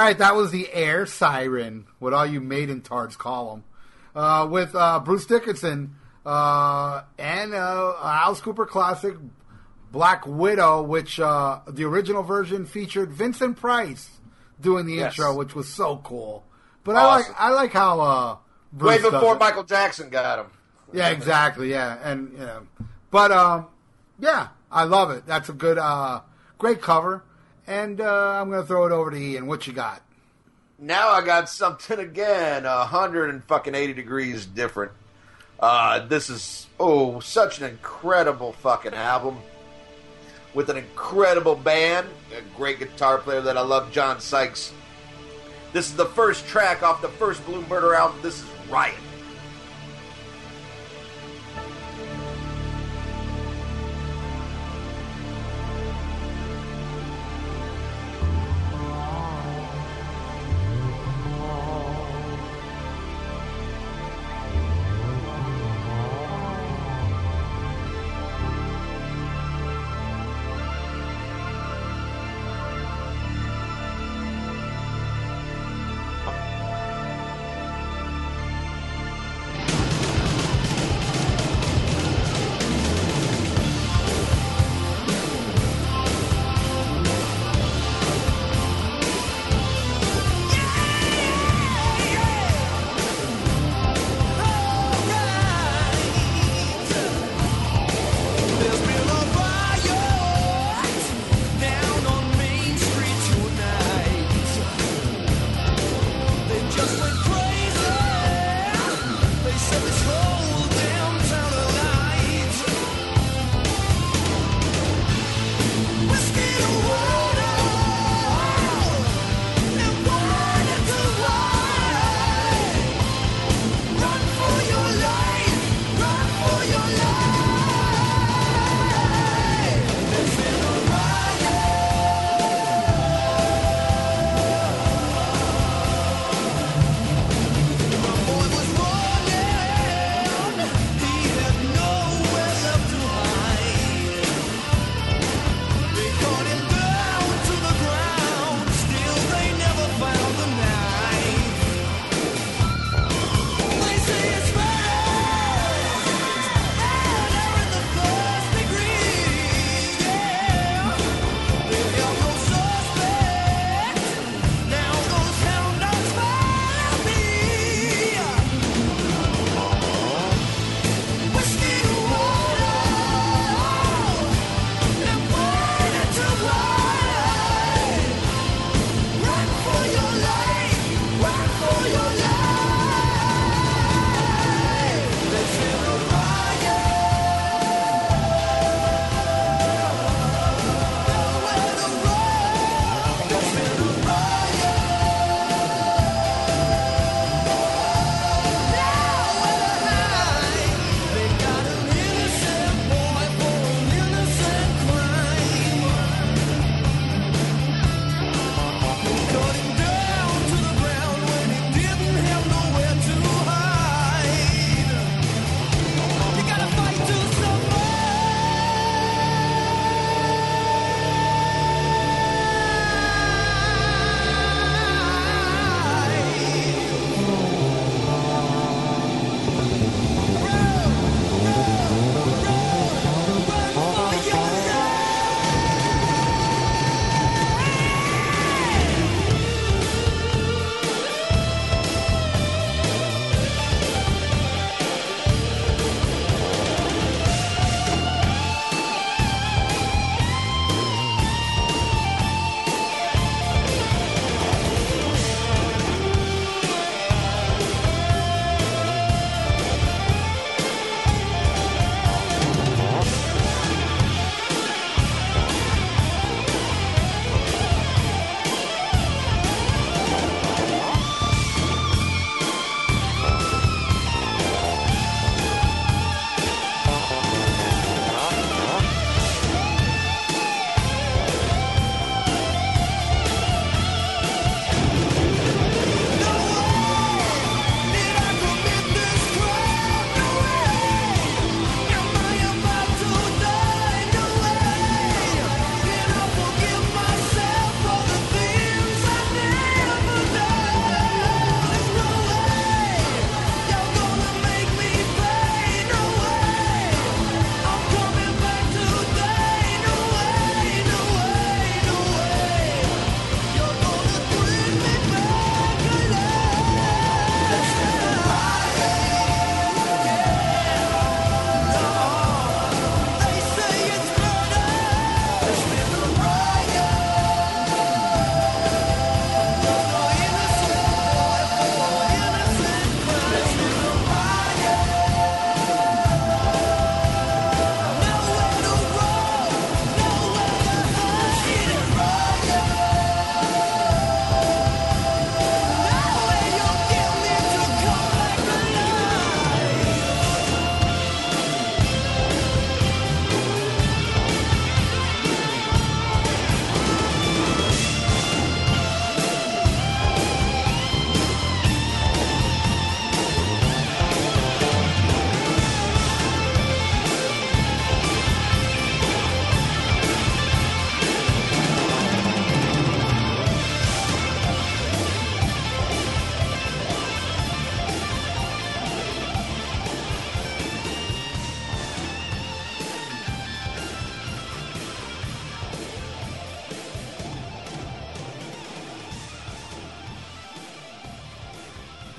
Right, that was the Air Siren, what all you maiden tards call them, uh, with uh, Bruce Dickinson uh, and uh, Alice Cooper classic Black Widow, which uh, the original version featured Vincent Price doing the Yes. intro, which was so cool. But I like I like how uh, Bruce Way before. Michael Jackson got him. Yeah, exactly. Yeah, and yeah, but um, yeah, I love it. That's a good, uh, great cover, And uh, I'm going to throw it over to Ian. What you got? Now I got something again, a hundred and fucking eighty degrees different. Uh, this is oh such an incredible fucking album with an incredible band, a great guitar player that I love, John Sykes. This is the first track off the first Blue Murder album. This is Riot.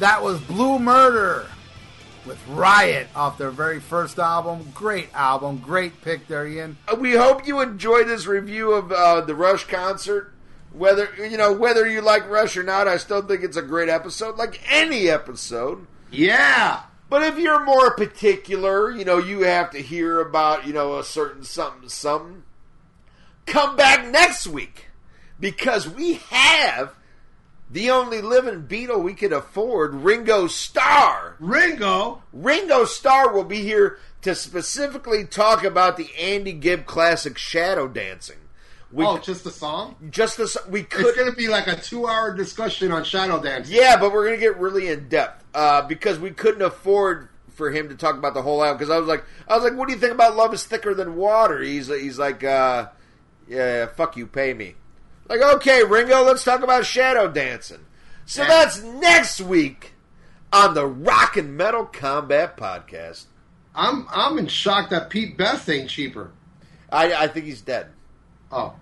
That was Blue Murder with Riot off their very first album. Great album, great pick there, Ian. Uh, We hope you enjoyed this review of uh, the Rush concert. Whether you know whether you like Rush or not, I still think it's a great episode, like any episode. Yeah. But if you're more particular, you know, you have to hear about, you know, a certain something, something. Come back next week because we have the only living Beatle we could afford, Ringo Starr. Ringo. Ringo Starr will be here to specifically talk about the Andy Gibb classic Shadow Dancing. We oh, just the song? just this we could It's going to be like a two-hour discussion on Shadow Dance. Yeah, but we're gonna get really in depth uh, because we couldn't afford for him to talk about the whole album. Because I was like, I was like, what do you think about Love Is Thicker Than Water? He's he's like, uh, yeah, fuck you, pay me. Like, okay, Ringo, let's talk about Shadow Dancing. So Yeah. that's next week on the Rock and Metal Combat Podcast. I'm I'm in shock that Pete Best ain't cheaper. I, I think he's dead. Oh,